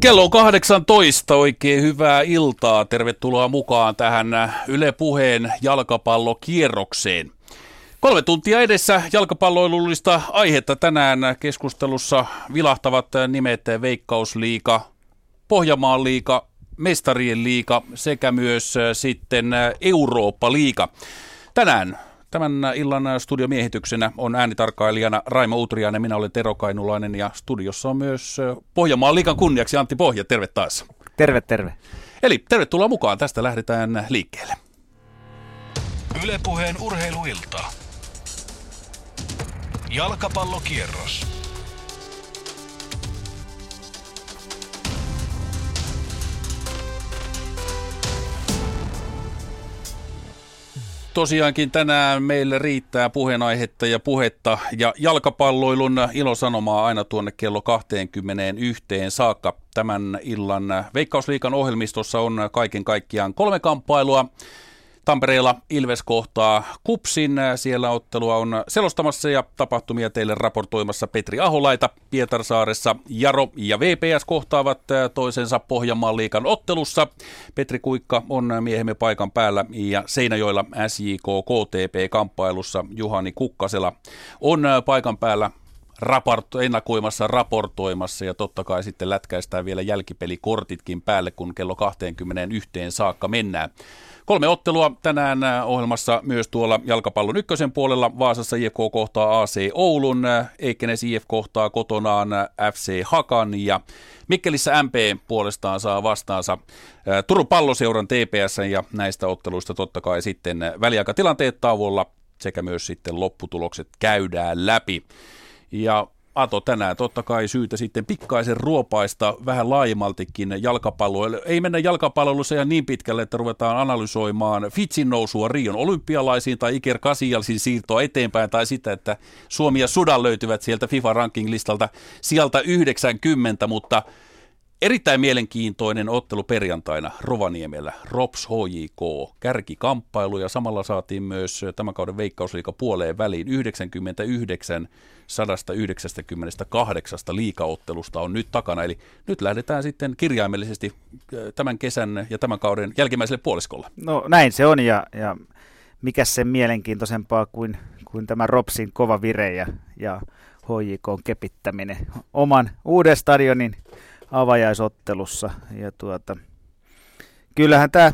Kello on 18, oikein hyvää iltaa. Tervetuloa mukaan tähän Yle Puheen jalkapallokierrokseen. Kolme tuntia edessä jalkapalloilullista aihetta tänään keskustelussa vilahtavat nimet Veikkausliiga, Pohjanmaan liiga, Mestarien liiga sekä myös sitten Eurooppa-liiga. Tänään Tämän illan studiomiehityksenä on äänitarkkailijana Raimo Utriainen, minä olen Tero Kainulainen ja studiossa on myös Pohjanmaan liikan kunniaksi Antti Pohja. Terve taas. Terve, terve. Eli tervetuloa mukaan. Tästä lähdetään liikkeelle. Ylepuheen urheiluilta. Jalkapallokierros. Tosiaankin tänään meille riittää puheenaihetta ja puhetta ja jalkapalloilun ilosanomaa aina tuonne kello 21 saakka. Tämän illan Veikkausliikan ohjelmistossa on kaiken kaikkiaan kolme kamppailua. Tampereella Ilves kohtaa Kupsin. Siellä ottelua on selostamassa ja tapahtumia teille raportoimassa Petri Aholaita. Pietarsaaressa Jaro ja VPS kohtaavat toisensa Pohjanmaan liikan ottelussa. Petri Kuikka on miehemme paikan päällä ja Seinäjoella SJK KTP-kamppailussa Juhani Kukkasela on paikan päällä raport, ennakoimassa, raportoimassa ja totta kai sitten lätkäistään vielä jälkipelikortitkin päälle, kun kello 21 saakka mennään. Kolme ottelua tänään äh, ohjelmassa myös tuolla jalkapallon ykkösen puolella. Vaasassa IFK kohtaa AC Oulun, äh, Eikenes IF kohtaa kotonaan äh, FC Hakan ja Mikkelissä MP puolestaan saa vastaansa Turun palloseuran TPS ja näistä otteluista totta kai sitten väliaikatilanteet tauolla sekä myös sitten lopputulokset käydään läpi. Ja Ato tänään totta kai syytä sitten pikkaisen ruopaista vähän laajemmaltikin jalkapalloille. Ei mennä jalkapallossa ihan niin pitkälle, että ruvetaan analysoimaan Fitsin nousua Rion olympialaisiin tai Iker Kasialsin siirtoa eteenpäin tai sitä, että Suomi ja Sudan löytyvät sieltä FIFA ranking-listalta sieltä 90, mutta Erittäin mielenkiintoinen ottelu perjantaina Rovaniemellä. Rops HJK kärkikamppailu ja samalla saatiin myös tämän kauden veikkausliika puoleen väliin 99 198 liikaottelusta on nyt takana. Eli nyt lähdetään sitten kirjaimellisesti äh, tämän kesän ja tämän kauden jälkimmäiselle puoliskolle. No näin se on ja, ja mikä se mielenkiintoisempaa kuin, kuin tämä Ropsin kova vire ja, ja HJK kepittäminen oman uuden stadionin avajaisottelussa. Ja tuota, kyllähän tämä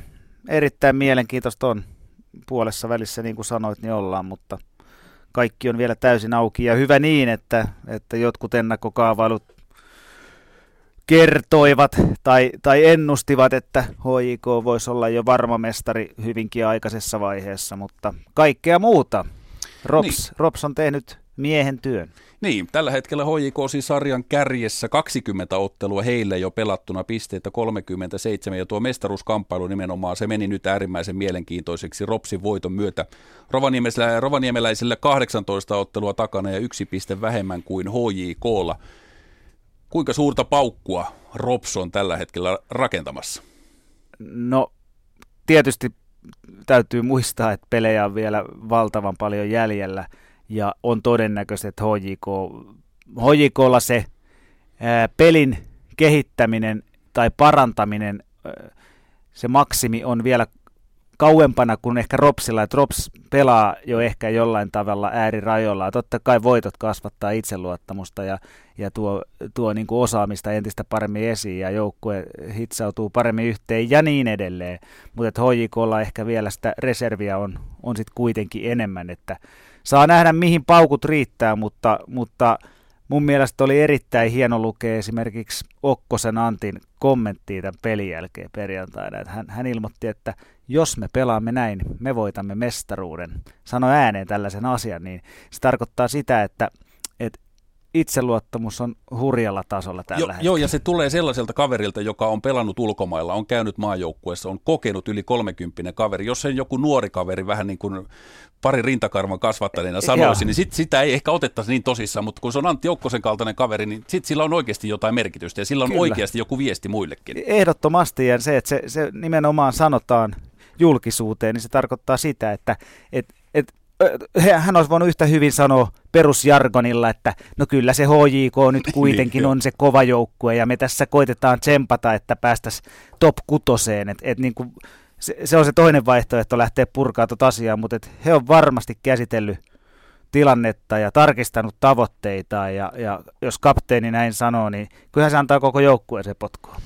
erittäin mielenkiintoista on puolessa välissä, niin kuin sanoit, niin ollaan, mutta kaikki on vielä täysin auki. Ja hyvä niin, että, että jotkut ennakkokaavailut kertoivat tai, tai ennustivat, että HJK voisi olla jo varma mestari hyvinkin aikaisessa vaiheessa, mutta kaikkea muuta. Rops, niin. Rops on tehnyt miehen työn. Niin, tällä hetkellä HJK siis sarjan kärjessä 20 ottelua heille jo pelattuna pisteitä 37 ja tuo mestaruuskamppailu nimenomaan se meni nyt äärimmäisen mielenkiintoiseksi Ropsin voiton myötä. Rovaniemeläisillä, rovaniemeläisillä 18 ottelua takana ja yksi piste vähemmän kuin HJKlla. Kuinka suurta paukkua Rops on tällä hetkellä rakentamassa? No tietysti täytyy muistaa, että pelejä on vielä valtavan paljon jäljellä – ja on todennäköistä, että HJK, HJKlla se ää, pelin kehittäminen tai parantaminen, ää, se maksimi on vielä kauempana kuin ehkä Ropsilla, että Rops pelaa jo ehkä jollain tavalla äärirajoilla. Totta kai voitot kasvattaa itseluottamusta ja, ja tuo, tuo niin kuin osaamista entistä paremmin esiin ja joukkue hitsautuu paremmin yhteen ja niin edelleen. Mutta HJKlla ehkä vielä sitä reserviä on, on sitten kuitenkin enemmän, että saa nähdä mihin paukut riittää, mutta, mutta mun mielestä oli erittäin hieno lukea esimerkiksi Okkosen Antin kommenttia tämän pelin jälkeen perjantaina. Että hän, hän ilmoitti, että jos me pelaamme näin, me voitamme mestaruuden. Sano ääneen tällaisen asian, niin se tarkoittaa sitä, että, että itseluottamus on hurjalla tasolla tällä jo, hetkellä. Joo, ja se tulee sellaiselta kaverilta, joka on pelannut ulkomailla, on käynyt maajoukkueessa, on kokenut yli 30 kaveri. Jos sen joku nuori kaveri vähän niin kuin pari rintakarvan kasvattaneena sanoisi, niin sit, sitä ei ehkä otettaisi niin tosissaan, mutta kun se on Antti Okkosen kaltainen kaveri, niin sit sillä on oikeasti jotain merkitystä ja sillä on Kyllä. oikeasti joku viesti muillekin. Ehdottomasti, ja se, että se, se nimenomaan sanotaan julkisuuteen, niin se tarkoittaa sitä, että et, et hän olisi voinut yhtä hyvin sanoa perusjargonilla, että no kyllä se HJK nyt kuitenkin niin, on se kova joukkue ja me tässä koitetaan tsempata, että päästäisiin top kutoseen. Et, et niin kuin, se, se on se toinen vaihtoehto lähteä purkaa tuota asiaa, mutta et he on varmasti käsitellyt tilannetta ja tarkistanut tavoitteita ja, ja jos kapteeni näin sanoo, niin kyllähän se antaa koko joukkueeseen potkua.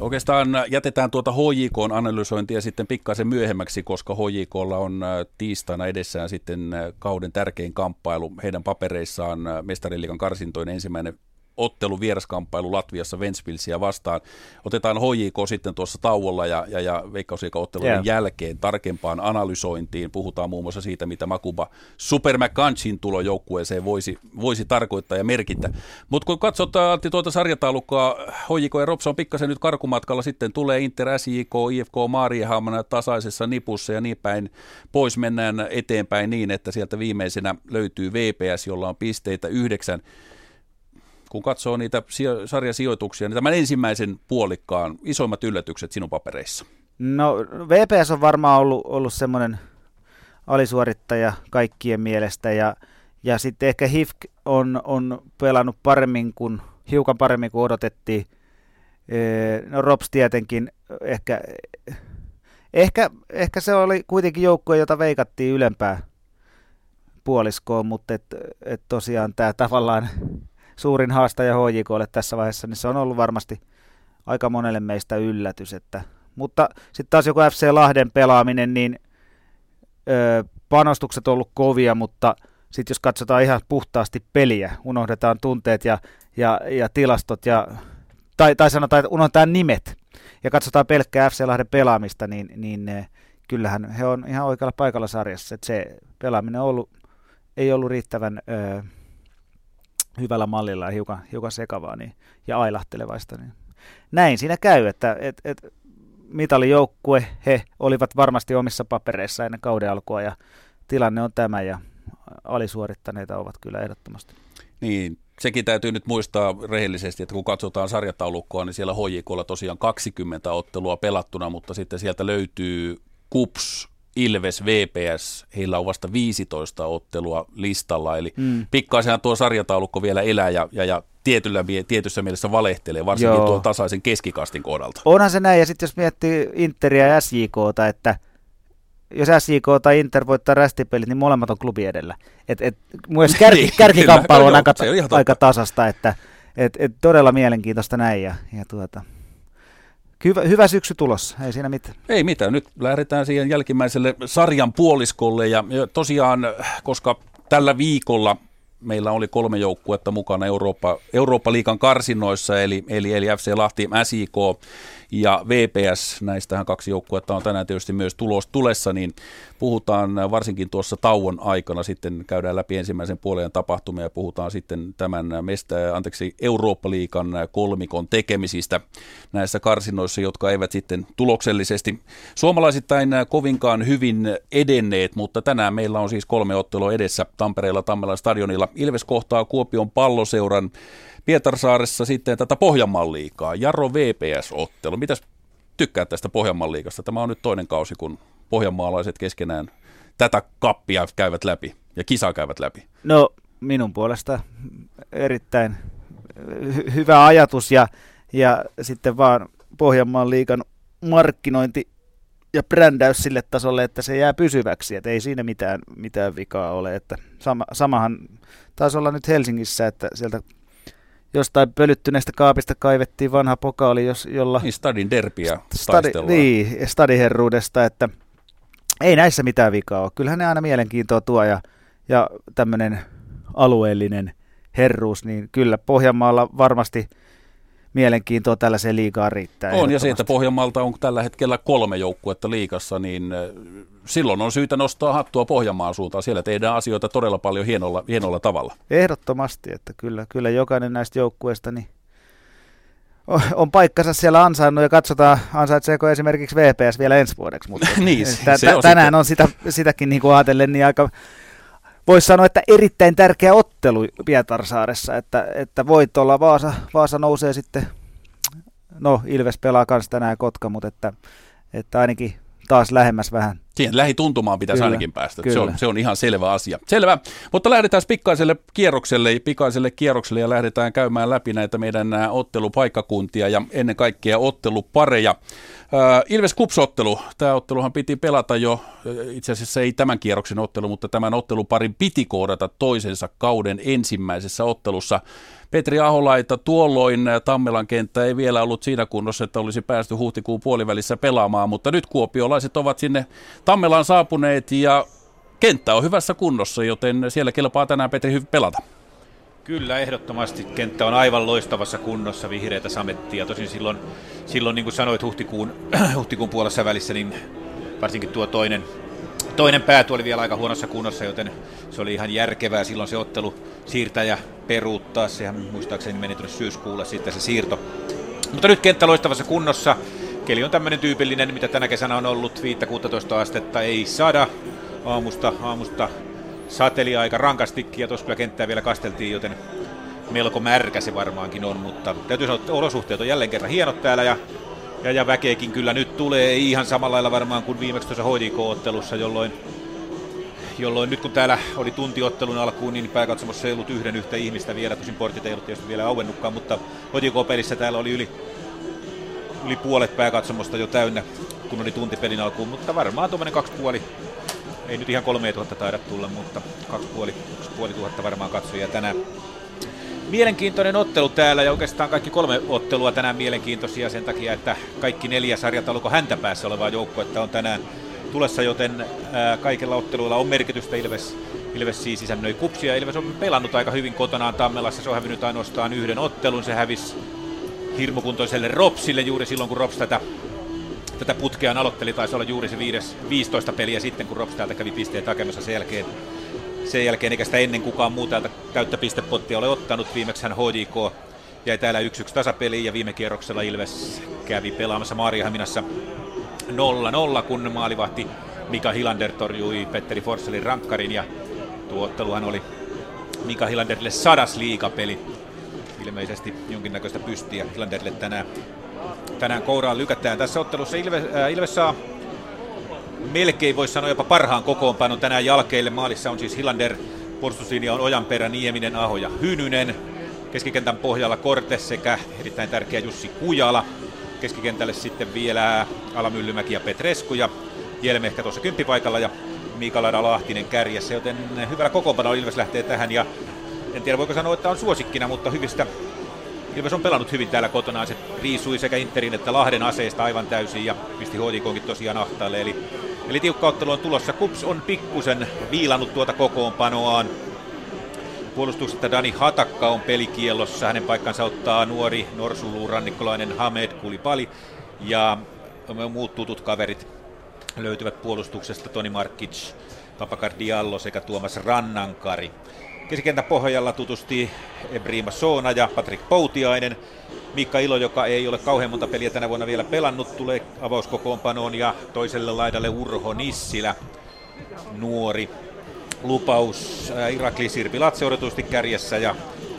Oikeastaan jätetään tuota HJK-analysointia sitten pikkasen myöhemmäksi, koska HJKlla on äh, tiistaina edessään sitten äh, kauden tärkein kamppailu. Heidän papereissaan äh, mestariliikan karsintoinen ensimmäinen ottelu vieraskamppailu Latviassa Ventspilsiä vastaan. Otetaan HJK sitten tuossa tauolla ja, ja, ja veikkausliikaottelujen yeah. jälkeen tarkempaan analysointiin. Puhutaan muun muassa siitä, mitä Makuba Super McCanchin tulo joukkueeseen voisi, voisi tarkoittaa ja merkitä. Mutta kun katsotaan Antti tuota sarjataulukkoa, HJK ja Ropsa on pikkasen nyt karkumatkalla. Sitten tulee Inter, SJK, IFK, Mariehamn tasaisessa nipussa ja niin päin pois mennään eteenpäin niin, että sieltä viimeisenä löytyy VPS, jolla on pisteitä yhdeksän kun katsoo niitä sarjasijoituksia, niin tämän ensimmäisen puolikkaan isoimmat yllätykset sinun papereissa? No VPS on varmaan ollut, ollut semmoinen alisuorittaja kaikkien mielestä ja, ja sitten ehkä HIFK on, on pelannut paremmin kuin, hiukan paremmin kuin odotettiin. No Rops tietenkin ehkä, ehkä, ehkä se oli kuitenkin joukkue, jota veikattiin ylempää puoliskoon, mutta et, et tosiaan tämä tavallaan suurin haastaja HJKlle tässä vaiheessa, niin se on ollut varmasti aika monelle meistä yllätys. Että, mutta sitten taas joku FC Lahden pelaaminen, niin ö, panostukset on ollut kovia, mutta sitten jos katsotaan ihan puhtaasti peliä, unohdetaan tunteet ja, ja, ja tilastot, ja, tai, tai sanotaan, että unohdetaan nimet, ja katsotaan pelkkää FC Lahden pelaamista, niin, niin kyllähän he on ihan oikealla paikalla sarjassa. Että se pelaaminen on ollut, ei ollut riittävän ö, hyvällä mallilla ja hiukan, hiukan sekavaa niin, ja ailahtelevaista. Niin. Näin siinä käy, että et, et, mitalijoukkue he olivat varmasti omissa papereissa ennen kauden alkua ja tilanne on tämä ja alisuorittaneita ovat kyllä ehdottomasti. Niin, sekin täytyy nyt muistaa rehellisesti, että kun katsotaan sarjataulukkoa, niin siellä HJKlla tosiaan 20 ottelua pelattuna, mutta sitten sieltä löytyy KUPS, Ilves, VPS, heillä on vasta 15 ottelua listalla, eli mm. pikkaisenhan tuo sarjataulukko vielä elää ja, ja, ja tietyllä, tietyssä mielessä valehtelee, varsinkin Joo. tuon tasaisen keskikastin kohdalta. Onhan se näin, ja sitten jos miettii Interia ja SJKta, että jos SJK tai Inter voittaa rästipelit, niin molemmat on klubi edellä. Et, et, myös kärki, niin, kärkikamppailu on aika, aika tasasta, että et, et todella mielenkiintoista näin. Ja, ja tuota, Hyvä, hyvä syksy tulossa, ei siinä mitään. Ei mitään, nyt lähdetään siihen jälkimmäiselle sarjan puoliskolle. Ja, tosiaan, koska tällä viikolla meillä oli kolme joukkuetta mukana Eurooppa, Eurooppa-liikan karsinnoissa, eli, eli, eli FC Lahti, SIK ja VPS, näistähän kaksi joukkuetta on tänään tietysti myös tulos tulessa, niin puhutaan varsinkin tuossa tauon aikana, sitten käydään läpi ensimmäisen puolen tapahtumia ja puhutaan sitten tämän mestä, anteeksi, Eurooppa-liikan kolmikon tekemisistä näissä karsinnoissa, jotka eivät sitten tuloksellisesti suomalaisittain kovinkaan hyvin edenneet, mutta tänään meillä on siis kolme ottelua edessä Tampereella Tammelan stadionilla. Ilves kohtaa Kuopion palloseuran Pietarsaaressa sitten tätä Pohjanmaan liikaa, Jaro VPS-ottelu. Mitäs tykkää tästä Pohjanmaan liikasta? Tämä on nyt toinen kausi, kun pohjanmaalaiset keskenään tätä kappia käyvät läpi ja kisaa käyvät läpi. No minun puolesta erittäin hy- hyvä ajatus ja, ja sitten vaan Pohjanmaan liikan markkinointi ja brändäys sille tasolle, että se jää pysyväksi, että ei siinä mitään, mitään vikaa ole. Että sama, samahan taisi olla nyt Helsingissä, että sieltä jostain pölyttyneestä kaapista kaivettiin vanha pokaali, jos, jolla... Niin, stadin derpiä stadi, Niin, stadiherruudesta, että ei näissä mitään vikaa ole. Kyllähän ne aina mielenkiintoa tuo ja, ja tämmöinen alueellinen herruus, niin kyllä Pohjanmaalla varmasti – mielenkiintoa tällaiseen liigaan riittää. On, ja se, että Pohjanmaalta on tällä hetkellä kolme joukkuetta liikassa, niin silloin on syytä nostaa hattua Pohjanmaan suuntaan. Siellä tehdään asioita todella paljon hienolla, hienolla tavalla. Ehdottomasti, että kyllä, kyllä jokainen näistä joukkueista niin on paikkansa siellä ansainnut ja katsotaan, ansaitseeko esimerkiksi VPS vielä ensi vuodeksi. Mutta niin, se, se on tänään sitten. on sitä, sitäkin niin kuin ajatellen niin aika voisi sanoa, että erittäin tärkeä ottelu Pietarsaaressa, että, että voitolla Vaasa, Vaasa nousee sitten, no Ilves pelaa kanssa tänään Kotka, mutta että, että ainakin taas lähemmäs vähän Siihen lähituntumaan pitäisi Kyllä, ainakin päästä. Se kyllä. on, se on ihan selvä asia. Selvä. Mutta lähdetään pikaiselle kierrokselle, pikaiselle kierrokselle ja lähdetään käymään läpi näitä meidän ottelupaikkakuntia ja ennen kaikkea ottelupareja. Äh, Ilves Kupsottelu, tämä otteluhan piti pelata jo, itse asiassa ei tämän kierroksen ottelu, mutta tämän otteluparin piti koodata toisensa kauden ensimmäisessä ottelussa. Petri Aholaita tuolloin äh, Tammelan kenttä ei vielä ollut siinä kunnossa, että olisi päästy huhtikuun puolivälissä pelaamaan, mutta nyt kuopiolaiset ovat sinne Tammelaan saapuneet ja kenttä on hyvässä kunnossa, joten siellä kelpaa tänään Petri pelata. Kyllä, ehdottomasti kenttä on aivan loistavassa kunnossa, vihreitä samettia. Tosin silloin, silloin niin kuin sanoit, huhtikuun, huhtikuun puolessa välissä, niin varsinkin tuo toinen, toinen pääty oli vielä aika huonossa kunnossa, joten se oli ihan järkevää silloin se ottelu siirtää ja peruuttaa. Sehän muistaakseni meni tuonne syyskuulle sitten se siirto. Mutta nyt kenttä loistavassa kunnossa. Keli on tämmöinen tyypillinen, mitä tänä kesänä on ollut 5-16 astetta, ei sada aamusta, aamusta sateli aika rankastikin ja tuossa kyllä kenttää vielä kasteltiin, joten melko märkä se varmaankin on, mutta täytyy sanoa, että olosuhteet on jälleen kerran hienot täällä ja, ja, ja väkeekin kyllä nyt tulee. Ihan samalla lailla varmaan kuin viimeksi tuossa HJK-ottelussa, jolloin, jolloin nyt kun täällä oli tuntiottelun alkuun, niin pääkatsomossa ei ollut yhden yhtä ihmistä vielä, tosin portit ei ollut tietysti vielä auennutkaan, mutta HJK-pelissä täällä oli yli, yli puolet pääkatsomosta jo täynnä, kun oli tuntipelin alkuun, mutta varmaan tuommoinen kaksi puoli ei nyt ihan 3000 taida tulla, mutta 2500 varmaan katsojia tänään. Mielenkiintoinen ottelu täällä ja oikeastaan kaikki kolme ottelua tänään mielenkiintoisia sen takia, että kaikki neljä sarjataulukon häntä päässä olevaa joukkuetta on tänään tulessa, joten kaikilla otteluilla on merkitystä. Ilves, Ilves siis isännöi kupsia. Ilves on pelannut aika hyvin kotonaan Tammelassa. Se on hävinnyt ainoastaan yhden ottelun. Se hävisi hirmukuntoiselle Ropsille juuri silloin, kun Rops tätä tätä putkeaan aloitteli, taisi olla juuri se viides, 15 peliä sitten, kun Rops täältä kävi pisteet hakemassa sen jälkeen. Sen jälkeen, eikä sitä ennen kukaan muu täältä täyttä pistepottia ole ottanut. Viimeksi hän HJK jäi täällä 1-1 tasapeliin ja viime kierroksella Ilves kävi pelaamassa Maariahaminassa 0-0, kun maalivahti Mika Hilander torjui Petteri Forsselin rankkarin ja tuo otteluhan oli Mika Hilanderille sadas liikapeli. Ilmeisesti jonkinnäköistä pystiä Hilanderille tänään tänään kouraan lykätään. Tässä ottelussa Ilves, äh, Ilves saa melkein voisi sanoa jopa parhaan kokoonpanon tänään jalkeille. Maalissa on siis Hilander, puolustuslinja on Ojanperä, Nieminen, Aho ja Hynynen. Keskikentän pohjalla Korte sekä erittäin tärkeä Jussi Kujala. Keskikentälle sitten vielä Alamyllymäki ja Petresku ja Jelme ehkä tuossa kymppipaikalla ja Mikaela Lahtinen kärjessä, joten hyvällä kokoonpanolla Ilves lähtee tähän ja en tiedä voiko sanoa, että on suosikkina, mutta hyvistä Ilves on pelannut hyvin täällä kotona. Se riisui sekä Interin että Lahden aseista aivan täysin ja pisti HJKonkin tosiaan ahtaalle. Eli, eli tiukka ottelu on tulossa. Kups on pikkusen viilannut tuota kokoonpanoaan. Puolustuksesta Dani Hatakka on pelikielossa. Hänen paikkansa ottaa nuori norsuluurannikkolainen Hamed Kulipali. Ja muut tutut kaverit löytyvät puolustuksesta Toni Markic, Papakar Diallo sekä Tuomas Rannankari. Keskikentän pohjalla tutusti Ebrima Soona ja Patrik Poutiainen. Mikka Ilo, joka ei ole kauhean monta peliä tänä vuonna vielä pelannut, tulee avauskokoonpanoon ja toiselle laidalle Urho Nissilä, nuori lupaus. Irakli Sirpi Latse odotusti kärjessä ja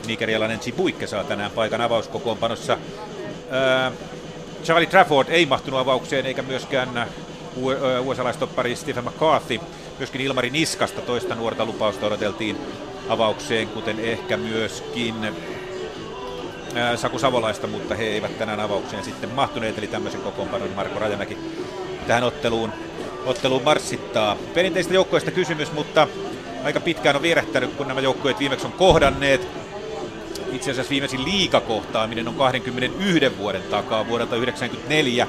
nigerialainen Chibuikke saa tänään paikan avauskokoonpanossa. Charlie Trafford ei mahtunut avaukseen eikä myöskään USA-laistoppari Stephen McCarthy. Myöskin Ilmari Niskasta toista nuorta lupausta odoteltiin avaukseen, kuten ehkä myöskin Saku Savolaista, mutta he eivät tänään avaukseen sitten mahtuneet, eli tämmöisen kokoonpanon Marko Rajamäki tähän otteluun, otteluun marssittaa. Perinteistä joukkoista kysymys, mutta aika pitkään on vierähtänyt, kun nämä joukkueet viimeksi on kohdanneet. Itse asiassa viimeisin liikakohtaaminen on 21 vuoden takaa vuodelta 1994.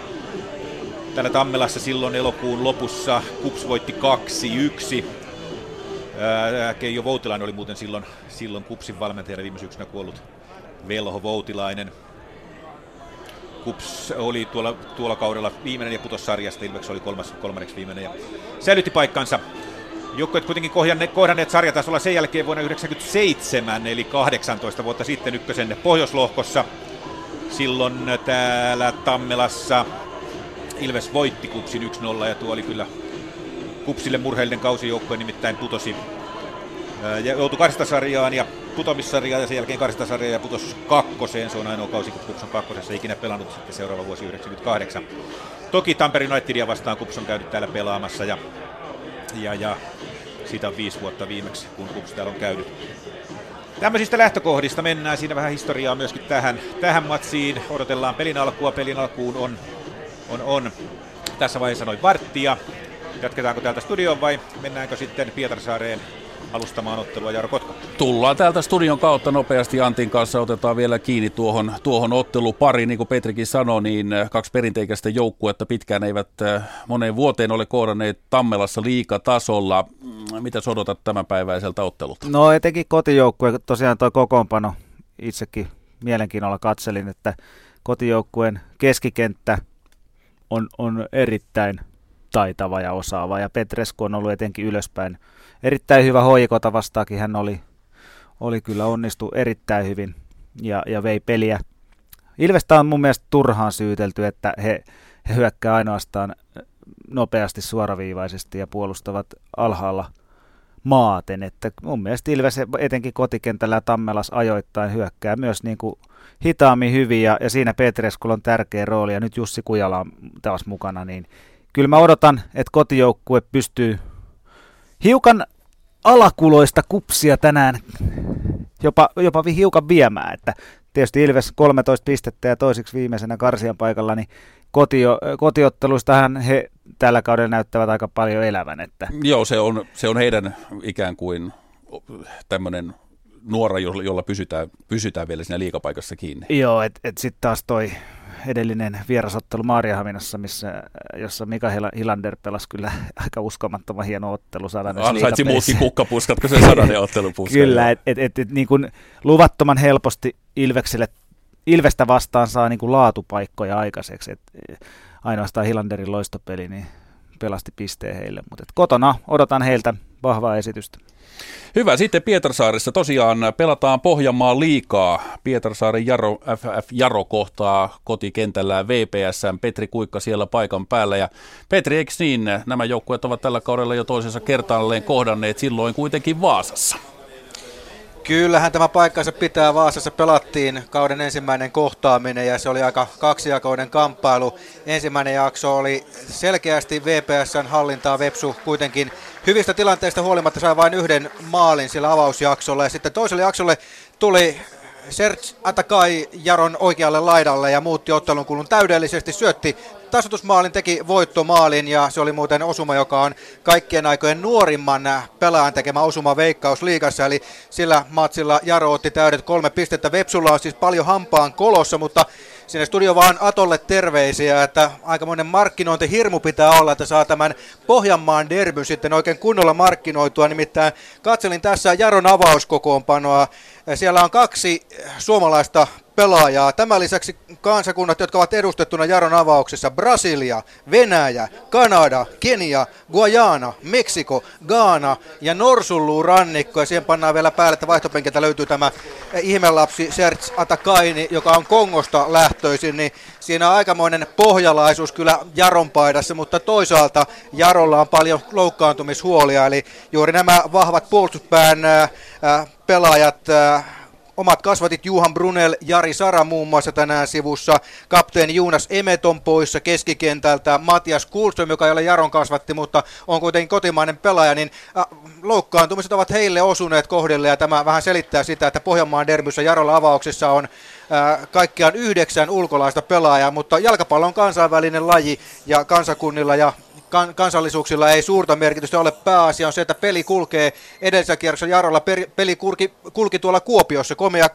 Täällä Tammelassa silloin elokuun lopussa Kups voitti 2-1 Keijo Voutilainen oli muuten silloin, silloin Kupsin valmentajana viime syksynä kuollut Velho Voutilainen. Kups oli tuolla, tuolla kaudella viimeinen ja putosi sarjasta, Ilveksi oli kolmas, kolmanneksi viimeinen ja säilytti paikkansa. Joukkueet kuitenkin kohdanneet sarjatasolla sen jälkeen vuonna 1997, eli 18 vuotta sitten ykkösen pohjoislohkossa. Silloin täällä Tammelassa Ilves voitti Kupsin 1-0 ja tuo oli kyllä Kupsille murheellinen kausijoukkue nimittäin putosi ja joutui karstasarjaan ja putomissarjaan ja sen jälkeen karstasarjaan ja putosi kakkoseen. Se on ainoa kausi, kun Kups on kakkosessa ikinä pelannut sitten seuraava vuosi 98. Toki Tamperin Unitedia vastaan Kups on käynyt täällä pelaamassa ja Ja, ja siitä on viisi vuotta viimeksi, kun Kups täällä on käynyt. Tämmöisistä lähtökohdista mennään. Siinä vähän historiaa myöskin tähän, tähän matsiin. Odotellaan pelin alkua. Pelin alkuun on, on, on tässä vaiheessa noin varttia. Jatketaanko täältä studioon vai mennäänkö sitten Pietarsaareen alustamaan ottelua Jaro Kotka? Tullaan täältä studion kautta nopeasti Antin kanssa, otetaan vielä kiinni tuohon, tuohon ottelupariin. Niin kuin Petrikin sanoi, niin äh, kaksi perinteikäistä joukkuetta pitkään eivät äh, moneen vuoteen ole kohdanneet Tammelassa liikatasolla. Mm, mitä odotat tämänpäiväiseltä ottelulta? No etenkin kotijoukkue, tosiaan tuo kokoonpano itsekin mielenkiinnolla katselin, että kotijoukkueen keskikenttä on, on erittäin taitava ja osaava ja Petresku on ollut etenkin ylöspäin erittäin hyvä hoikota vastaakin hän oli, oli kyllä onnistu erittäin hyvin ja, ja vei peliä. Ilvestä on mun mielestä turhaan syytelty, että he, he hyökkää ainoastaan nopeasti suoraviivaisesti ja puolustavat alhaalla maaten. Että mun mielestä Ilves etenkin kotikentällä ja Tammelas ajoittain hyökkää myös niin kuin hitaammin hyvin ja, ja siinä Petreskulla on tärkeä rooli ja nyt Jussi Kujala on taas mukana, niin kyllä mä odotan, että kotijoukkue pystyy hiukan alakuloista kupsia tänään jopa, jopa hiukan viemään, että tietysti Ilves 13 pistettä ja toiseksi viimeisenä karsian paikalla, niin kotio, kotiotteluistahan he tällä kaudella näyttävät aika paljon elävän. Että. Joo, se on, se on heidän ikään kuin tämmöinen nuora, jolla pysytään, pysytään vielä siinä liikapaikassa kiinni. Joo, että et, et sitten taas toi edellinen vierasottelu Maariahaminassa, missä, jossa Mika Hilander pelasi kyllä aika uskomattoman hieno ottelu Ansaitsi muutkin kukkapuskat, kun se sadanen ottelupuska. kyllä, että et, et, et, niin kuin luvattoman helposti Ilvekselle, Ilvestä vastaan saa niin kuin laatupaikkoja aikaiseksi. Et, ainoastaan Hilanderin loistopeli niin pelasti pisteen heille, mutta kotona odotan heiltä vahvaa esitystä. Hyvä, sitten Pietarsaarissa tosiaan pelataan Pohjanmaan liikaa. Pietarsaaren Jaro, FF Jaro kohtaa kotikentällään VPS, Petri Kuikka siellä paikan päällä. Ja Petri, eikö niin, nämä joukkueet ovat tällä kaudella jo toisensa kertaalleen kohdanneet silloin kuitenkin Vaasassa? Kyllähän tämä paikkansa pitää Vaasassa. Pelattiin kauden ensimmäinen kohtaaminen ja se oli aika kaksijakoinen kamppailu. Ensimmäinen jakso oli selkeästi VPSn hallintaa. Vepsu kuitenkin hyvistä tilanteista huolimatta sai vain yhden maalin sillä avausjaksolla. Ja sitten toiselle jaksolle tuli Serge Atakai Jaron oikealle laidalle ja muutti ottelun kulun täydellisesti, syötti tasotusmaalin, teki voittomaalin ja se oli muuten osuma, joka on kaikkien aikojen nuorimman pelaajan tekemä osuma Veikkaus liigassa, eli sillä matsilla Jaro otti täydet kolme pistettä. Vepsulla on siis paljon hampaan kolossa, mutta Sinne studio vaan Atolle terveisiä, että aikamoinen markkinointihirmu pitää olla, että saa tämän Pohjanmaan derbyn sitten oikein kunnolla markkinoitua. Nimittäin katselin tässä Jaron avauskokoonpanoa. Siellä on kaksi suomalaista pelaajaa. Tämän lisäksi kansakunnat, jotka ovat edustettuna Jaron avauksessa, Brasilia, Venäjä, Kanada, Kenia, Guayana, Meksiko, Ghana ja Norsullu rannikko. Ja siihen pannaan vielä päälle, että vaihtopenkiltä löytyy tämä ihmelapsi Serge Atakaini, joka on Kongosta lähtöisin, niin siinä on aikamoinen pohjalaisuus kyllä Jaron paidassa, mutta toisaalta Jarolla on paljon loukkaantumishuolia, eli juuri nämä vahvat puolustuspään pelaajat Omat kasvatit Juhan Brunel, Jari Sara muun muassa tänään sivussa. Kapteeni Juunas Emeton poissa keskikentältä. Matias Kulström, joka ei ole Jaron kasvatti, mutta on kuitenkin kotimainen pelaaja, niin äh, loukkaantumiset ovat heille osuneet kohdille ja tämä vähän selittää sitä, että Pohjanmaan derbyssä Jarolla avauksessa on äh, kaikkiaan yhdeksän ulkolaista pelaajaa, mutta jalkapallo on kansainvälinen laji ja kansakunnilla ja kan- kansallisuuksilla ei suurta merkitystä ole. Pääasia on se, että peli kulkee edellisellä kierroksella Jarolla. Per- peli kulki, kulki tuolla Kuopiossa, komea 3-1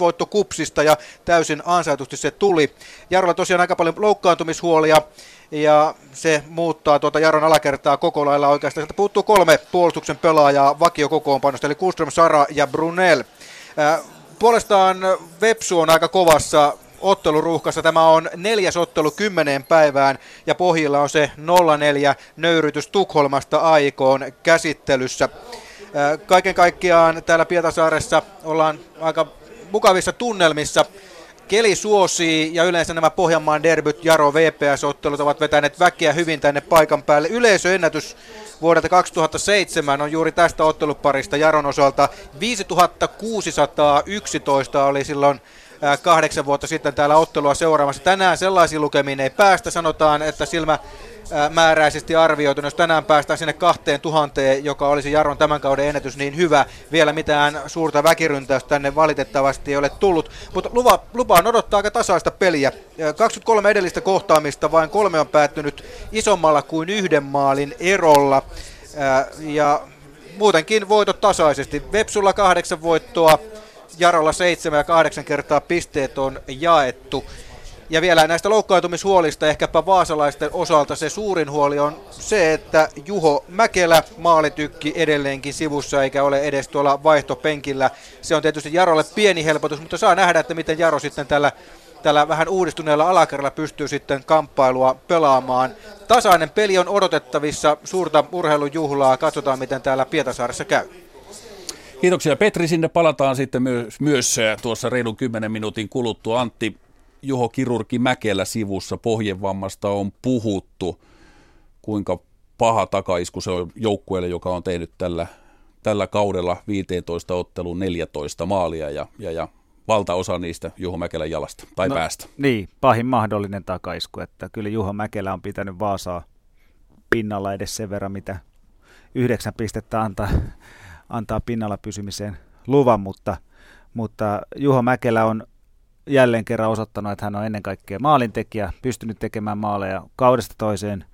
voitto Kupsista ja täysin ansaitusti se tuli. Jarolla tosiaan aika paljon loukkaantumishuolia ja se muuttaa tuota Jaron alakertaa koko lailla oikeastaan. Sieltä puuttuu kolme puolustuksen pelaajaa vakiokokoonpanosta, eli Kuström, Sara ja Brunel. Puolestaan Vepsu on aika kovassa otteluruuhkassa. Tämä on neljäs ottelu kymmeneen päivään ja pohjilla on se 0-4 nöyrytys Tukholmasta aikoon käsittelyssä. Kaiken kaikkiaan täällä Pietasaaressa ollaan aika mukavissa tunnelmissa. Keli suosii ja yleensä nämä Pohjanmaan derbyt, Jaro VPS-ottelut ovat vetäneet väkeä hyvin tänne paikan päälle. Yleisöennätys vuodelta 2007 on juuri tästä otteluparista Jaron osalta. 5611 oli silloin kahdeksan vuotta sitten täällä ottelua seuraamassa. Tänään sellaisiin lukemiin ei päästä, sanotaan, että silmä määräisesti arvioitu. Jos tänään päästään sinne kahteen tuhanteen, joka olisi Jaron tämän kauden ennätys, niin hyvä. Vielä mitään suurta väkiryntäystä tänne valitettavasti ei ole tullut. Mutta luva, lupaan odottaa aika tasaista peliä. 23 edellistä kohtaamista, vain kolme on päättynyt isommalla kuin yhden maalin erolla. Ja muutenkin voitot tasaisesti. Vepsulla kahdeksan voittoa, Jarolla seitsemän ja kahdeksan kertaa pisteet on jaettu. Ja vielä näistä loukkaantumishuolista ehkäpä vaasalaisten osalta se suurin huoli on se, että Juho Mäkelä maalitykki edelleenkin sivussa eikä ole edes tuolla vaihtopenkillä. Se on tietysti Jarolle pieni helpotus, mutta saa nähdä, että miten Jaro sitten tällä, tällä vähän uudistuneella alakerralla pystyy sitten kamppailua pelaamaan. Tasainen peli on odotettavissa, suurta urheilujuhlaa, katsotaan miten täällä Pietasaaressa käy. Kiitoksia Petri, sinne palataan sitten myös, myös tuossa reilun 10 minuutin kuluttua. Antti, Juho Kirurgi Mäkelä sivussa pohjevammasta on puhuttu. Kuinka paha takaisku se on joukkueelle, joka on tehnyt tällä, tällä kaudella 15 otteluun 14 maalia ja, ja, ja valtaosa niistä Juho Mäkelän jalasta tai no, päästä. Niin, pahin mahdollinen takaisku, että kyllä Juho Mäkelä on pitänyt Vaasaa pinnalla edes sen verran, mitä yhdeksän pistettä antaa, antaa pinnalla pysymiseen luvan, mutta, mutta Juho Mäkelä on jälleen kerran osoittanut, että hän on ennen kaikkea maalintekijä, pystynyt tekemään maaleja kaudesta toiseen.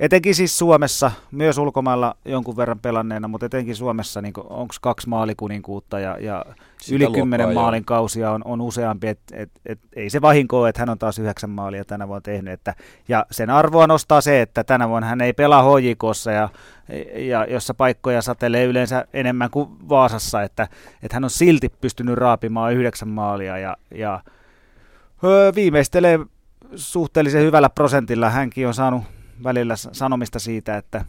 Etenkin siis Suomessa, myös ulkomailla jonkun verran pelanneena, mutta etenkin Suomessa niin onko kaksi maalikuninkuutta ja, ja yli kymmenen maalin kausia on, on useampi, että et, et, ei se vahinko että hän on taas yhdeksän maalia tänä vuonna tehnyt. Että, ja sen arvoa nostaa se, että tänä vuonna hän ei pelaa HJKssa ja, ja jossa paikkoja satelee yleensä enemmän kuin Vaasassa, että, että hän on silti pystynyt raapimaan yhdeksän maalia ja, ja öö, viimeistelee suhteellisen hyvällä prosentilla. Hänkin on saanut välillä sanomista siitä, että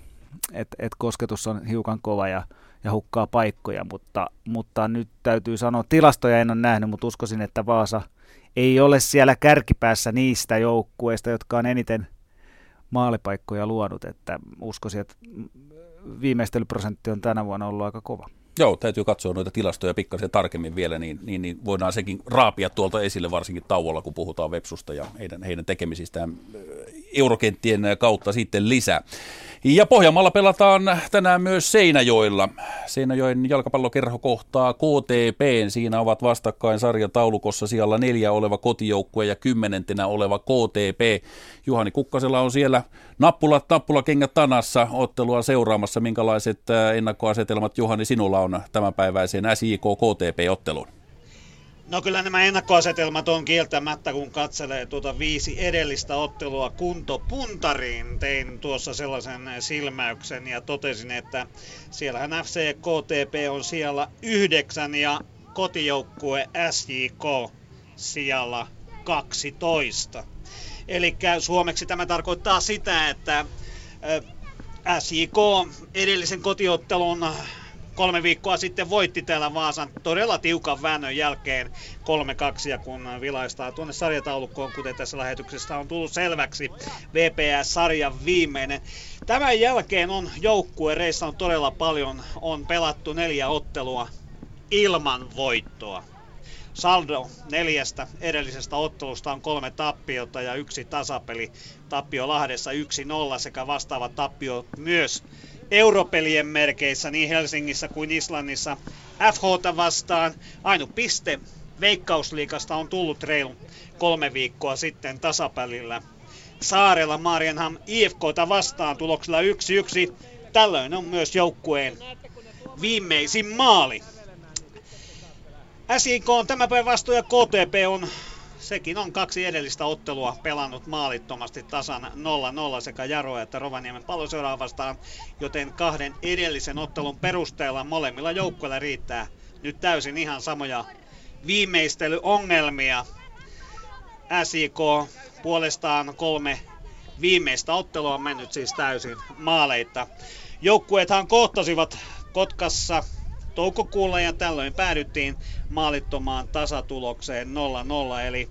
et, et kosketus on hiukan kova ja, ja hukkaa paikkoja, mutta, mutta nyt täytyy sanoa, tilastoja en ole nähnyt, mutta uskoisin, että Vaasa ei ole siellä kärkipäässä niistä joukkueista, jotka on eniten maalipaikkoja luonut, että uskoisin, että viimeistelyprosentti on tänä vuonna ollut aika kova. Joo, täytyy katsoa noita tilastoja pikkasen tarkemmin vielä, niin, niin, niin voidaan sekin raapia tuolta esille varsinkin tauolla, kun puhutaan Vepsusta ja heidän, heidän tekemisistään eurokenttien kautta sitten lisää. Ja Pohjanmaalla pelataan tänään myös Seinäjoella. Seinäjoen jalkapallokerho kohtaa KTP. Siinä ovat vastakkain sarjataulukossa siellä neljä oleva kotijoukkue ja kymmenentenä oleva KTP. Juhani Kukkasella on siellä nappulat, nappulakengät tanassa ottelua seuraamassa. Minkälaiset ennakkoasetelmat Juhani sinulla on tämänpäiväiseen SIK KTP-otteluun? No kyllä nämä ennakkoasetelmat on kieltämättä, kun katselee tuota viisi edellistä ottelua kunto puntariin. Tein tuossa sellaisen silmäyksen ja totesin, että siellähän FC KTP on siellä yhdeksän ja kotijoukkue SJK siellä 12. Eli suomeksi tämä tarkoittaa sitä, että SJK edellisen kotiottelun kolme viikkoa sitten voitti täällä Vaasan todella tiukan väännön jälkeen 3-2 ja kun vilaistaa tuonne sarjataulukkoon, kuten tässä lähetyksessä on tullut selväksi, VPS-sarjan viimeinen. Tämän jälkeen on joukkue reissannut todella paljon, on pelattu neljä ottelua ilman voittoa. Saldo neljästä edellisestä ottelusta on kolme tappiota ja yksi tasapeli. Tappio Lahdessa 1-0 sekä vastaava tappio myös europelien merkeissä niin Helsingissä kuin Islannissa FH vastaan. Ainut piste Veikkausliikasta on tullut reilu kolme viikkoa sitten tasapälillä. Saarella Marienham IFKta vastaan tuloksella 1-1. Tällöin on myös joukkueen viimeisin maali. SIK on tämä päivä vastuun KTP on sekin on kaksi edellistä ottelua pelannut maalittomasti tasan 0-0 sekä Jaro että Rovaniemen palloseuraa vastaan, joten kahden edellisen ottelun perusteella molemmilla joukkueilla riittää nyt täysin ihan samoja viimeistelyongelmia. SIK puolestaan kolme viimeistä ottelua on mennyt siis täysin maaleita. Joukkueethan kohtasivat Kotkassa toukokuulla ja tällöin päädyttiin maalittomaan tasatulokseen 0-0. Eli,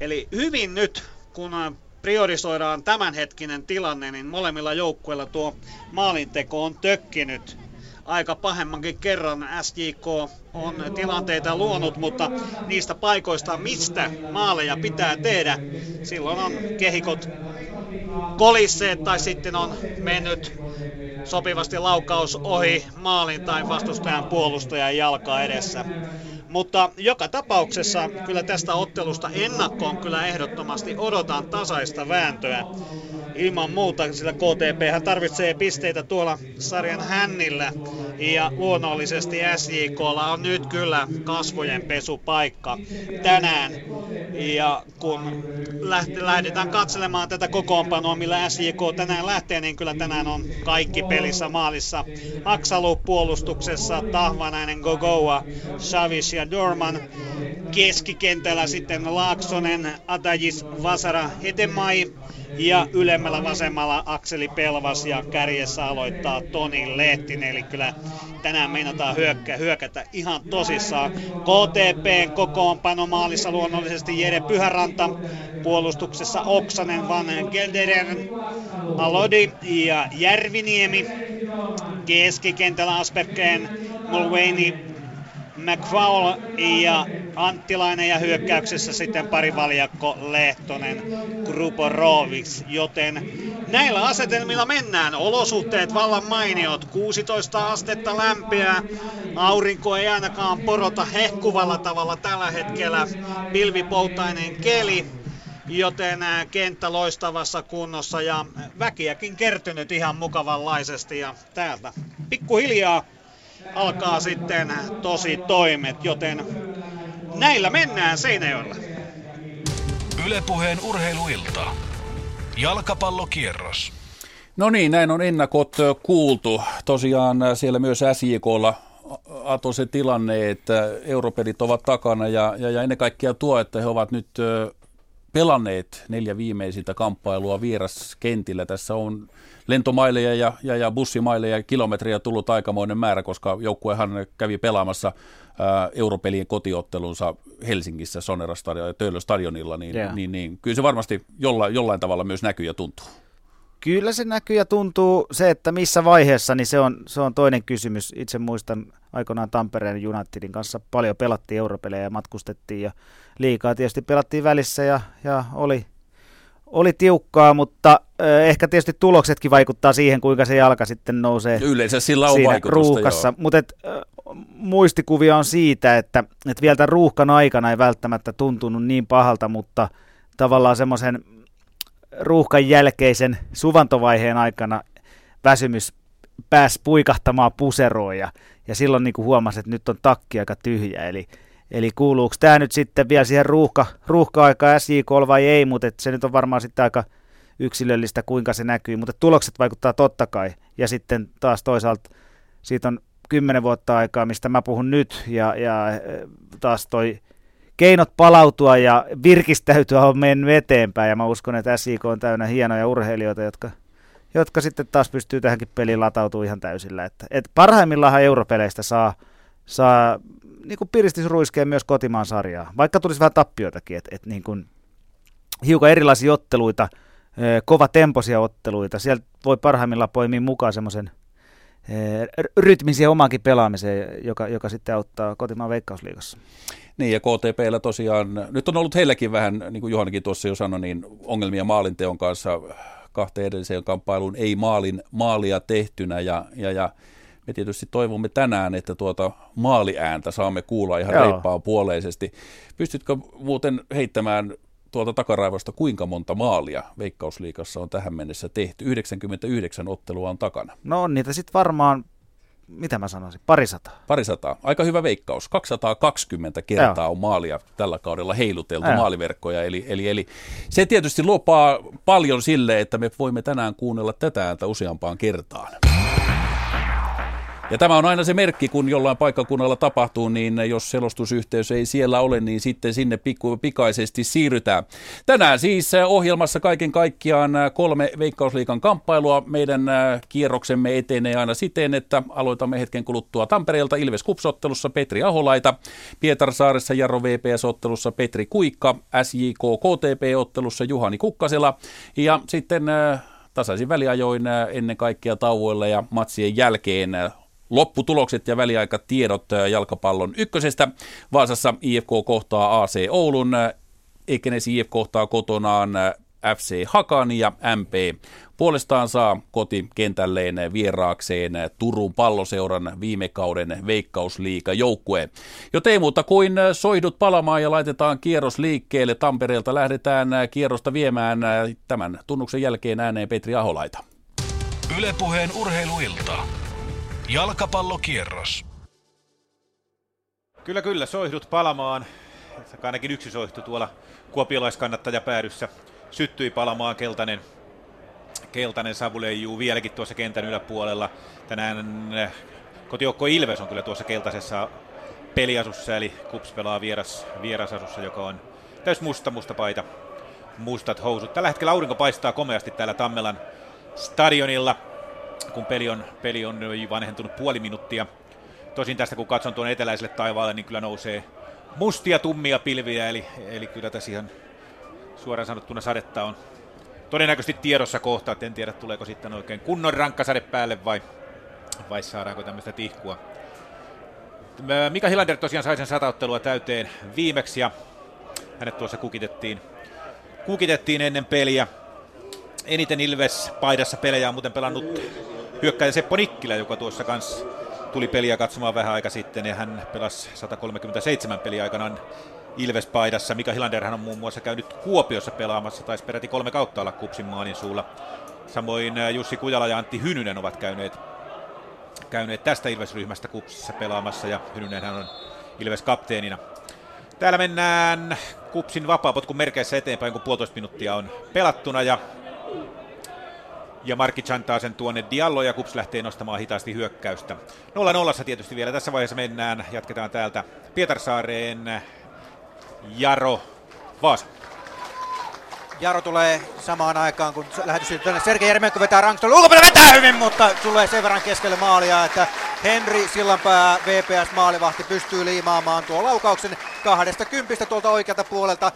eli hyvin nyt, kun priorisoidaan tämänhetkinen tilanne, niin molemmilla joukkueilla tuo maalinteko on tökkinyt aika pahemmankin kerran. SJK on tilanteita luonut, mutta niistä paikoista, mistä maaleja pitää tehdä, silloin on kehikot kolisseet tai sitten on mennyt sopivasti laukaus ohi maalin tai vastustajan puolustajan jalkaa edessä. Mutta joka tapauksessa kyllä tästä ottelusta ennakkoon kyllä ehdottomasti odotan tasaista vääntöä ilman muuta, sillä KTP tarvitsee pisteitä tuolla sarjan hännillä ja luonnollisesti SJKlla on nyt kyllä kasvojen pesupaikka tänään. Ja kun lähdetään katselemaan tätä kokoonpanoa, millä SJK tänään lähtee, niin kyllä tänään on kaikki pelissä maalissa. Aksalu puolustuksessa, Tahvanainen, Gogoa, Savis ja Dorman. Keskikentällä sitten Laaksonen, Atajis, Vasara, Hetemai ja ylemmällä vasemmalla Akseli Pelvas ja kärjessä aloittaa Toni Lehtinen. Eli kyllä tänään meinataan hyökkä, hyökätä ihan tosissaan. KTPn kokoonpano maalissa luonnollisesti Jere Pyhäranta, puolustuksessa Oksanen, Van Gelderen, Alodi ja Järviniemi. Keskikentällä Asperkeen, Mulvaney, McFaul ja Anttilainen ja hyökkäyksessä sitten pari valjakko Lehtonen, Gruporovic, joten näillä asetelmilla mennään. Olosuhteet vallan mainiot, 16 astetta lämpiä, aurinko ei ainakaan porota hehkuvalla tavalla tällä hetkellä, pilvipoutainen keli, joten kenttä loistavassa kunnossa ja väkiäkin kertynyt ihan mukavanlaisesti ja täältä pikkuhiljaa alkaa sitten tosi toimet, joten näillä mennään Seinäjoella. Ylepuheen urheiluilta. Jalkapallokierros. No niin, näin on ennakot kuultu. Tosiaan siellä myös SJKlla Ato se tilanne, että europelit ovat takana ja, ja, ja ennen kaikkea tuo, että he ovat nyt pelanneet neljä viimeisintä kamppailua vieraskentillä. Tässä on lentomaileja ja, ja, ja bussimaileja ja kilometriä tullut aikamoinen määrä, koska joukkuehan kävi pelaamassa ää, europelien kotiottelunsa Helsingissä Sonera ja Töölö stadionilla, niin, yeah. niin, niin kyllä se varmasti jollain, jollain tavalla myös näkyy ja tuntuu. Kyllä se näkyy ja tuntuu. Se, että missä vaiheessa, niin se on, se on toinen kysymys. Itse muistan aikoinaan Tampereen Unitedin kanssa paljon pelattiin europelejä ja matkustettiin ja liikaa tietysti pelattiin välissä ja, ja oli, oli tiukkaa, mutta äh, ehkä tietysti tuloksetkin vaikuttaa siihen, kuinka se jalka sitten nousee Yleensä sillä on siinä ruuhkassa. Mutta äh, muistikuvia on siitä, että, että vielä tämän ruuhkan aikana ei välttämättä tuntunut niin pahalta, mutta tavallaan semmoisen ruuhkan jälkeisen suvantovaiheen aikana väsymys pääsi puikahtamaan puseroon ja, ja silloin niin kuin huomasi, että nyt on takki aika tyhjä. Eli, eli kuuluuko tämä nyt sitten vielä siihen ruuhka, ruuhka-aikaan SJK vai ei, mutta se nyt on varmaan sitten aika yksilöllistä, kuinka se näkyy, mutta tulokset vaikuttaa totta kai. Ja sitten taas toisaalta siitä on kymmenen vuotta aikaa, mistä mä puhun nyt, ja, ja taas toi keinot palautua ja virkistäytyä on mennyt eteenpäin, ja mä uskon, että SIK on täynnä hienoja urheilijoita, jotka, jotka sitten taas pystyy tähänkin peliin latautumaan ihan täysillä. Että, et parhaimmillaan europeleistä saa, saa niin kuin piristysruiskeen myös kotimaan sarjaa, vaikka tulisi vähän tappioitakin, että et niin hiukan erilaisia otteluita, kova temposia otteluita, sieltä voi parhaimmillaan poimia mukaan semmoisen rytmin siihen omaankin pelaamiseen, joka, joka sitten auttaa kotimaan veikkausliigassa. Niin ja KTPllä tosiaan, nyt on ollut heilläkin vähän, niin kuin Johanikin tuossa jo sanoi, niin ongelmia maalinteon kanssa kahteen edelliseen kamppailuun ei maalin, maalia tehtynä ja, ja, ja me tietysti toivomme tänään, että tuota maaliääntä saamme kuulla ihan Joo. reippaan puoleisesti. Pystytkö muuten heittämään tuolta takaraivosta, kuinka monta maalia Veikkausliikassa on tähän mennessä tehty? 99 ottelua on takana. No on niitä sitten varmaan mitä mä sanoisin, parisataa. Parisataa. Aika hyvä veikkaus. 220 kertaa Joo. on maalia tällä kaudella heiluteltu Joo. maaliverkkoja. Eli, eli, eli se tietysti lupaa paljon sille, että me voimme tänään kuunnella tätä ääntä useampaan kertaan. Ja tämä on aina se merkki, kun jollain paikkakunnalla tapahtuu, niin jos selostusyhteys ei siellä ole, niin sitten sinne pikku, pikaisesti siirrytään. Tänään siis ohjelmassa kaiken kaikkiaan kolme Veikkausliikan kamppailua. Meidän äh, kierroksemme etenee aina siten, että aloitamme hetken kuluttua Tampereelta Ilves Kupsottelussa Petri Aholaita, Pietarsaaressa Jarro VPS-ottelussa Petri Kuikka, SJK KTP-ottelussa Juhani Kukkasela ja sitten äh, tasaisin väliajoin äh, ennen kaikkea tauoilla ja matsien jälkeen lopputulokset ja väliaikatiedot jalkapallon ykkösestä. Vaasassa IFK kohtaa AC Oulun, Ekenes IF kohtaa kotonaan FC Hakan ja MP puolestaan saa kotikentälleen vieraakseen Turun palloseuran viime kauden veikkausliiga joukkue. Joten ei muuta kuin soihdut palamaan ja laitetaan kierros liikkeelle. Tampereelta lähdetään kierrosta viemään tämän tunnuksen jälkeen ääneen Petri Aholaita. Ylepuheen urheiluilta. Jalkapallokierros. Kyllä, kyllä, soihdut palamaan. Ainakin yksi soihtu tuolla kuopiolaiskannattaja päädyssä syttyi palamaan keltainen, keltainen savu leijuu vieläkin tuossa kentän yläpuolella. Tänään eh, kotijoukko Ilves on kyllä tuossa keltaisessa peliasussa, eli Kups pelaa vieras, vierasasussa, joka on täys musta, musta paita, mustat housut. Tällä hetkellä aurinko paistaa komeasti täällä Tammelan stadionilla, kun peli on, peli on vanhentunut puoli minuuttia. Tosin tästä kun katson tuon eteläiselle taivaalle, niin kyllä nousee mustia tummia pilviä, eli, eli kyllä tässä ihan suoraan sanottuna sadetta on todennäköisesti tiedossa kohta, että en tiedä tuleeko sitten oikein kunnon rankkasade päälle vai, vai saadaanko tämmöistä tihkua. Mika Hilander tosiaan sai sen satauttelua täyteen viimeksi ja hänet tuossa kukitettiin, kukitettiin ennen peliä. Eniten Ilves paidassa pelejä on muuten pelannut hyökkäjä Seppo Nikkilä, joka tuossa kanssa tuli peliä katsomaan vähän aika sitten ja hän pelasi 137 peliä aikanaan Ilves-paidassa. Mika Hilanderhan on muun muassa käynyt Kuopiossa pelaamassa, taisi peräti kolme kautta olla Kupsin maanin suulla. Samoin äh, Jussi Kujala ja Antti Hynynen ovat käyneet, käyneet tästä Ilves-ryhmästä Kupsissa pelaamassa ja Hynynenhän on Ilves-kapteenina. Täällä mennään Kupsin vapaapotkun merkeissä eteenpäin, kun puolitoista minuuttia on pelattuna ja ja Markki chantaa sen tuonne Diallo ja Kups lähtee nostamaan hitaasti hyökkäystä. 0-0 tietysti vielä tässä vaiheessa mennään. Jatketaan täältä Pietarsaareen Jaro Vaasa. Jaro tulee samaan aikaan, kun lähetys tänne. Sergei Jermenko vetää Rankstolle. Ulkopuolella vetää hyvin, mutta tulee sen verran keskelle maalia, että Henri Sillanpää, VPS maalivahti, pystyy liimaamaan tuo laukauksen kahdesta kympistä tuolta oikealta puolelta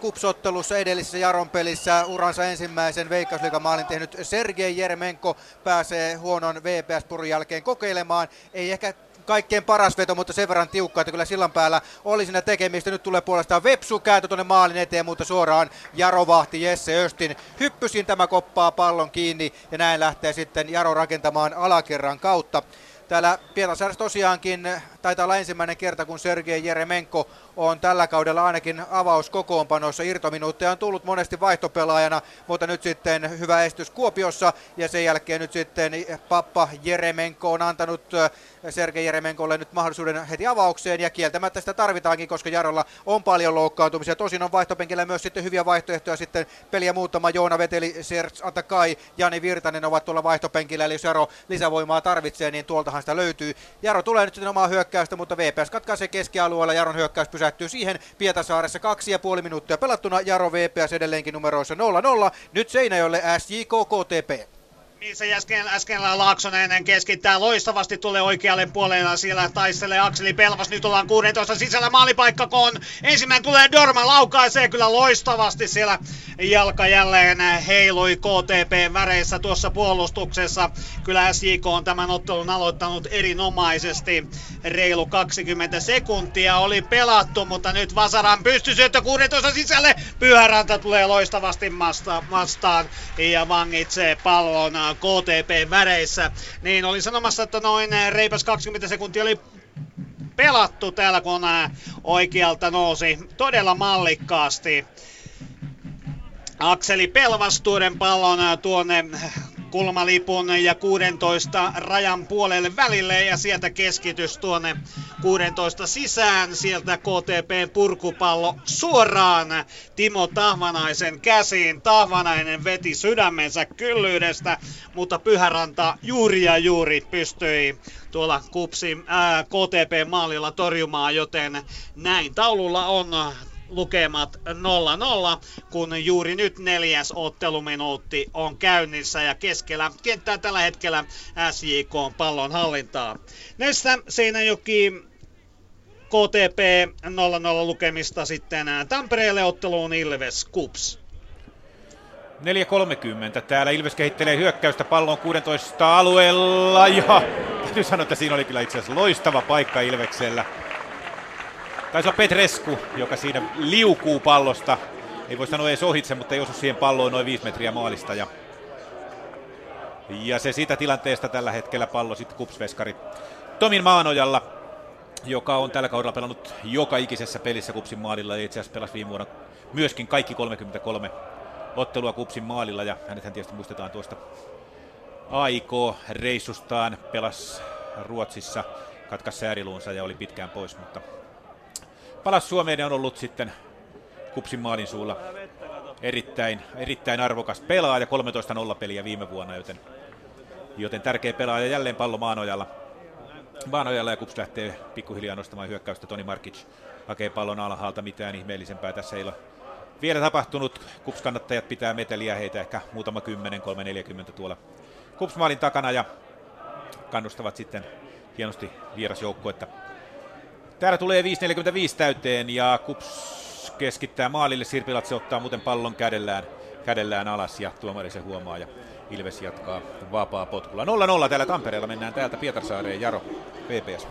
kupsottelussa edellisessä Jaron pelissä uransa ensimmäisen veikkausliigamaalin tehnyt Sergei Jermenko pääsee huonon VPS-purun jälkeen kokeilemaan. Ei ehkä kaikkein paras veto, mutta sen verran tiukka, että kyllä sillan päällä oli siinä tekemistä. Nyt tulee puolestaan Vepsu kääntö tuonne maalin eteen, mutta suoraan Jaro vahti Jesse Östin. Hyppysin tämä koppaa pallon kiinni ja näin lähtee sitten Jaro rakentamaan alakerran kautta. Täällä Pietarsaaressa tosiaankin taitaa olla ensimmäinen kerta, kun Sergei Jeremenko on tällä kaudella ainakin avauskokoonpanossa. Irtominuutteja on tullut monesti vaihtopelaajana, mutta nyt sitten hyvä estys Kuopiossa ja sen jälkeen nyt sitten Pappa Jeremenko on antanut Sergei Jeremenkolle nyt mahdollisuuden heti avaukseen ja kieltämättä sitä tarvitaankin, koska Jarolla on paljon loukkaantumisia. Tosin on vaihtopenkillä myös sitten hyviä vaihtoehtoja sitten peliä muuttama Joona Veteli, Serge Atakai, Jani Virtanen ovat tuolla vaihtopenkillä, eli jos Jaro lisävoimaa tarvitsee, niin tuoltahan sitä löytyy. Jaro tulee nyt sitten omaa hyökkäystä, mutta VPS katkaisee keskialueella, Jaron hyökkäys pysähtyy siihen. Pietasaaressa kaksi ja puoli minuuttia pelattuna, Jaro VPS edelleenkin numeroissa 0-0. Nyt Seinäjoelle SJK KTP missä äsken, äsken Laaksonen keskittää loistavasti, tulee oikealle puolelle, siellä taistelee Akseli Pelvas, nyt ollaan 16 sisällä maalipaikka, kun ensimmäinen tulee Dorma, laukaisee kyllä loistavasti siellä jalka jälleen heilui KTP-väreissä tuossa puolustuksessa. Kyllä SJK on tämän ottelun aloittanut erinomaisesti. Reilu 20 sekuntia oli pelattu, mutta nyt Vasaran pystysyöttö 16 sisälle. Pyhäranta tulee loistavasti vastaan ja vangitsee pallon KTP-väreissä. Niin oli sanomassa, että noin reipas 20 sekuntia oli pelattu täällä, kun oikealta nousi todella mallikkaasti. Akseli Pelvas tuoden pallon tuonne kulmalipun ja 16 rajan puolelle välille ja sieltä keskitys tuonne 16 sisään. Sieltä KTP purkupallo suoraan Timo Tahvanaisen käsiin. Tahvanainen veti sydämensä kyllyydestä, mutta Pyhäranta juuri ja juuri pystyi tuolla Kupsi ää, KTP-maalilla torjumaan, joten näin taululla on lukemat 0-0, kun juuri nyt neljäs otteluminuutti on käynnissä ja keskellä kenttää tällä hetkellä SJK on pallon hallintaa. Näistä Seinäjoki KTP 0-0 lukemista sitten Tampereelle otteluun Ilves Kups. 4.30. Täällä Ilves kehittelee hyökkäystä pallon 16 alueella ja täytyy sanoa, että siinä oli kyllä itse asiassa loistava paikka Ilveksellä. Taisi olla Petresku, joka siinä liukuu pallosta. Ei voi sanoa edes ohitse, mutta ei osu siihen palloon noin viisi metriä maalista. Ja, ja se siitä tilanteesta tällä hetkellä pallo sitten kupsveskari Tomin Maanojalla, joka on tällä kaudella pelannut joka ikisessä pelissä kupsin maalilla. Ja itse asiassa pelasi viime vuonna myöskin kaikki 33 ottelua kupsin maalilla. Ja hänethän tietysti muistetaan tuosta AIK-reissustaan. Pelas Ruotsissa, katkaisi sääriluunsa ja oli pitkään pois, mutta palas Suomeen ja on ollut sitten Kupsin maalin suulla erittäin, erittäin arvokas pelaaja, 13-0 peliä viime vuonna, joten, joten tärkeä pelaaja jälleen pallo Maanojalla. Maanojalla ja Kups lähtee pikkuhiljaa nostamaan hyökkäystä. Toni Markic hakee pallon alhaalta, mitään ihmeellisempää tässä ei ole vielä tapahtunut. Kups-kannattajat pitää meteliä, heitä ehkä muutama 10, 3, 40 tuolla Kupsmaalin takana ja kannustavat sitten hienosti vierasjoukkuetta. Täällä tulee 5.45 täyteen ja Kups keskittää maalille. Sirpilatse ottaa muuten pallon kädellään, kädellään alas ja tuomari se huomaa ja Ilves jatkaa vapaa potkulla. 0-0 täällä Tampereella mennään täältä Pietarsaareen. Jaro, VPS.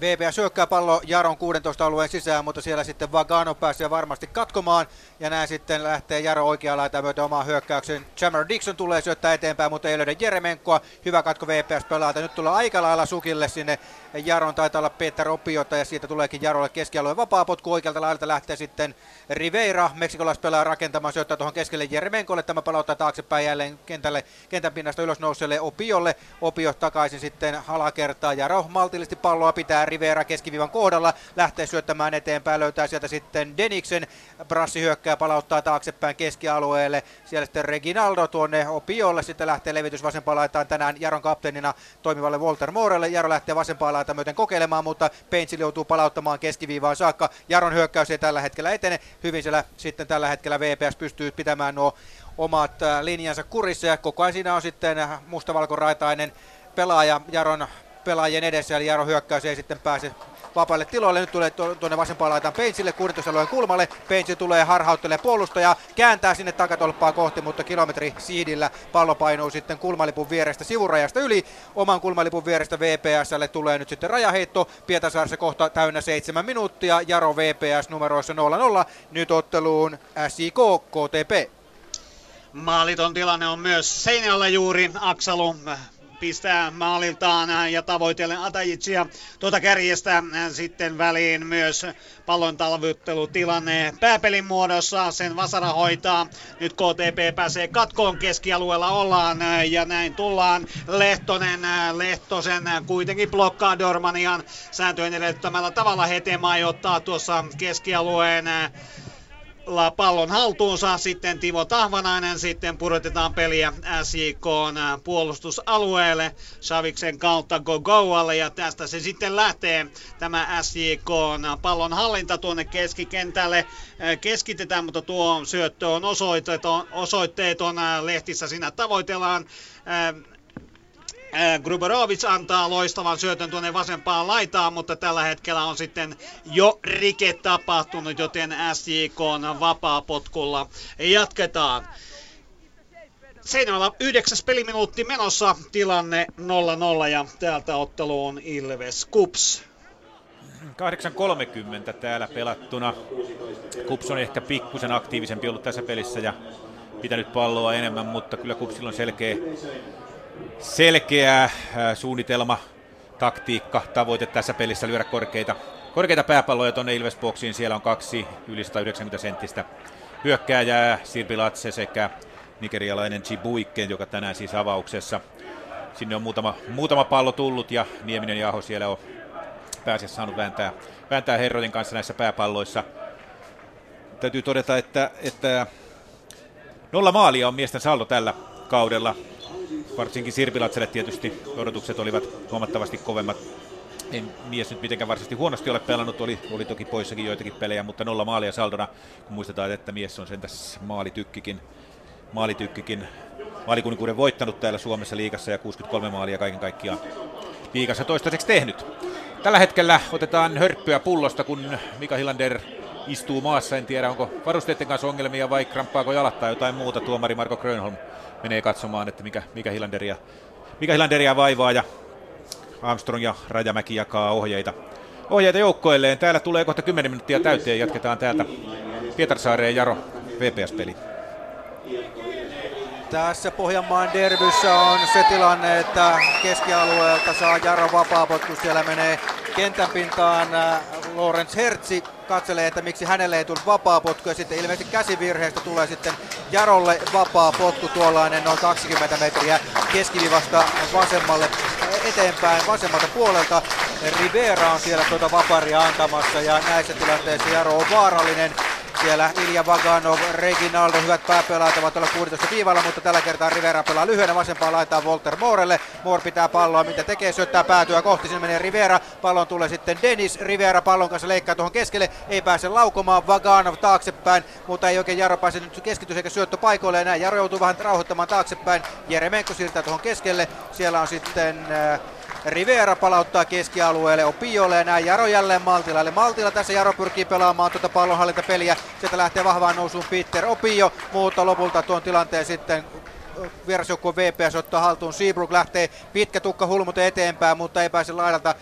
VPS syökkää pallo Jaron 16 alueen sisään, mutta siellä sitten Vagano pääsee varmasti katkomaan. Ja näin sitten lähtee Jaro oikealla laita myötä omaan hyökkäyksen. Jammer Dixon tulee syöttää eteenpäin, mutta ei löydä Jeremenkoa. Hyvä katko VPS pelaa. Nyt tulee aika lailla sukille sinne. Jaron taitaa olla Peter Opiota ja siitä tuleekin Jarolle keskialueen vapaa potku. Oikealta laidalta lähtee sitten Rivera, meksikolaispelaaja rakentamaan syöttää tuohon keskelle Jeremenkolle. Tämä palauttaa taaksepäin jälleen kentälle, kentän pinnasta ylös nousseelle Opiolle. Opio takaisin sitten halakertaa. Jaro maltillisesti palloa pitää Rivera keskiviivan kohdalla, lähtee syöttämään eteenpäin, löytää sieltä sitten Deniksen, Brassi hyökkää, palauttaa taaksepäin keskialueelle, siellä sitten Reginaldo tuonne Opiolle, sitten lähtee levitys vasempaan laitaan tänään Jaron kapteenina toimivalle Walter Moorelle, Jaro lähtee vasempaan laitaan myöten kokeilemaan, mutta Pencil joutuu palauttamaan keskiviivaan saakka, Jaron hyökkäys ei tällä hetkellä etene, hyvin siellä sitten tällä hetkellä VPS pystyy pitämään nuo omat äh, linjansa kurissa. Ja koko ajan siinä on sitten mustavalkoraitainen pelaaja Jaron pelaajien edessä, eli Jaro hyökkäys ei sitten pääse vapaille tiloille. Nyt tulee tuonne vasempaan laitaan Peinsille, 16 alueen kulmalle. Peintsi tulee harhauttelee puolustaja, kääntää sinne takatolppaa kohti, mutta kilometri siidillä pallo painuu sitten kulmalipun vierestä sivurajasta yli. Oman kulmalipun vierestä VPSlle tulee nyt sitten rajaheitto. Pietasaaressa kohta täynnä 7 minuuttia. Jaro VPS numeroissa 0-0. Nyt otteluun SIK KTP. Maaliton tilanne on myös Seinäjoella juuri. Aksalu pistää maaliltaan ja tavoitellen Atajicia tuota kärjestä sitten väliin myös pallon talvyttelutilanne pääpelin muodossa. Sen Vasara hoitaa. Nyt KTP pääsee katkoon keskialueella ollaan ja näin tullaan. Lehtonen, Lehtosen kuitenkin blokkaa Dormanian sääntöjen edellyttämällä tavalla Hetemai ottaa tuossa keskialueen pallon haltuunsa. Sitten Timo Tahvanainen sitten pudotetaan peliä SJK puolustusalueelle Saviksen kautta Gogoalle ja tästä se sitten lähtee tämä SJK pallon hallinta tuonne keskikentälle. Keskitetään, mutta tuo syöttö on osoitteeton, osoitteeton lehtissä siinä tavoitellaan. Gruberovic antaa loistavan syötön tuonne vasempaan laitaan, mutta tällä hetkellä on sitten jo rike tapahtunut, joten SJK on vapaa-potkulla jatketaan. Seinämällä yhdeksäs peliminuutti menossa, tilanne 0-0 ja täältä otteluun Ilves Kups. 8.30 täällä pelattuna. Kups on ehkä pikkusen aktiivisempi ollut tässä pelissä ja pitänyt palloa enemmän, mutta kyllä Kupsilla on selkeä selkeä äh, suunnitelma, taktiikka, tavoite tässä pelissä lyödä korkeita, korkeita pääpalloja tuonne Ilvesboksiin. Siellä on kaksi yli 190 senttistä hyökkääjää, Sirpi Latse sekä nigerialainen Chibuikke, joka tänään siis avauksessa. Sinne on muutama, muutama pallo tullut ja Nieminen ja Aho siellä on pääasiassa saanut vääntää, vääntää Herrotin kanssa näissä pääpalloissa. Täytyy todeta, että, että nolla maalia on miesten saldo tällä kaudella varsinkin Sirpilatselle tietysti odotukset olivat huomattavasti kovemmat. Ei mies nyt mitenkään varsinaisesti huonosti ole pelannut, oli, oli toki poissakin joitakin pelejä, mutta nolla maalia saldona, kun muistetaan, että mies on sen tässä maalitykkikin, maalitykkikin maalikuninkuuden voittanut täällä Suomessa liigassa ja 63 maalia kaiken kaikkiaan liigassa toistaiseksi tehnyt. Tällä hetkellä otetaan hörppyä pullosta, kun Mika Hilander istuu maassa. En tiedä, onko varusteiden kanssa ongelmia vai kramppaako jalat tai jotain muuta. Tuomari Marko Grönholm menee katsomaan, että mikä, mikä, Hilanderia, mikä Hilanderia vaivaa ja Armstrong ja Rajamäki jakaa ohjeita, ohjeita joukkoilleen. Täällä tulee kohta 10 minuuttia täyteen. Jatketaan täältä Pietarsaareen Jaro VPS-peli. Tässä Pohjanmaan derbyssä on se tilanne, että keskialueelta saa Jaro vapaapotku. Siellä menee kentän pintaan äh, Lorenz Hertzi katselee, että miksi hänelle ei tullut vapaa potku ja sitten ilmeisesti käsivirheestä tulee sitten Jarolle vapaa potku tuollainen noin 20 metriä keskivivasta vasemmalle eteenpäin vasemmalta puolelta. Rivera on siellä tuota vaparia antamassa ja näissä tilanteissa Jaro on vaarallinen. Siellä Ilja Vaganov, Reginaldo, hyvät pääpelaat ovat olla 16 viivalla, mutta tällä kertaa Rivera pelaa lyhyenä vasempaan laittaa Walter Moorelle. Moore pitää palloa, mitä tekee, syöttää päätyä kohti, sinne menee Rivera. Pallon tulee sitten Dennis, Rivera pallon kanssa leikkaa tuohon keskelle, ei pääse laukomaan, Vaganov taaksepäin, mutta ei oikein Jaro pääse nyt keskitys eikä syöttö paikoille näin. Jaro joutuu vähän rauhoittamaan taaksepäin, Jeremenko siirtää tuohon keskelle, siellä on sitten äh, Rivera palauttaa keskialueelle Opiolle ja näin Jaro jälleen Maltilalle. Maltila tässä Jaro pyrkii pelaamaan tuota pallonhallintapeliä. Sieltä lähtee vahvaan nousuun Peter Opio, mutta lopulta tuon tilanteen sitten vierasjoukkueen VPS ottaa haltuun. Seabrook lähtee pitkä tukka hulmute eteenpäin, mutta ei pääse laidalta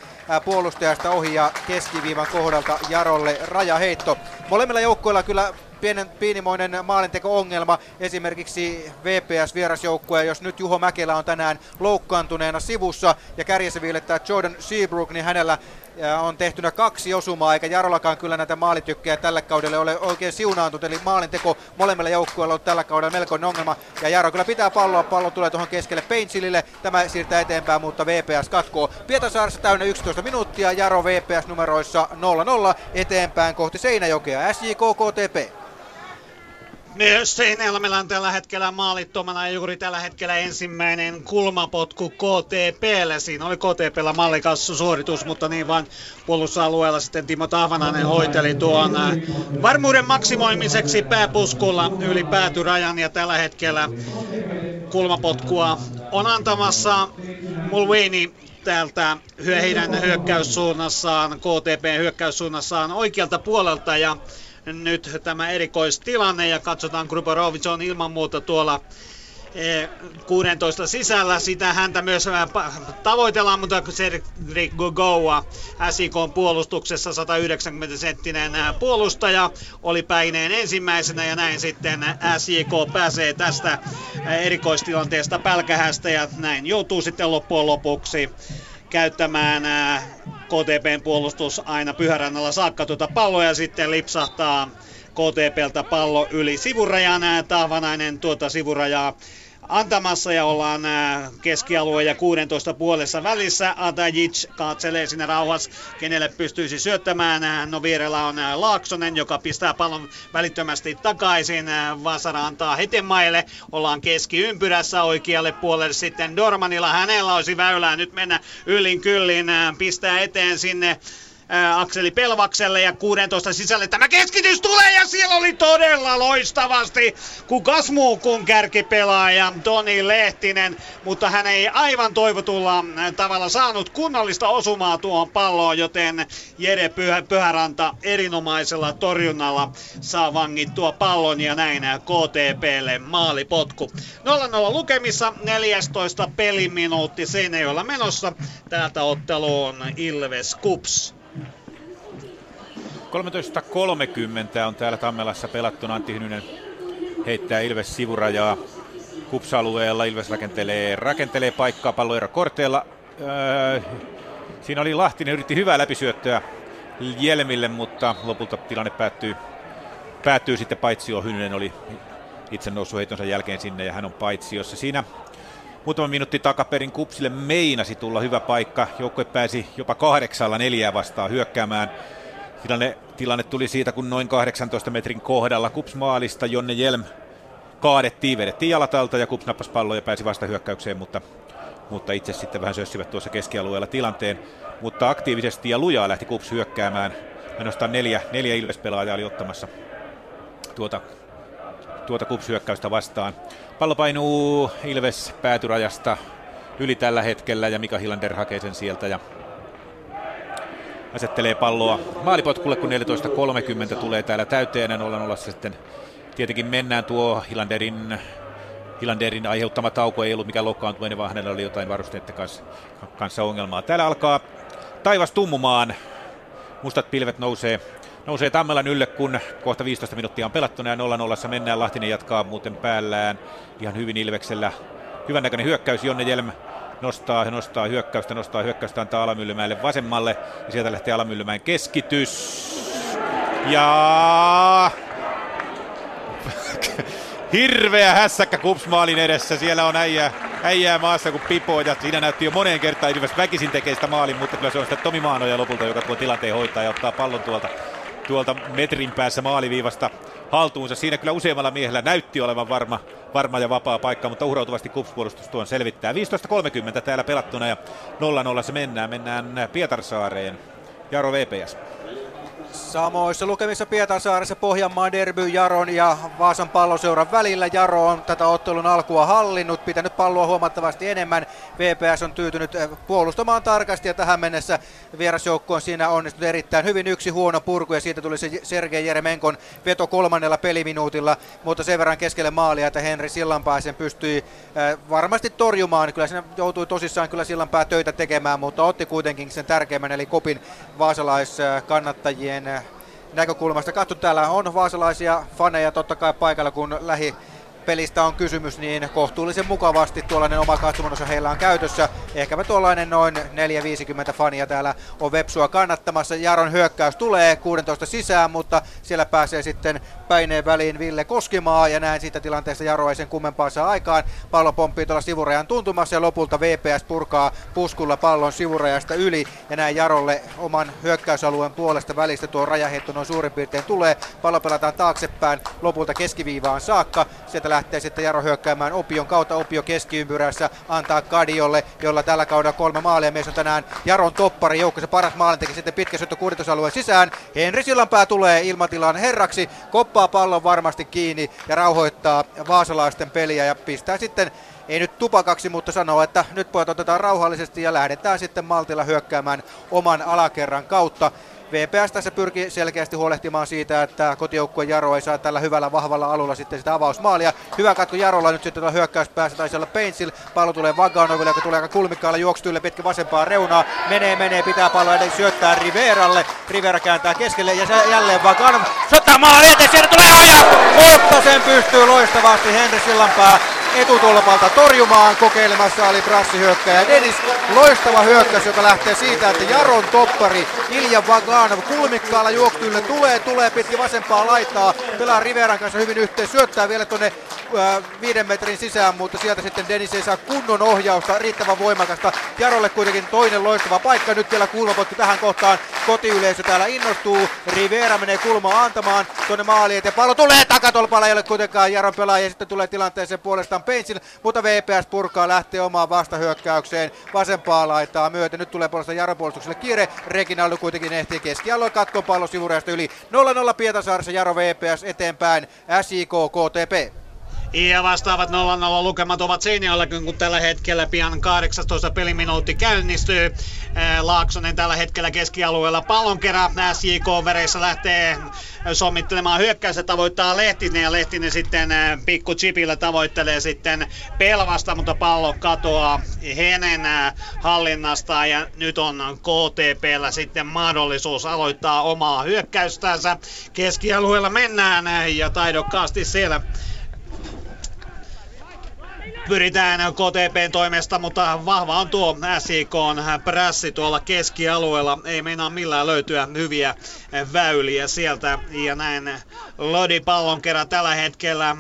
puolustajasta ohi ja keskiviivan kohdalta Jarolle rajaheitto. Molemmilla joukkueilla kyllä pienen, pienimoinen maalinteko-ongelma. Esimerkiksi VPS vierasjoukkue, jos nyt Juho Mäkelä on tänään loukkaantuneena sivussa ja kärjessä viilettää Jordan Seabrook, niin hänellä on tehtynä kaksi osumaa, eikä Jarolakaan kyllä näitä maalitykkejä tällä kaudella ole oikein siunaantunut, eli maalinteko molemmilla joukkueilla on tällä kaudella melkoinen ongelma, ja Jaro kyllä pitää palloa, pallo tulee tuohon keskelle Paintsilille, tämä siirtää eteenpäin, mutta VPS katkoo. Pietasaaressa täynnä 11 minuuttia, Jaro VPS numeroissa 0-0, eteenpäin kohti Seinäjokea, SJK KTP. Myös Seinäjoella on tällä hetkellä maalittomana juuri tällä hetkellä ensimmäinen kulmapotku KTPlle. Siinä oli KTPllä mallikassu suoritus, mutta niin vaan puolustusalueella sitten Timo Tahvanainen hoiteli tuon äh, varmuuden maksimoimiseksi pääpuskulla yli päätyrajan ja tällä hetkellä kulmapotkua on antamassa Mulvini täältä heidän hyökkäyssuunnassaan, KTP hyökkäyssuunnassaan oikealta puolelta ja nyt tämä erikoistilanne ja katsotaan Gruborovic on ilman muuta tuolla 16 eh, sisällä. Sitä häntä myös eh, tavoitellaan, mutta Cedric Gogoa SIK puolustuksessa 190 senttinen eh, puolustaja oli päineen ensimmäisenä ja näin sitten SIK pääsee tästä erikoistilanteesta pälkähästä ja näin joutuu sitten loppujen lopuksi käyttämään KTPn puolustus aina pyhärannalla saakka tuota palloa ja sitten lipsahtaa KTPltä pallo yli sivurajan. Tahvanainen tuota sivurajaa antamassa ja ollaan äh, keskialue ja 16 puolessa välissä. Adajic katselee sinne rauhassa, kenelle pystyisi syöttämään. No vierellä on Laaksonen, joka pistää pallon välittömästi takaisin. Vasara antaa Hetemaille. Ollaan keskiympyrässä oikealle puolelle sitten Dormanilla. Hänellä olisi väylää nyt mennä yllin kyllin. Pistää eteen sinne Akseli Pelvakselle ja 16 sisälle tämä keskitys tulee ja siellä oli todella loistavasti kukas muu kuin kärkipelaaja Toni Lehtinen, mutta hän ei aivan toivotulla tavalla saanut kunnollista osumaa tuohon palloon, joten Jere Pyhä, Pyhäranta erinomaisella torjunnalla saa vangittua pallon ja näin KTPlle maalipotku. 0-0 lukemissa 14 peliminuutti Seinäjoella menossa. Täältä otteluun Ilves Kups. 13.30 on täällä Tammelassa pelattu. Antti Hynynen heittää Ilves sivurajaa kupsa-alueella. Ilves rakentelee, rakentelee paikkaa palloero korteella. Öö, siinä oli Lahtinen, yritti hyvää läpisyöttöä Jelmille, mutta lopulta tilanne päättyy, päättyy sitten paitsio. Hynynen oli itse noussut heitonsa jälkeen sinne ja hän on paitsiossa. Siinä muutama minuutti takaperin Kupsille meinasi tulla hyvä paikka. Joukkue pääsi jopa kahdeksalla neljää vastaan hyökkäämään Tilanne, tilanne tuli siitä, kun noin 18 metrin kohdalla Kups maalista Jonne Jelm kaadettiin, vedettiin jalat alta ja Kups nappasi pallon ja pääsi vasta hyökkäykseen, mutta, mutta itse sitten vähän sössivät tuossa keskialueella tilanteen. Mutta aktiivisesti ja lujaa lähti Kups hyökkäämään. Ainoastaan neljä, neljä Ilves-pelaajaa oli ottamassa tuota, tuota Kups-hyökkäystä vastaan. Pallo painuu Ilves päätyrajasta yli tällä hetkellä ja Mika Hilander hakee sen sieltä ja asettelee palloa maalipotkulle, kun 14.30 tulee täällä täyteen. Ollaan olla sitten tietenkin mennään tuo Hilanderin Hilanderin aiheuttama tauko ei ollut mikään loukkaantuminen, vaan hänellä oli jotain varusteiden kanssa, kanssa ongelmaa. Täällä alkaa taivas tummumaan. Mustat pilvet nousee nousee Tammelan ylle, kun kohta 15 minuuttia on pelattuna ja 0-0 mennään. Lahtinen jatkaa muuten päällään ihan hyvin Ilveksellä. Hyvän näköinen hyökkäys, Jonne Jelm nostaa, nostaa hyökkäystä, nostaa hyökkäystä, antaa Alamyllymäelle vasemmalle ja sieltä lähtee Alamyllymäen keskitys. Ja hirveä hässäkkä Kupsmaalin edessä. Siellä on äijä, äijää maassa kuin Pipo ja siinä näytti jo moneen kertaan Ilves väkisin tekee sitä maalin, mutta kyllä se on sitä Tomi Maanoja lopulta, joka tuo tilanteen hoitaa ja ottaa pallon tuolta, tuolta metrin päässä maaliviivasta haltuunsa. Siinä kyllä useammalla miehellä näytti olevan varma, varma ja vapaa paikka, mutta uhrautuvasti kupspuolustus tuon selvittää. 15.30 täällä pelattuna ja 0-0 se mennään. Mennään Pietarsaareen. Jaro VPS. Samoissa lukemissa Pietarsaaressa Pohjanmaan derby Jaron ja Vaasan palloseuran välillä. Jaro on tätä ottelun alkua hallinnut, pitänyt palloa huomattavasti enemmän. VPS on tyytynyt eh, puolustamaan tarkasti ja tähän mennessä vierasjoukko on siinä onnistunut erittäin hyvin. Yksi huono purku ja siitä tuli se Sergei Jeremenkon veto kolmannella peliminuutilla, mutta sen verran keskelle maalia, että Henri Sillanpää sen pystyi eh, varmasti torjumaan. Kyllä siinä joutui tosissaan kyllä Sillanpää töitä tekemään, mutta otti kuitenkin sen tärkeimmän eli kopin vaasalaiskannattajien näkökulmasta. Katso, täällä on vaasalaisia faneja totta kai paikalla, kun lähi pelistä on kysymys, niin kohtuullisen mukavasti tuollainen oma katsomonosa heillä on käytössä. Ehkäpä tuollainen noin 450 fania täällä on Vepsua kannattamassa. Jaron hyökkäys tulee 16 sisään, mutta siellä pääsee sitten päineen väliin Ville Koskimaa ja näin siitä tilanteesta Jaro ei sen kummempaa saa aikaan. Pallo pomppii tuolla sivurajan tuntumassa ja lopulta VPS purkaa puskulla pallon sivurajasta yli ja näin Jarolle oman hyökkäysalueen puolesta välistä tuo rajaheitto noin suurin piirtein tulee. Pallo pelataan taaksepäin lopulta keskiviivaan saakka. Sieltä lähtee sitten Jaro hyökkäämään Opion kautta. Opio keskiympyrässä antaa Kadiolle, jolla tällä kaudella kolme maalia. Mies on tänään Jaron toppari, se paras maalintekijä sitten pitkä syöttö kuuditosalueen sisään. Henri Sillanpää tulee ilmatilan herraksi, koppaa pallon varmasti kiinni ja rauhoittaa vaasalaisten peliä ja pistää sitten ei nyt tupakaksi, mutta sanoo, että nyt pojat otetaan rauhallisesti ja lähdetään sitten maltilla hyökkäämään oman alakerran kautta. VPS tässä pyrkii selkeästi huolehtimaan siitä, että kotijoukkueen Jaro ei saa tällä hyvällä vahvalla alulla sitten sitä avausmaalia. Hyvä katko Jarolla nyt sitten hyökkäyspäässä taisi olla Pencil. Pallo tulee Vaganoville, joka tulee aika kulmikkaalla juoksutylle pitkä vasempaa reunaa. Menee, menee, pitää pallo edes syöttää Riveralle. Rivera kääntää keskelle ja jälleen Vaganov. Sota maali eteen, sieltä tulee oja! Mutta sen pystyy loistavasti Henri Sillanpää etutolpalta torjumaan. Kokeilemassa oli brassihyökkäjä Dennis. Loistava hyökkäys, joka lähtee siitä, että Jaron toppari Ilja Vaganov kulmikkaalla juoksuille tulee, tulee pitkin vasempaa laitaa. Pelaa Riveran kanssa hyvin yhteen, syöttää vielä tuonne viiden metrin sisään, mutta sieltä sitten Dennis ei saa kunnon ohjausta, riittävän voimakasta. Jarolle kuitenkin toinen loistava paikka, nyt vielä kulmapotku tähän kohtaan. Kotiyleisö täällä innostuu, Rivera menee kulmaa antamaan tuonne maaliin, ja pallo tulee takatolpalla, ei ole kuitenkaan Jaron pelaaja, ja sitten tulee tilanteeseen puolestaan Peitsin, mutta VPS purkaa lähtee omaan vastahyökkäykseen. Vasempaa laitaa myöten. Nyt tulee puolesta Jaron puolustukselle. Kiire, Reginaldo kuitenkin ehtii keskialueen katkon pallo sivurajasta yli. 0-0 Pietasaaressa Jaro VPS eteenpäin, SIK KTP. Ja vastaavat 0-0 lukemat ovat Seinäjälläkin, kun tällä hetkellä pian 18 peliminuutti käynnistyy. Laaksonen tällä hetkellä keskialueella pallon kerran SJK-vereissä lähtee sommittelemaan hyökkäystä tavoittaa Lehtinen ja Lehtinen sitten pikku chipillä tavoittelee sitten Pelvasta, mutta pallo katoaa Henen hallinnasta ja nyt on KTPllä sitten mahdollisuus aloittaa omaa hyökkäystänsä. Keskialueella mennään ja taidokkaasti siellä pyritään KTPn toimesta, mutta vahva on tuo SIK prässi tuolla keskialueella. Ei meinaa millään löytyä hyviä väyliä sieltä. Ja näin Lodi pallon kerran tällä hetkellä äh,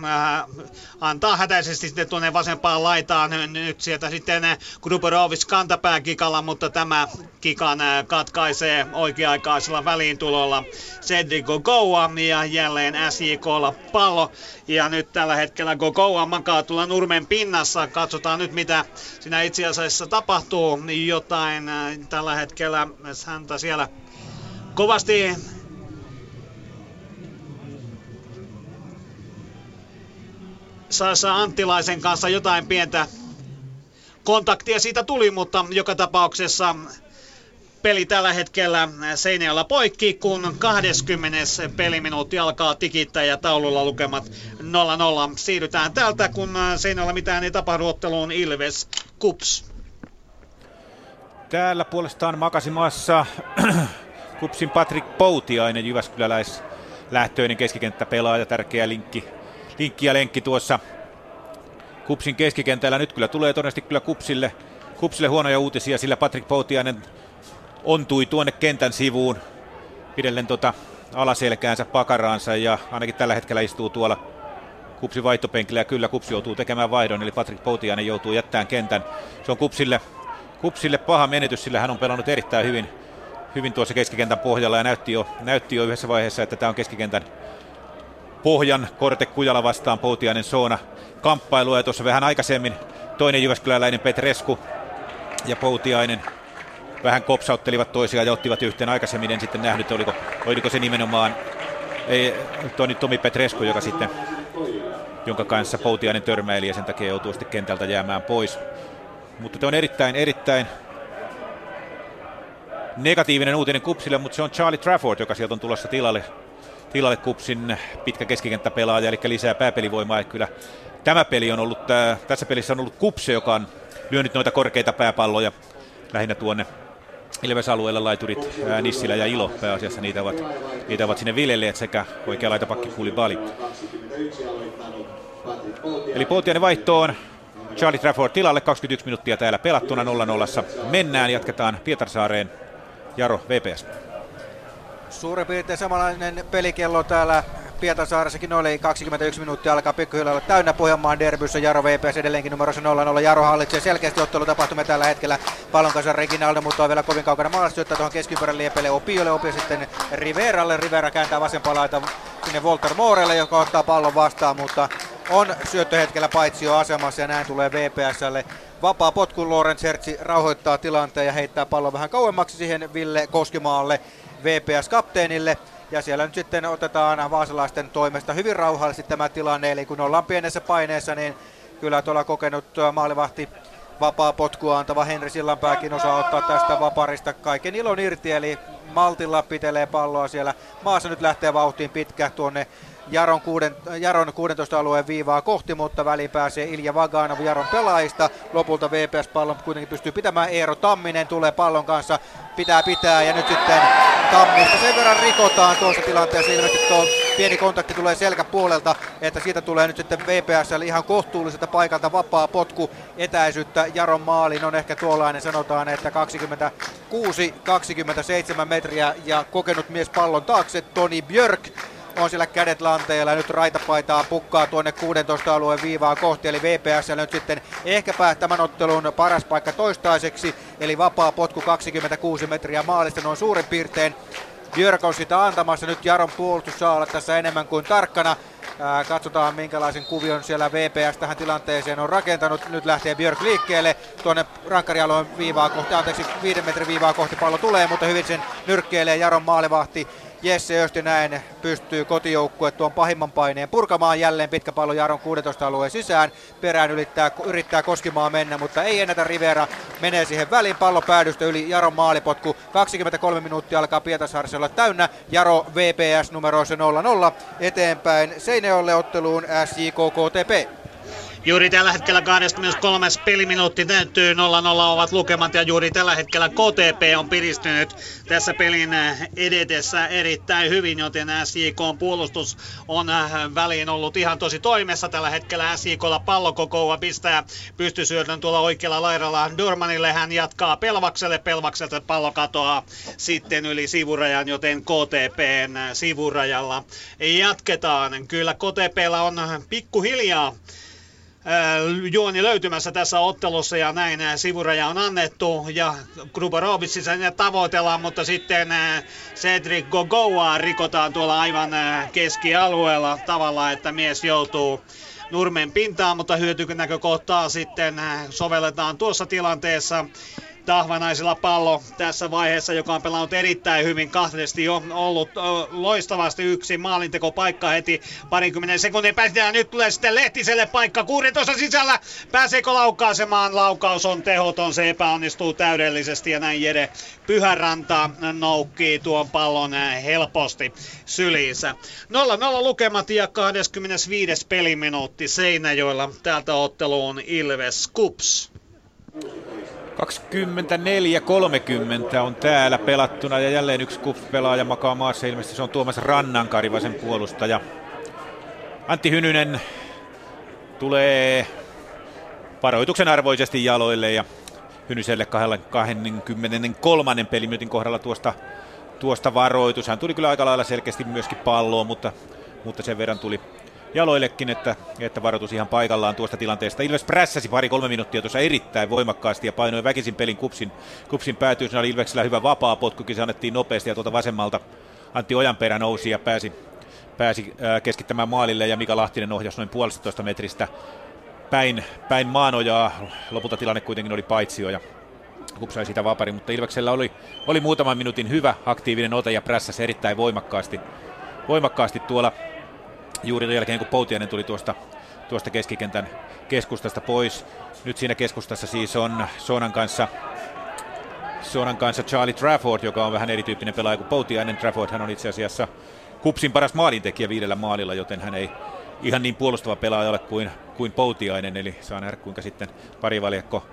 antaa hätäisesti sitten tuonne vasempaan laitaan. Nyt sieltä sitten Gruberovic kantapää kikalla, mutta tämä kikan äh, katkaisee oikea-aikaisella väliintulolla Cedric Gogoa ja jälleen SJKlla pallo. Ja nyt tällä hetkellä Gogoa makaa tuolla nurmen pinnassa. Katsotaan nyt mitä siinä itse asiassa tapahtuu. Jotain äh, tällä hetkellä häntä siellä kovasti Sasa Anttilaisen kanssa jotain pientä kontaktia siitä tuli, mutta joka tapauksessa peli tällä hetkellä Seinäjoella poikki, kun 20. peliminuutti alkaa tikittää ja taululla lukemat 0-0. Siirrytään täältä, kun Seinäjoella mitään ei tapahdu otteluun Ilves Kups. Täällä puolestaan makasimassa Kupsin Patrick Poutiainen, Jyväskyläläis lähtöinen keskikenttäpelaaja, tärkeä linkki, linkki ja lenkki tuossa Kupsin keskikentällä. Nyt kyllä tulee todennäköisesti kyllä Kupsille, Kupsille huonoja uutisia, sillä Patrick Poutiainen ontui tuonne kentän sivuun pidellen tota alaselkäänsä pakaraansa ja ainakin tällä hetkellä istuu tuolla Kupsin vaihtopenkillä ja kyllä Kupsi joutuu tekemään vaihdon, eli Patrick Poutiainen joutuu jättämään kentän. Se on Kupsille, Kupsille paha menetys, sillä hän on pelannut erittäin hyvin, hyvin tuossa keskikentän pohjalla ja näytti jo, näytti jo yhdessä vaiheessa, että tämä on keskikentän pohjan Korte Kujala vastaan Poutiainen Soona kamppailua ja tuossa vähän aikaisemmin toinen Jyväskyläläinen Petresku ja Poutiainen vähän kopsauttelivat toisiaan ja ottivat yhteen aikaisemmin. En sitten nähnyt, oliko, oliko se nimenomaan ei, Toni, Tomi Petresku, joka sitten, jonka kanssa Poutiainen törmäili ja sen takia joutuu sitten kentältä jäämään pois. Mutta tämä on erittäin, erittäin negatiivinen uutinen Kupsille, mutta se on Charlie Trafford, joka sieltä on tulossa tilalle, tilalle Kupsin pitkä keskikenttäpelaaja, eli lisää pääpelivoimaa. Ja kyllä tämä peli on ollut, tässä pelissä on ollut Kupse, joka on lyönyt noita korkeita pääpalloja lähinnä tuonne Ilves-alueella laiturit ää, Nissilä ja Ilo pääasiassa niitä ovat, niitä ovat sinne viljelleet sekä oikea laitapakki Bali. Eli Poutiainen vaihtoon Charlie Trafford tilalle 21 minuuttia täällä pelattuna 0-0. Mennään, jatketaan Pietarsaareen. Jaro, VPS. Suurin piirtein samanlainen pelikello täällä Pietarsaaressakin oli 21 minuuttia alkaa pikkuhiljaa olla täynnä Pohjanmaan derbyssä. Jaro VPS edelleenkin numerossa 0-0. Jaro hallitsee selkeästi ottelutapahtumia tällä hetkellä. Pallon kanssa Reginaldo, mutta on vielä kovin kaukana maalasta syöttää tuohon keskiympärän liepelle Opiolle. Opio sitten Riveralle. Rivera kääntää vasempaa laita sinne Walter Moorelle, joka ottaa pallon vastaan, mutta on syöttöhetkellä paitsi jo asemassa ja näin tulee VPSlle vapaa potku. Lorenz Hertzi rauhoittaa tilanteen ja heittää pallon vähän kauemmaksi siihen Ville Koskimaalle VPS-kapteenille. Ja siellä nyt sitten otetaan vaasalaisten toimesta hyvin rauhallisesti tämä tilanne, eli kun ollaan pienessä paineessa, niin kyllä tuolla kokenut maalivahti vapaa potkua antava Henri Sillanpääkin osaa ottaa tästä vaparista kaiken ilon irti, eli maltilla pitelee palloa siellä. Maassa nyt lähtee vauhtiin pitkä tuonne Jaron, kuuden, Jaron 16 alueen viivaa kohti, mutta väliin pääsee Ilja Vaganov Jaron pelaajista. Lopulta VPS-pallon kuitenkin pystyy pitämään. Eero Tamminen tulee pallon kanssa, pitää pitää ja nyt sitten Tammista sen verran rikotaan tuossa tilanteessa. Ilmeisesti tuo pieni kontakti tulee selkäpuolelta, että siitä tulee nyt sitten VPSlle ihan kohtuulliselta paikalta vapaa potku etäisyyttä Jaron maaliin on ehkä tuollainen sanotaan, että 26-27 metriä ja kokenut mies pallon taakse Toni Björk on siellä kädet lanteilla. Nyt raitapaitaa pukkaa tuonne 16 alueen viivaa kohti, eli VPS nyt sitten ehkäpä tämän ottelun paras paikka toistaiseksi, eli vapaa potku 26 metriä maalista noin suurin piirtein. Björk on sitä antamassa, nyt Jaron puolustus saa olla tässä enemmän kuin tarkkana. Ää, katsotaan minkälaisen kuvion siellä VPS tähän tilanteeseen on rakentanut. Nyt lähtee Björk liikkeelle tuonne rankkarialueen viivaa kohti, anteeksi viiden metrin viivaa kohti pallo tulee, mutta hyvin sen nyrkkeilee Jaron maalivahti Jesse näin pystyy kotijoukkue tuon pahimman paineen purkamaan jälleen pitkä pallo Jaron 16 alueen sisään. Perään yrittää, yrittää Koskimaa mennä, mutta ei ennätä Rivera. Menee siihen väliin pallo päädystä yli Jaron maalipotku. 23 minuuttia alkaa Pietarsaarissa olla täynnä. Jaro VPS numeroissa 0-0 eteenpäin Seinäjoelle otteluun SJKKTP. Juuri tällä hetkellä 23. peliminuutti täyttyy 0-0 ovat lukemat ja juuri tällä hetkellä KTP on piristynyt tässä pelin edetessä erittäin hyvin, joten SJK puolustus on äh, väliin ollut ihan tosi toimessa tällä hetkellä. SJKlla pallo kokoua pistää pystysyötön tuolla oikealla laidalla Durmanille. Hän jatkaa Pelvakselle, Pelvakselta pallo katoaa sitten yli sivurajan, joten KTPn sivurajalla jatketaan. Kyllä KTPllä on pikkuhiljaa juoni löytymässä tässä ottelussa ja näin sivuraja on annettu ja Gruborovicissa ne tavoitellaan, mutta sitten Cedric Gogoa rikotaan tuolla aivan keskialueella tavalla, että mies joutuu nurmen pintaan, mutta hyötynäkökohtaa sitten sovelletaan tuossa tilanteessa Tahvanaisilla pallo tässä vaiheessa, joka on pelannut erittäin hyvin kahdesti jo ollut loistavasti yksi maalintekopaikka heti parinkymmenen sekunnin päästä. Nyt tulee sitten Lehtiselle paikka 16 sisällä. Pääseekö laukaisemaan? Laukaus on tehoton, se epäonnistuu täydellisesti ja näin Jede Pyhäranta noukkii tuon pallon helposti syliinsä. 0-0 lukemat ja 25. peliminuutti Seinäjoella. Täältä otteluun Ilves Kups. 24-30 on täällä pelattuna ja jälleen yksi KUPS-pelaaja makaa maassa. Ilmeisesti se on Tuomas Rannankari, vasen puolustaja. Antti Hynynen tulee varoituksen arvoisesti jaloille ja Hynyselle 23. peliminuutin kohdalla tuosta, tuosta varoitus. Hän tuli kyllä aika lailla selkeästi myöskin palloon, mutta, mutta sen verran tuli jaloillekin, että, että varoitus ihan paikallaan tuosta tilanteesta. Ilves prässäsi pari-kolme minuuttia tuossa erittäin voimakkaasti ja painoi väkisin pelin kupsin, kupsin päätyy. Siinä oli Ilveksellä hyvä vapaa potkukin, se annettiin nopeasti ja tuolta vasemmalta Antti Ojanperä nousi ja pääsi, pääsi keskittämään maalille ja Mika Lahtinen ohjasi noin puolestatoista metristä päin, päin maanojaa. Lopulta tilanne kuitenkin oli paitsio ja Kup sai siitä vapari, mutta Ilveksellä oli, oli muutaman minuutin hyvä aktiivinen ote ja prässäsi erittäin voimakkaasti, voimakkaasti tuolla juuri sen jälkeen, kun Poutiainen tuli tuosta, tuosta keskikentän keskustasta pois. Nyt siinä keskustassa siis on Sonan kanssa Sonan kanssa Charlie Trafford, joka on vähän erityyppinen pelaaja kuin Poutiainen. Trafford hän on itse asiassa Kupsin paras maalintekijä viidellä maalilla, joten hän ei ihan niin puolustava pelaaja ole kuin, kuin Poutiainen, eli saa nähdä kuinka sitten parivaljakko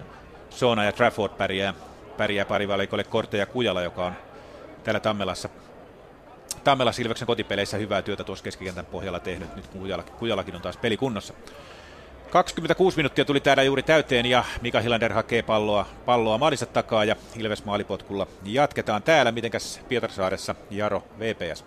Sona ja Trafford pärjää, pärjää parivaljakolle Korte ja Kujala, joka on täällä Tammelassa Tammela Silveksen kotipeleissä hyvää työtä tuossa keskikentän pohjalla tehnyt. Nyt Kujalakin, Kujalakin on taas pelikunnossa. 26 minuuttia tuli täällä juuri täyteen ja Mika Hilander hakee palloa, palloa maalinsa takaa ja Ilves maalipotkulla jatketaan täällä. Mitenkäs Pietarsaaressa Jaro VPS?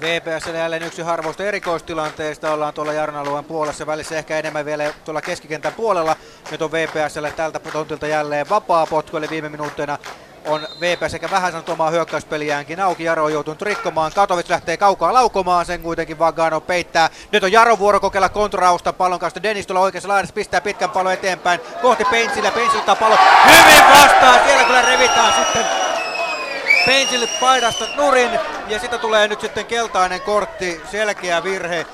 VPS jälleen yksi harvoista erikoistilanteista. Ollaan tuolla Jarnalueen puolessa välissä, ehkä enemmän vielä tuolla keskikentän puolella. Nyt on VPSlle tältä tontilta jälleen vapaa potku, eli viime minuutteina on VP sekä vähän sanottu omaa hyökkäyspeliäänkin auki. Jaro on joutunut rikkomaan. Katovic lähtee kaukaa laukomaan, sen kuitenkin Vagano peittää. Nyt on Jaro vuoro kokeilla kontrausta pallon kanssa. Dennis tuolla oikeassa laidassa pistää pitkän pallon eteenpäin kohti Pentsillä. Pentsillä ottaa pallo hyvin vastaan. Siellä kyllä revitään sitten Pentsille paidasta nurin ja sitten tulee nyt sitten keltainen kortti, selkeä virhe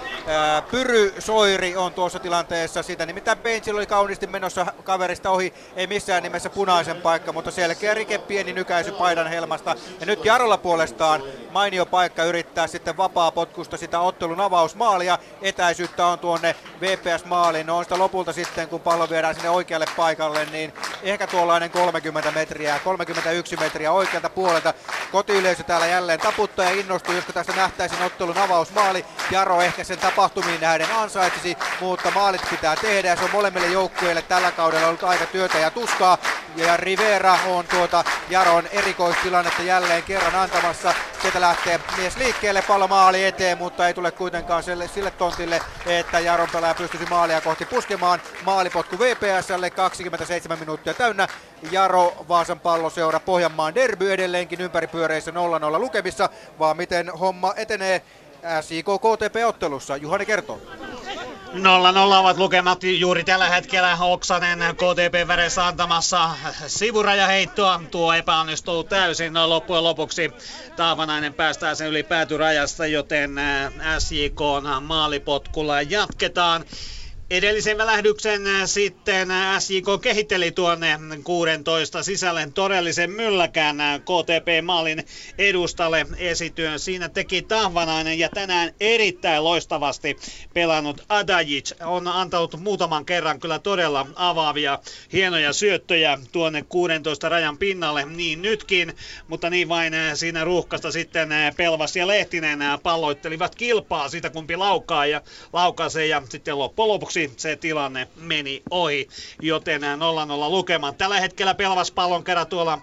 Pyry Soiri on tuossa tilanteessa sitä, nimittäin Benchil oli kauniisti menossa kaverista ohi, ei missään nimessä punaisen paikka, mutta selkeä rike, pieni nykäisy paidan helmasta. Ja nyt Jarolla puolestaan mainio paikka yrittää sitten vapaa potkusta sitä ottelun avausmaalia. Etäisyyttä on tuonne VPS-maaliin, no on sitä lopulta sitten, kun pallo viedään sinne oikealle paikalle, niin ehkä tuollainen 30 metriä, 31 metriä oikealta puolelta. Kotiyleisö täällä jälleen taputtaa ja innostuu, josta tästä nähtäisiin ottelun avausmaali. Jaro ehkä sen tapahtumiin nähden ansaitsisi, mutta maalit pitää tehdä ja se on molemmille joukkueille tällä kaudella ollut aika työtä ja tuskaa. Ja Rivera on tuota Jaron erikoistilannetta jälleen kerran antamassa. Sieltä lähtee mies liikkeelle, pallo maali eteen, mutta ei tule kuitenkaan sille, sille tontille, että Jaron pelaaja pystyisi maalia kohti puskemaan. Maalipotku VPSlle 27 minuuttia täynnä. Jaro Vaasan palloseura Pohjanmaan derby edelleenkin ympäripyöreissä 0-0 lukemissa, vaan miten homma etenee SIK KTP-ottelussa. Juhani kertoo. 0-0 ovat lukemat juuri tällä hetkellä Oksanen KTP väressä antamassa sivurajaheittoa. Tuo epäonnistuu täysin loppujen lopuksi. Taavanainen päästää sen yli päätyrajasta, joten SJK maalipotkulla jatketaan. Edellisen välähdyksen äh, sitten äh, SJK kehitteli tuonne 16 sisälle todellisen mylläkään äh, KTP-maalin edustalle esityön. Siinä teki Tahvanainen ja tänään erittäin loistavasti pelannut Adajic on antanut muutaman kerran kyllä todella avaavia hienoja syöttöjä tuonne 16 rajan pinnalle, niin nytkin, mutta niin vain siinä ruuhkasta sitten Pelvas ja Lehtinen palloittelivat kilpaa siitä kumpi laukaa ja laukaisee ja sitten loppujen lopuksi lopuksi se tilanne meni ohi, joten 0-0 lukemaan. Tällä hetkellä pelvas pallon kerran tuolla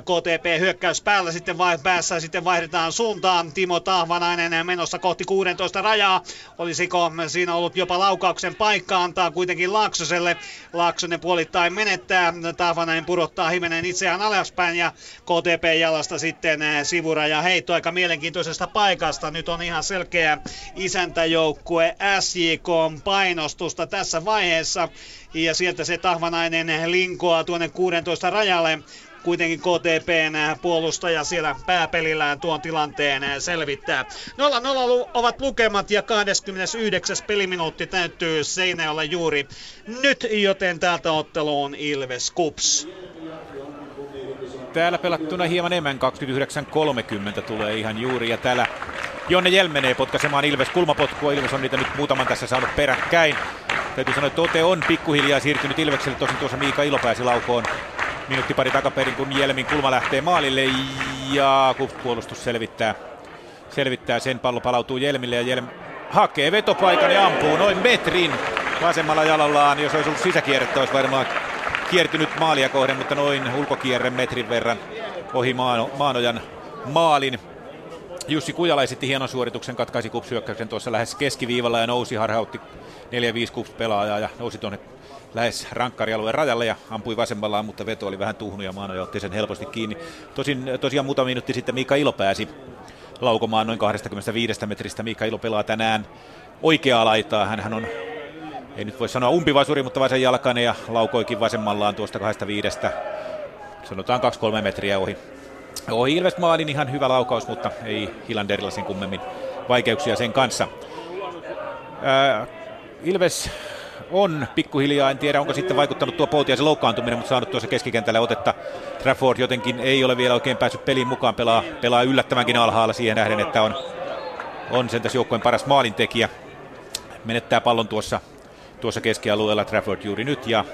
KTP hyökkäys päällä sitten vai, päässä sitten vaihdetaan suuntaan. Timo Tahvanainen menossa kohti 16 rajaa. Olisiko siinä ollut jopa laukauksen paikka antaa kuitenkin Laaksoselle. Laaksonen puolittain menettää. Tahvanainen pudottaa himenen itseään alaspäin ja KTP jalasta sitten sivuraja heitto aika mielenkiintoisesta paikasta. Nyt on ihan selkeä isäntäjoukkue SJK painostusta tässä vaiheessa ja sieltä se Tahvanainen linkoaa tuonne 16 rajalle kuitenkin KTPn puolustaja siellä pääpelillään tuon tilanteen selvittää. 0-0 ovat lukemat ja 29. peliminuutti täyttyy Seinäjoella juuri nyt, joten täältä otteluun Ilves Kups. Täällä pelattuna hieman enemmän 29.30 tulee ihan juuri ja täällä Jonne Jel menee potkaisemaan Ilves kulmapotkua. Ilves on niitä nyt muutaman tässä saanut peräkkäin. Täytyy sanoa, että Ote on pikkuhiljaa siirtynyt Ilvekselle. Tosin tuossa Miika Ilo pääsi laukoon minuutti pari takaperin, kun Jelmin kulma lähtee maalille. Ja puolustus selvittää, selvittää sen. Pallo palautuu Jelmille ja Jelm hakee vetopaikan ja ampuu noin metrin vasemmalla jalallaan. Jos olisi ollut sisäkierrettä, olisi varmaan kiertynyt maalia kohden, mutta noin ulkokierre metrin verran ohi Maano, Maanojan maalin. Jussi Kujala esitti hienon suorituksen, katkaisi kupsyökkäyksen tuossa lähes keskiviivalla ja nousi, harhautti 4-5 kups pelaajaa ja nousi tuonne lähes rankkarialueen rajalle ja ampui vasemmallaan, mutta veto oli vähän tuhnu ja Maanoja otti sen helposti kiinni. Tosin tosiaan muutama minuutti sitten Miika Ilo pääsi laukomaan noin 25 metristä. Miika Ilo pelaa tänään oikeaa laitaa. Hän on, ei nyt voi sanoa umpivasuri, mutta vasen jalkainen ja laukoikin vasemmallaan tuosta 25. Sanotaan 2-3 metriä ohi Ohi Ilves maalin ihan hyvä laukaus, mutta ei Hilanderilla sen kummemmin vaikeuksia sen kanssa. Ää, Ilves on pikkuhiljaa, en tiedä onko sitten vaikuttanut tuo Poutiaisen loukkaantuminen, mutta saanut tuossa keskikentällä otetta. Trafford jotenkin ei ole vielä oikein päässyt peliin mukaan, pelaa, pelaa yllättävänkin alhaalla siihen nähden, että on, on sen tässä joukkueen paras maalintekijä. Menettää pallon tuossa, tuossa keskialueella Trafford juuri nyt ja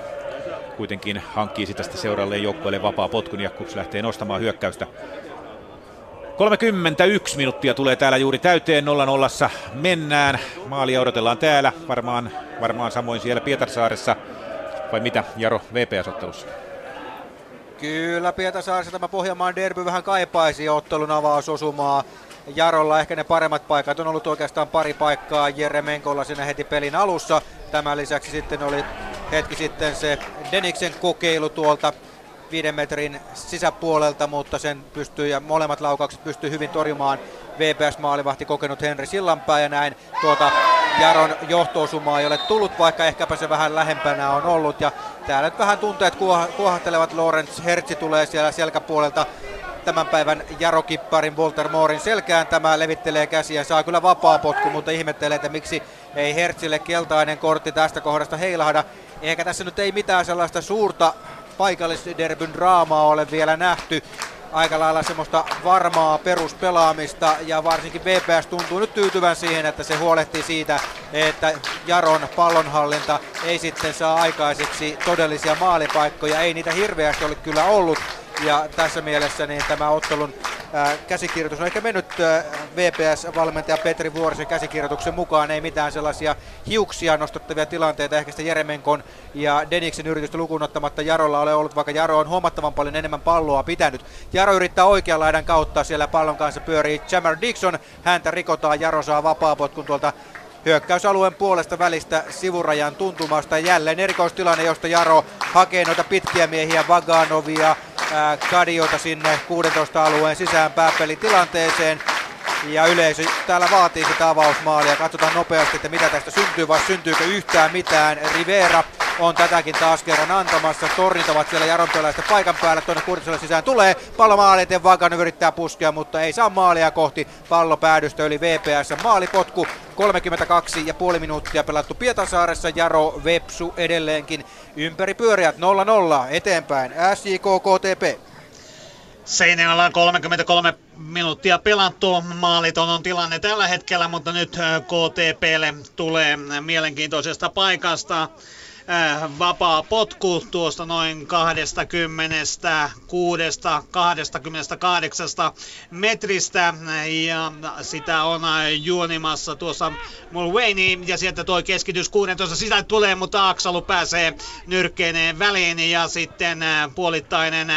kuitenkin hankkii sitä sitten seuraalleen joukkueelle vapaa potkun ja Kups lähtee nostamaan hyökkäystä. 31 minuuttia tulee täällä juuri täyteen 0-0 mennään. Maalia odotellaan täällä, varmaan, varmaan samoin siellä Pietarsaaressa. Vai mitä, Jaro, VPS-ottelussa? Kyllä, Pietarsaaressa tämä Pohjanmaan derby vähän kaipaisi ottelun avausosumaa. Jarolla ehkä ne paremmat paikat on ollut oikeastaan pari paikkaa Jere Menkolla siinä heti pelin alussa. Tämän lisäksi sitten oli hetki sitten se Deniksen kokeilu tuolta viiden metrin sisäpuolelta, mutta sen pystyy ja molemmat laukaukset pystyy hyvin torjumaan VPS-maalivahti kokenut Henri Sillanpää ja näin tuota Jaron johtoosumaa ei ole tullut, vaikka ehkäpä se vähän lähempänä on ollut. Ja täällä nyt vähän tunteet kuohattelevat. Lorenz Hertzi tulee siellä selkäpuolelta tämän päivän Jarokipparin Walter Moorin selkään. Tämä levittelee käsiä, saa kyllä vapaa potku, mutta ihmettelee, että miksi ei Hertzille keltainen kortti tästä kohdasta heilahda. Eikä tässä nyt ei mitään sellaista suurta paikallisderbyn draamaa ole vielä nähty. Aika lailla semmoista varmaa peruspelaamista ja varsinkin VPS tuntuu nyt tyytyvän siihen, että se huolehtii siitä, että Jaron pallonhallinta ei sitten saa aikaiseksi todellisia maalipaikkoja. Ei niitä hirveästi ole kyllä ollut, ja tässä mielessä niin tämä ottelun käsikirjoitus on ehkä mennyt VPS-valmentaja Petri Vuorisen käsikirjoituksen mukaan. Ei mitään sellaisia hiuksia nostettavia tilanteita ehkä sitä Jeremenkon ja Deniksen yritystä lukuun ottamatta Jarolla ole ollut, vaikka Jaro on huomattavan paljon enemmän palloa pitänyt. Jaro yrittää oikean laidan kautta, siellä pallon kanssa pyörii Jammer Dixon, häntä rikotaan, Jaro saa vapaapotkun tuolta hyökkäysalueen puolesta välistä sivurajan tuntumasta. Jälleen erikoistilanne, josta Jaro hakee noita pitkiä miehiä, Vaganovia, Kadiota sinne 16 alueen sisään pääpelitilanteeseen. Ja yleisö täällä vaatii sitä avausmaalia. Katsotaan nopeasti, että mitä tästä syntyy, vai syntyykö yhtään mitään. Rivera on tätäkin taas kerran antamassa. Tornit ovat siellä Jaron paikan päällä. Tuonne Kurtiselle sisään tulee. Pallo maali eteen Vaganen yrittää puskea, mutta ei saa maalia kohti. Pallo päädystä yli VPS. Maalipotku 32 ja puoli minuuttia pelattu Pietasaaressa. Jaro Vepsu edelleenkin ympäri pyöriät 0-0 eteenpäin. SJK KTP. Seinäjoella on 33 minuuttia pelattu. Maaliton on tilanne tällä hetkellä, mutta nyt KTPlle tulee mielenkiintoisesta paikasta vapaa potku tuosta noin 26 28 metristä. Ja sitä on juonimassa tuossa Mulvaney. Ja sieltä tuo keskitys 16 sisälle tulee, mutta Aksalu pääsee nyrkkeineen väliin. Ja sitten puolittainen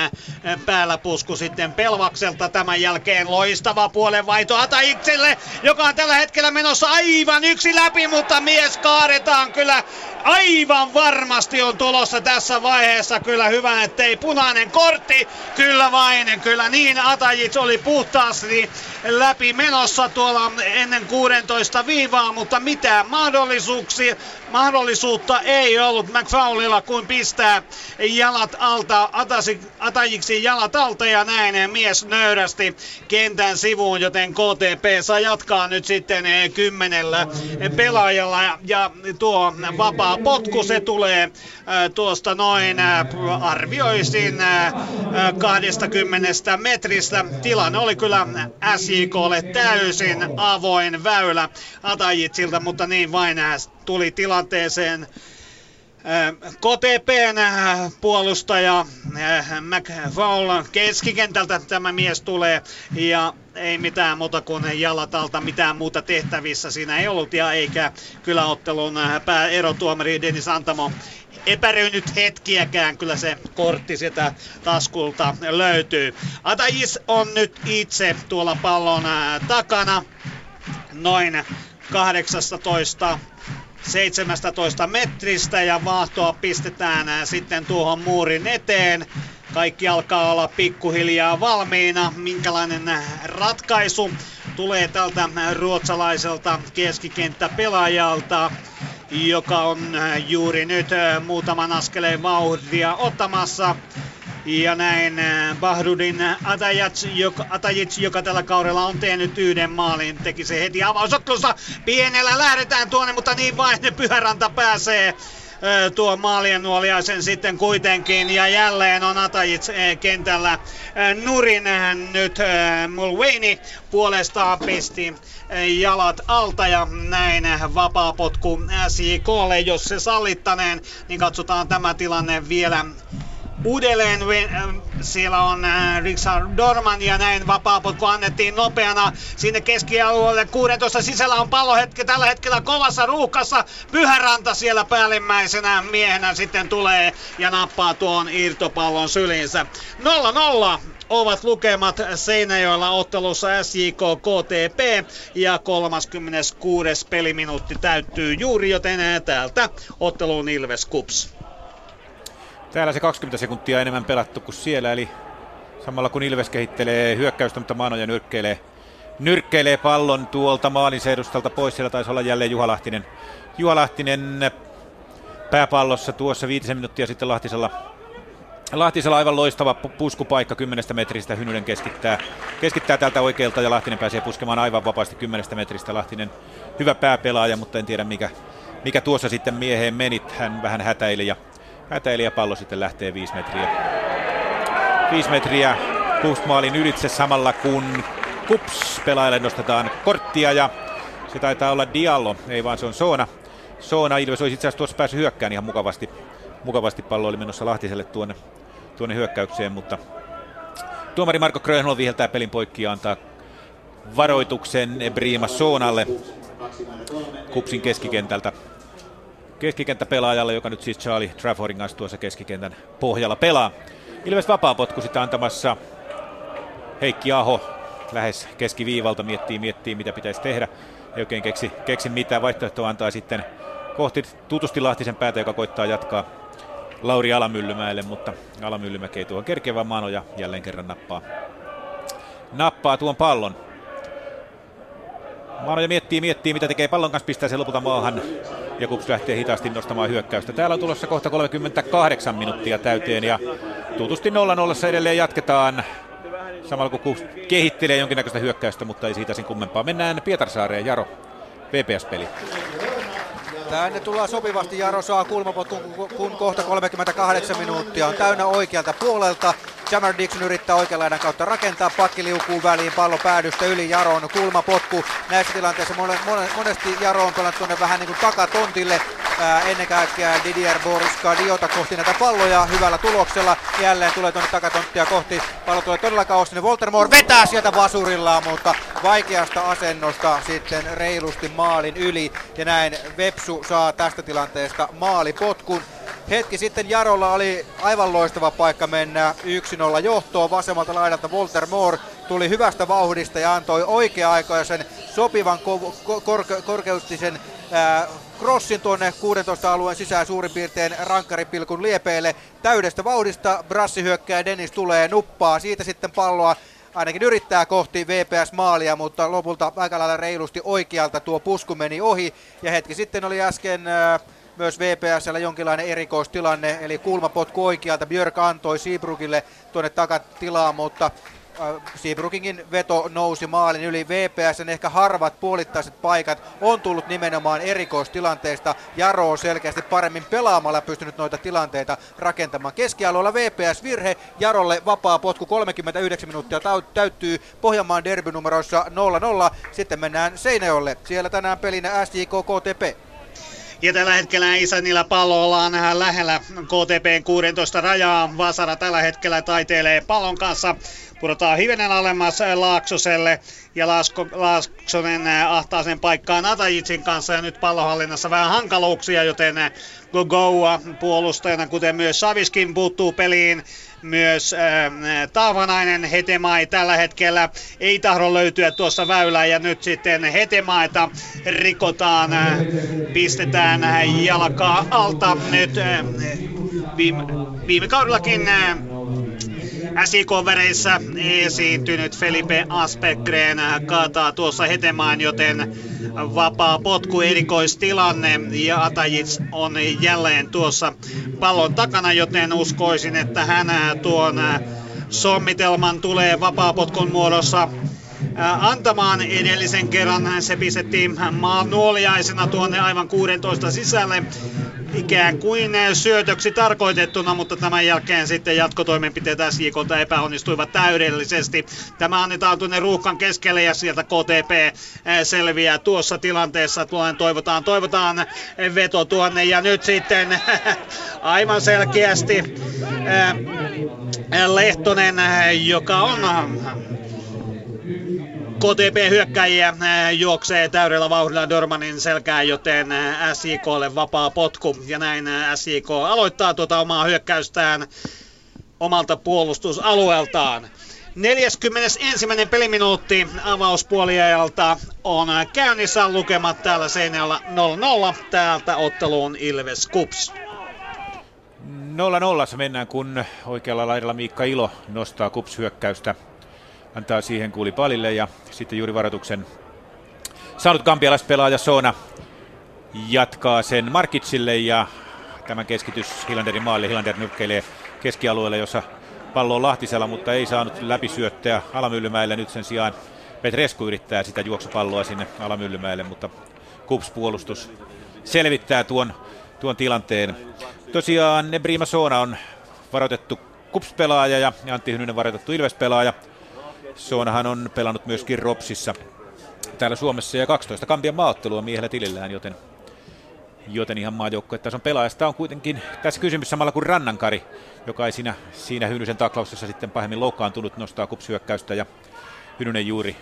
päällä pusku sitten Pelvakselta tämän jälkeen. Loistava puolenvaihto Ataikselle, joka on tällä hetkellä menossa aivan yksi läpi, mutta mies kaaretaan kyllä aivan varmasti on tulossa tässä vaiheessa. Kyllä hyvä, ettei punainen kortti. Kyllä vain, kyllä niin. Atajic oli puhtaasti läpi menossa tuolla ennen 16 viivaa, mutta mitään mahdollisuuksia, mahdollisuutta ei ollut McFaulilla kuin pistää jalat alta, Atajiksi jalat alta ja näin. Mies nöyrästi kentän sivuun, joten KTP saa jatkaa nyt sitten kymmenellä pelaajalla. Ja tuo vapaa potku, se tulee äh, tuosta noin äh, arvioisin 20 äh, metristä. Tilanne oli kyllä SJKlle täysin avoin väylä Atajitsilta, mutta niin vain tuli tilanteeseen KTPn puolustaja McFaul keskikentältä tämä mies tulee ja ei mitään muuta kuin jalatalta, mitään muuta tehtävissä siinä ei ollut ja eikä kyllä ottelun pääerotuomari Denis Antamo epäröinyt hetkiäkään, kyllä se kortti sieltä taskulta löytyy. Atajis on nyt itse tuolla pallon takana noin 18 17 metristä ja vaahtoa pistetään sitten tuohon muurin eteen. Kaikki alkaa olla pikkuhiljaa valmiina. Minkälainen ratkaisu tulee tältä ruotsalaiselta keskikenttäpelaajalta, joka on juuri nyt muutaman askeleen vauhtia ottamassa. Ja näin äh, Bahrudin Atajic, joka, Atajic, joka tällä kaudella on tehnyt yhden maalin, teki se heti avausottelussa. Pienellä lähdetään tuonne, mutta niin vain Pyhäranta pääsee tuo maalien nuoliaisen sitten kuitenkin. Ja jälleen on Atajic äh, kentällä nurin nyt Mulvaney puolestaan pisti jalat alta ja näin vapaa potku SJKlle, jos se sallittaneen, niin katsotaan tämä tilanne vielä uudelleen. Ähm, siellä on äh, Richard Dorman ja näin vapaapotku annettiin nopeana sinne keskialueelle. 16 sisällä on pallohetki tällä hetkellä kovassa ruuhkassa. Pyhäranta siellä päällimmäisenä miehenä sitten tulee ja nappaa tuon irtopallon syliinsä. 0-0 ovat lukemat Seinäjoella ottelussa SJK KTP ja 36. peliminuutti täyttyy juuri, joten täältä otteluun Ilves Kups. Täällä se 20 sekuntia enemmän pelattu kuin siellä, eli samalla kun Ilves kehittelee hyökkäystä, mutta Maanoja nyrkkeilee, nyrkkeilee pallon tuolta maalin edustalta pois. Siellä taisi olla jälleen Juhalahtinen, Juhalahtinen pääpallossa tuossa viitisen minuuttia sitten Lahtisella Lahtisella aivan loistava puskupaikka 10 metristä. Hynynen keskittää, keskittää tältä oikealta ja Lahtinen pääsee puskemaan aivan vapaasti 10 metristä. Lahtinen hyvä pääpelaaja, mutta en tiedä mikä, mikä tuossa sitten mieheen meni. Hän vähän hätäili ja hätäili ja pallo sitten lähtee 5 metriä. 5 metriä Kustmaalin ylitse samalla kun Kups pelaajalle nostetaan korttia ja se taitaa olla Diallo, ei vaan se on Soona. Soona Ilves olisi itse asiassa tuossa päässyt hyökkään ihan mukavasti. Mukavasti pallo oli menossa Lahtiselle tuonne, tuonne hyökkäykseen, mutta tuomari Marko Grönholm viheltää pelin poikki ja antaa varoituksen Brima Soonalle Kupsin keskikentältä keskikenttäpelaajalle, joka nyt siis Charlie Traffordin kanssa tuossa keskikentän pohjalla pelaa. Ilves vapaapotku sitä antamassa Heikki Aho lähes keskiviivalta miettii, miettii mitä pitäisi tehdä. Ei oikein keksi, keksi mitään vaihtoehtoa antaa sitten kohti tutusti Lahtisen päätä, joka koittaa jatkaa Lauri Alamyllymäelle, mutta Alamyllymäki ei tuohon kerkeä, vaan Manoja jälleen kerran nappaa, nappaa tuon pallon. Manoja miettii, miettii, mitä tekee pallon kanssa, pistää sen lopulta maahan. Ja Kups lähtee hitaasti nostamaan hyökkäystä. Täällä on tulossa kohta 38 minuuttia täyteen ja tutusti 0-0 edelleen jatketaan. Samalla kun Kups kehittelee jonkinnäköistä hyökkäystä, mutta ei siitä sen kummempaa. Mennään Pietarsaareen, Jaro, VPS-peli. Tänne tullaan sopivasti. Jaro saa kulmapotkun, kun kohta 38 minuuttia on täynnä oikealta puolelta. Jammer Dixon yrittää oikean laidan kautta rakentaa, pakki liukuu väliin, pallo päädystä yli Jaron, kulmapotku. Näissä tilanteissa monesti Jaro on pelannut tuonne vähän niin kuin takatontille. ää, ennen kaikkea Didier Boriska Diota kohti näitä palloja hyvällä tuloksella. Jälleen tulee tuonne takatonttia kohti. Pallo tulee todella kauas sinne. Voltermore vetää sieltä vasurillaan, mutta vaikeasta asennosta sitten reilusti maalin yli. Ja näin Vepsu saa tästä tilanteesta maalipotkun. Hetki sitten Jarolla oli aivan loistava paikka mennä 1-0 johtoon vasemmalta laidalta Walter Moore tuli hyvästä vauhdista ja antoi oikea-aikaisen sopivan ko- korke- korkeustisen ää, crossin tuonne 16 alueen sisään suurin piirtein rankkaripilkun liepeille. Täydestä vauhdista Brassi hyökkää, Dennis tulee nuppaa, siitä sitten palloa ainakin yrittää kohti VPS-maalia, mutta lopulta aika lailla reilusti oikealta tuo pusku meni ohi. Ja hetki sitten oli äsken ää, myös VPSllä jonkinlainen erikoistilanne, eli kulmapotku oikealta. Björk antoi Seabrugille tuonne takatilaa, mutta Seabrookinkin veto nousi maalin yli. VPSn ehkä harvat puolittaiset paikat on tullut nimenomaan erikoistilanteista. Jaro on selkeästi paremmin pelaamalla pystynyt noita tilanteita rakentamaan. Keskialueella VPS virhe, Jarolle vapaa potku 39 minuuttia täyttyy Pohjanmaan derbynumeroissa 0-0. Sitten mennään Seinäjolle. Siellä tänään pelinä SJK KTP. Ja tällä hetkellä Isanilla pallo ollaan lähellä KTPn 16 rajaa. Vasara tällä hetkellä taiteilee pallon kanssa. Pudotaan hivenen alemmas Laaksoselle ja Laasko, Laaksonen ahtaa sen paikkaan Atajitsin kanssa ja nyt pallohallinnassa vähän hankaluuksia, joten Gogoa puolustajana, kuten myös Saviskin puuttuu peliin. Myös äh, Taavanainen Hetemai tällä hetkellä ei tahdo löytyä tuossa väylää ja nyt sitten Hetemaita rikotaan, äh, pistetään jalkaa alta. Nyt äh, viime, viime kaudellakin äh, SIK-väreissä esiintynyt Felipe Aspegren kaataa tuossa hetemaan, joten vapaa potku erikoistilanne ja Atajits on jälleen tuossa pallon takana, joten uskoisin, että hän tuon sommitelman tulee vapaapotkun muodossa antamaan edellisen kerran. Se pistettiin nuoliaisena tuonne aivan 16 sisälle ikään kuin syötöksi tarkoitettuna, mutta tämän jälkeen sitten jatkotoimenpiteet SJKlta epäonnistuivat täydellisesti. Tämä annetaan tuonne ruuhkan keskelle ja sieltä KTP selviää tuossa tilanteessa. Tuollainen toivotaan, toivotaan veto tuonne ja nyt sitten aivan selkeästi eh, Lehtonen, eh, joka on KTP-hyökkäjiä juoksee täydellä vauhdilla Dormanin selkään, joten SJKlle vapaa potku. Ja näin SJK aloittaa tuota omaa hyökkäystään omalta puolustusalueeltaan. 41. peliminuutti avauspuoliajalta on käynnissä lukemat täällä Seinäjällä 0-0. Täältä otteluun Ilves Kups. 0-0 mennään, kun oikealla laidalla Miikka Ilo nostaa Kups-hyökkäystä antaa siihen kuuli palille ja sitten juuri varoituksen saanut kampialaispelaaja Soona jatkaa sen Markitsille ja tämä keskitys Hilanderin maalle. Hilander nyrkkeilee keskialueelle, jossa pallo on Lahtisella, mutta ei saanut läpisyöttöä Alamyllymäelle. Nyt sen sijaan Petresku yrittää sitä juoksupalloa sinne Alamyllymäelle, mutta Kups-puolustus selvittää tuon, tuon tilanteen. Tosiaan Nebrima Soona on varoitettu Kups-pelaaja ja Antti Hynynen varoitettu Ilves-pelaaja. Soonahan on pelannut myöskin Ropsissa täällä Suomessa ja 12 kampian maaottelua miehellä tilillään, joten, joten ihan maajoukkue on pelaajasta on kuitenkin tässä kysymys samalla kuin Rannankari, joka ei siinä, siinä Hynysen taklauksessa sitten pahemmin loukkaantunut, nostaa kupsyökkäystä ja Hynynen juuri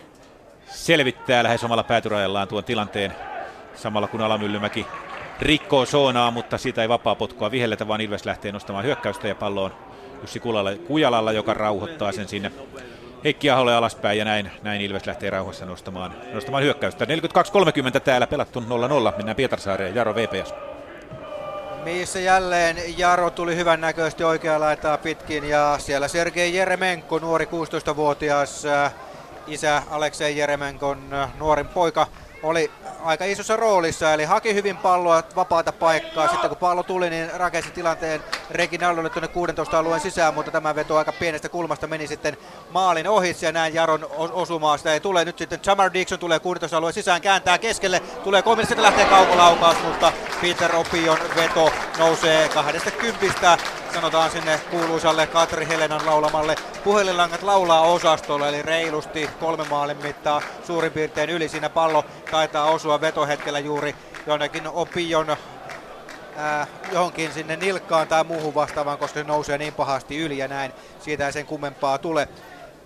selvittää lähes omalla päätyrajallaan tuon tilanteen. Samalla kun Alamyllymäki rikkoo Soonaa, mutta siitä ei vapaa potkua vihelletä, vaan Ilves lähtee nostamaan hyökkäystä ja pallo on Jussi Kujalalla, joka rauhoittaa sen sinne Heikki Aholle alaspäin ja näin, näin Ilves lähtee rauhassa nostamaan, nostamaan hyökkäystä. 42-30 täällä pelattu 0-0. Mennään Pietarsaareen. Jaro VPS. Missä jälleen Jaro tuli hyvän näköisesti oikea laitaa pitkin ja siellä Sergei Jeremenko, nuori 16-vuotias äh, isä Aleksei Jeremenkon äh, nuorin poika oli aika isossa roolissa, eli haki hyvin palloa, vapaata paikkaa. Sitten kun pallo tuli, niin rakensi tilanteen Reginaldolle tuonne 16 alueen sisään, mutta tämä veto aika pienestä kulmasta meni sitten maalin ohi ja näin Jaron osumaa sitä ei tule. Nyt sitten Jamar Dixon tulee 16 alueen sisään, kääntää keskelle, tulee kolme, sitten lähtee kaukolaukaus, mutta Peter Opion veto nousee 20 sanotaan sinne kuuluisalle Katri Helenan laulamalle puhelinlangat laulaa osastolle, eli reilusti kolme maalin mittaa suurin piirtein yli. Siinä pallo taitaa osua vetohetkellä juuri jonnekin Opion äh, johonkin sinne nilkkaan tai muuhun vastaavaan, koska se nousee niin pahasti yli ja näin. Siitä ei sen kummempaa tule.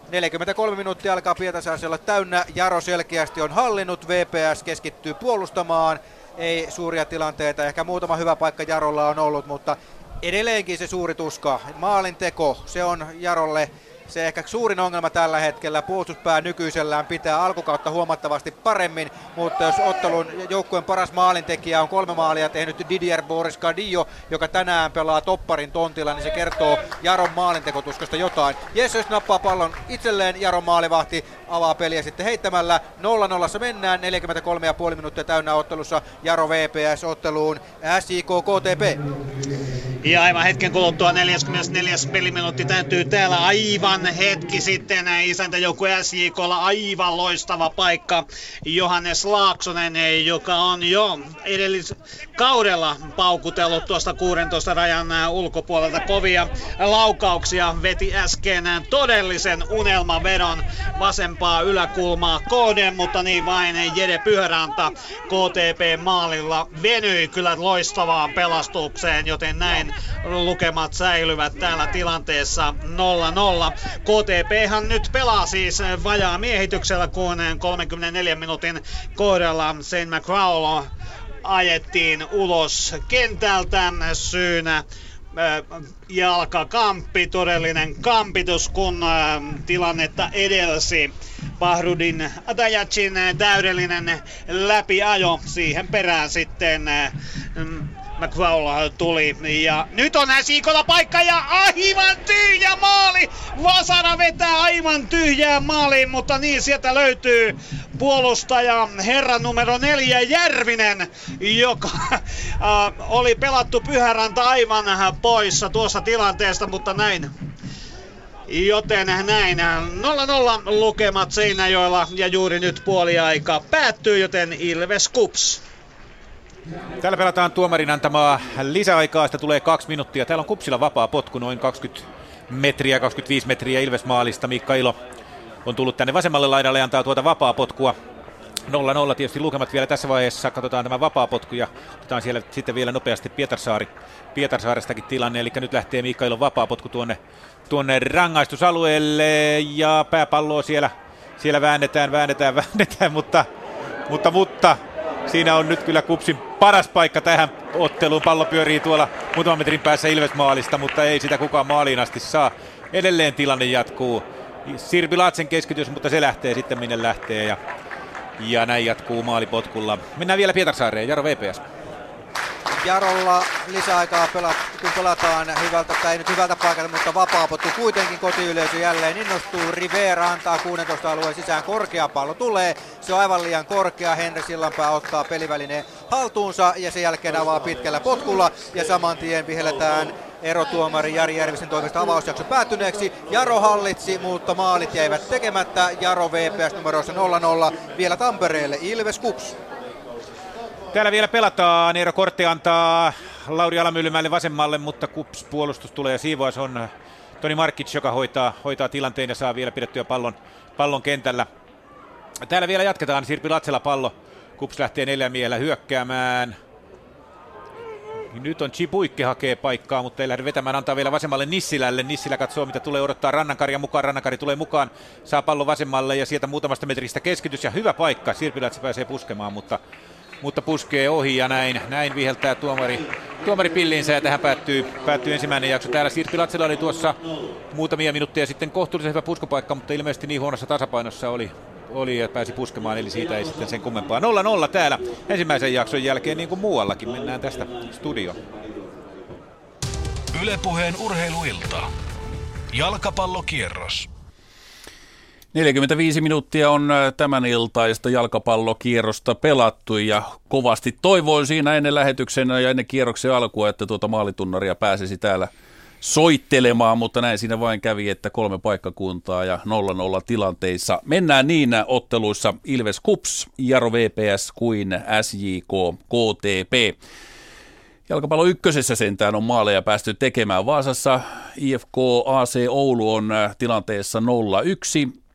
43 minuuttia alkaa Pietarsaaressa olla täynnä. Jaro selkeästi on hallinnut. VPS keskittyy puolustamaan. Ei suuria tilanteita. Ehkä muutama hyvä paikka Jarolla on ollut, mutta edelleenkin se suuri tuska. Maalin teko, se on Jarolle se ehkä suurin ongelma tällä hetkellä. Puolustuspää nykyisellään pitää alkukautta huomattavasti paremmin, mutta jos ottelun joukkueen paras maalintekijä on kolme maalia tehnyt Didier Boris Cadillo, joka tänään pelaa topparin tontilla, niin se kertoo Jaron maalintekotuskasta jotain. Jesus nappaa pallon itselleen, Jaron maalivahti avaa peliä sitten heittämällä. 0-0 mennään, 43,5 minuuttia täynnä ottelussa Jaro VPS otteluun SJK KTP. Ja aivan hetken kuluttua 44. peliminuutti täytyy täällä aivan hetki sitten isäntäjoukku SJKlla aivan loistava paikka. Johannes Laaksonen, joka on jo edelliskaudella paukutellut tuosta 16 rajan ulkopuolelta kovia laukauksia, veti äsken todellisen unelmavedon vasempaa yläkulmaa kohden, mutta niin vain Jede Pyöranta KTP maalilla venyi kyllä loistavaan pelastukseen, joten näin lukemat säilyvät täällä tilanteessa 0-0. KTP nyt pelaa siis vajaa miehityksellä, kun 34 minuutin kohdalla St. McCrawl ajettiin ulos kentältä syynä jalkakamppi, todellinen kampitus, kun tilannetta edelsi Pahrudin Atajacin täydellinen läpiajo. Siihen perään sitten McFaul tuli. Ja nyt on Sikola paikka ja aivan tyhjä maali! Vasara vetää aivan tyhjää maaliin, mutta niin sieltä löytyy puolustaja herra numero neljä Järvinen, joka äh, oli pelattu Pyhäranta aivan poissa tuossa tilanteesta, mutta näin Joten näin 0-0 lukemat Seinäjoella ja juuri nyt puoliaika päättyy, joten Ilves Kups. Täällä pelataan tuomarin antamaa lisäaikaa, sitä tulee kaksi minuuttia. Täällä on Kupsilla vapaa potku, noin 20 metriä, 25 metriä Ilvesmaalista. Mikka Ilo on tullut tänne vasemmalle laidalle ja antaa tuota vapaa potkua. 0-0 tietysti lukemat vielä tässä vaiheessa. Katsotaan tämä vapaapotku ja otetaan siellä sitten vielä nopeasti Pietarsaari, Pietarsaarestakin tilanne. Eli nyt lähtee Mikailon vapaapotku tuonne, tuonne rangaistusalueelle ja pääpalloa siellä, siellä väännetään, väännetään, väännetään, mutta, mutta, mutta Siinä on nyt kyllä Kupsin paras paikka tähän otteluun. Pallo pyörii tuolla muutaman metrin päässä Ilves-maalista, mutta ei sitä kukaan maaliin asti saa. Edelleen tilanne jatkuu. Sirpi Laatsen keskitys, mutta se lähtee sitten minne lähtee ja, ja näin jatkuu maalipotkulla. Mennään vielä Pietarsaareen, Jaro VPS. Jarolla lisäaikaa pelat, kun pelataan hyvältä, tai ei nyt hyvältä paikalta, mutta vapaapottu kuitenkin kotiyleisö jälleen innostuu. Rivera antaa 16 alueen sisään korkea pallo tulee. Se on aivan liian korkea. Henri Sillanpää ottaa pelivälineen haltuunsa ja sen jälkeen avaa pitkällä potkulla ja saman tien vihelletään erotuomari Jari Järvisen toimesta avausjakso päättyneeksi. Jaro hallitsi, mutta maalit jäivät tekemättä. Jaro VPS numeroissa 0-0 vielä Tampereelle. Ilves Kups. Täällä vielä pelataan. Eero Kortti antaa Lauri Alamyllymäelle vasemmalle, mutta kups puolustus tulee ja siivoas on Toni Markic, joka hoitaa, hoitaa tilanteen ja saa vielä pidettyä pallon, pallon kentällä. Täällä vielä jatketaan. Sirpi Latsela pallo. Kups lähtee neljä miehellä hyökkäämään. Nyt on Chipuikke hakee paikkaa, mutta ei lähde vetämään, antaa vielä vasemmalle Nissilälle. Nissilä katsoo, mitä tulee odottaa Rannankaria mukaan. Rannankari tulee mukaan, saa pallon vasemmalle ja sieltä muutamasta metristä keskitys ja hyvä paikka. Sirpi pääsee puskemaan, mutta mutta puskee ohi ja näin, näin viheltää tuomari, tuomari pilliinsä ja tähän päättyy, päättyy ensimmäinen jakso. Täällä Sirpi Latsela oli tuossa muutamia minuutteja sitten kohtuullisen hyvä puskopaikka, mutta ilmeisesti niin huonossa tasapainossa oli, oli ja pääsi puskemaan, eli siitä ei sitten sen kummempaa. 0-0 täällä ensimmäisen jakson jälkeen niin kuin muuallakin. Mennään tästä studioon. Ylepuheen urheiluilta. Jalkapallokierros. 45 minuuttia on äh, tämän iltaista jalkapallokierrosta pelattu ja kovasti toivoin siinä ennen lähetyksen ja ennen kierroksen alkua, että tuota maalitunnaria pääsisi täällä soittelemaan, mutta näin siinä vain kävi, että kolme paikkakuntaa ja 0-0 tilanteissa. Mennään niin otteluissa Ilves Kups, Jaro VPS kuin SJK KTP. Jalkapallo ykkösessä sentään on maaleja päästy tekemään. Vaasassa IFK AC Oulu on äh, tilanteessa 0-1.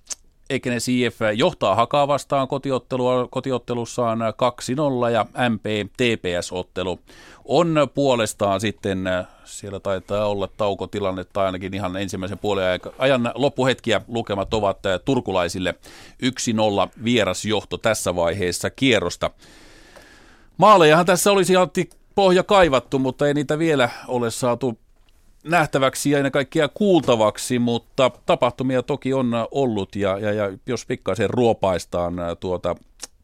Ekenes IF johtaa Hakaa vastaan kotiottelua, kotiottelussaan 2-0 ja MP TPS-ottelu on puolestaan sitten, siellä taitaa olla taukotilanne tai ainakin ihan ensimmäisen puolen ajan loppuhetkiä lukemat ovat turkulaisille 1-0 vierasjohto tässä vaiheessa kierrosta. Maalejahan tässä olisi Antti pohja kaivattu, mutta ei niitä vielä ole saatu nähtäväksi ja ennen kaikkea kuultavaksi, mutta tapahtumia toki on ollut ja, ja, ja jos pikkaisen ruopaistaan äh, tuota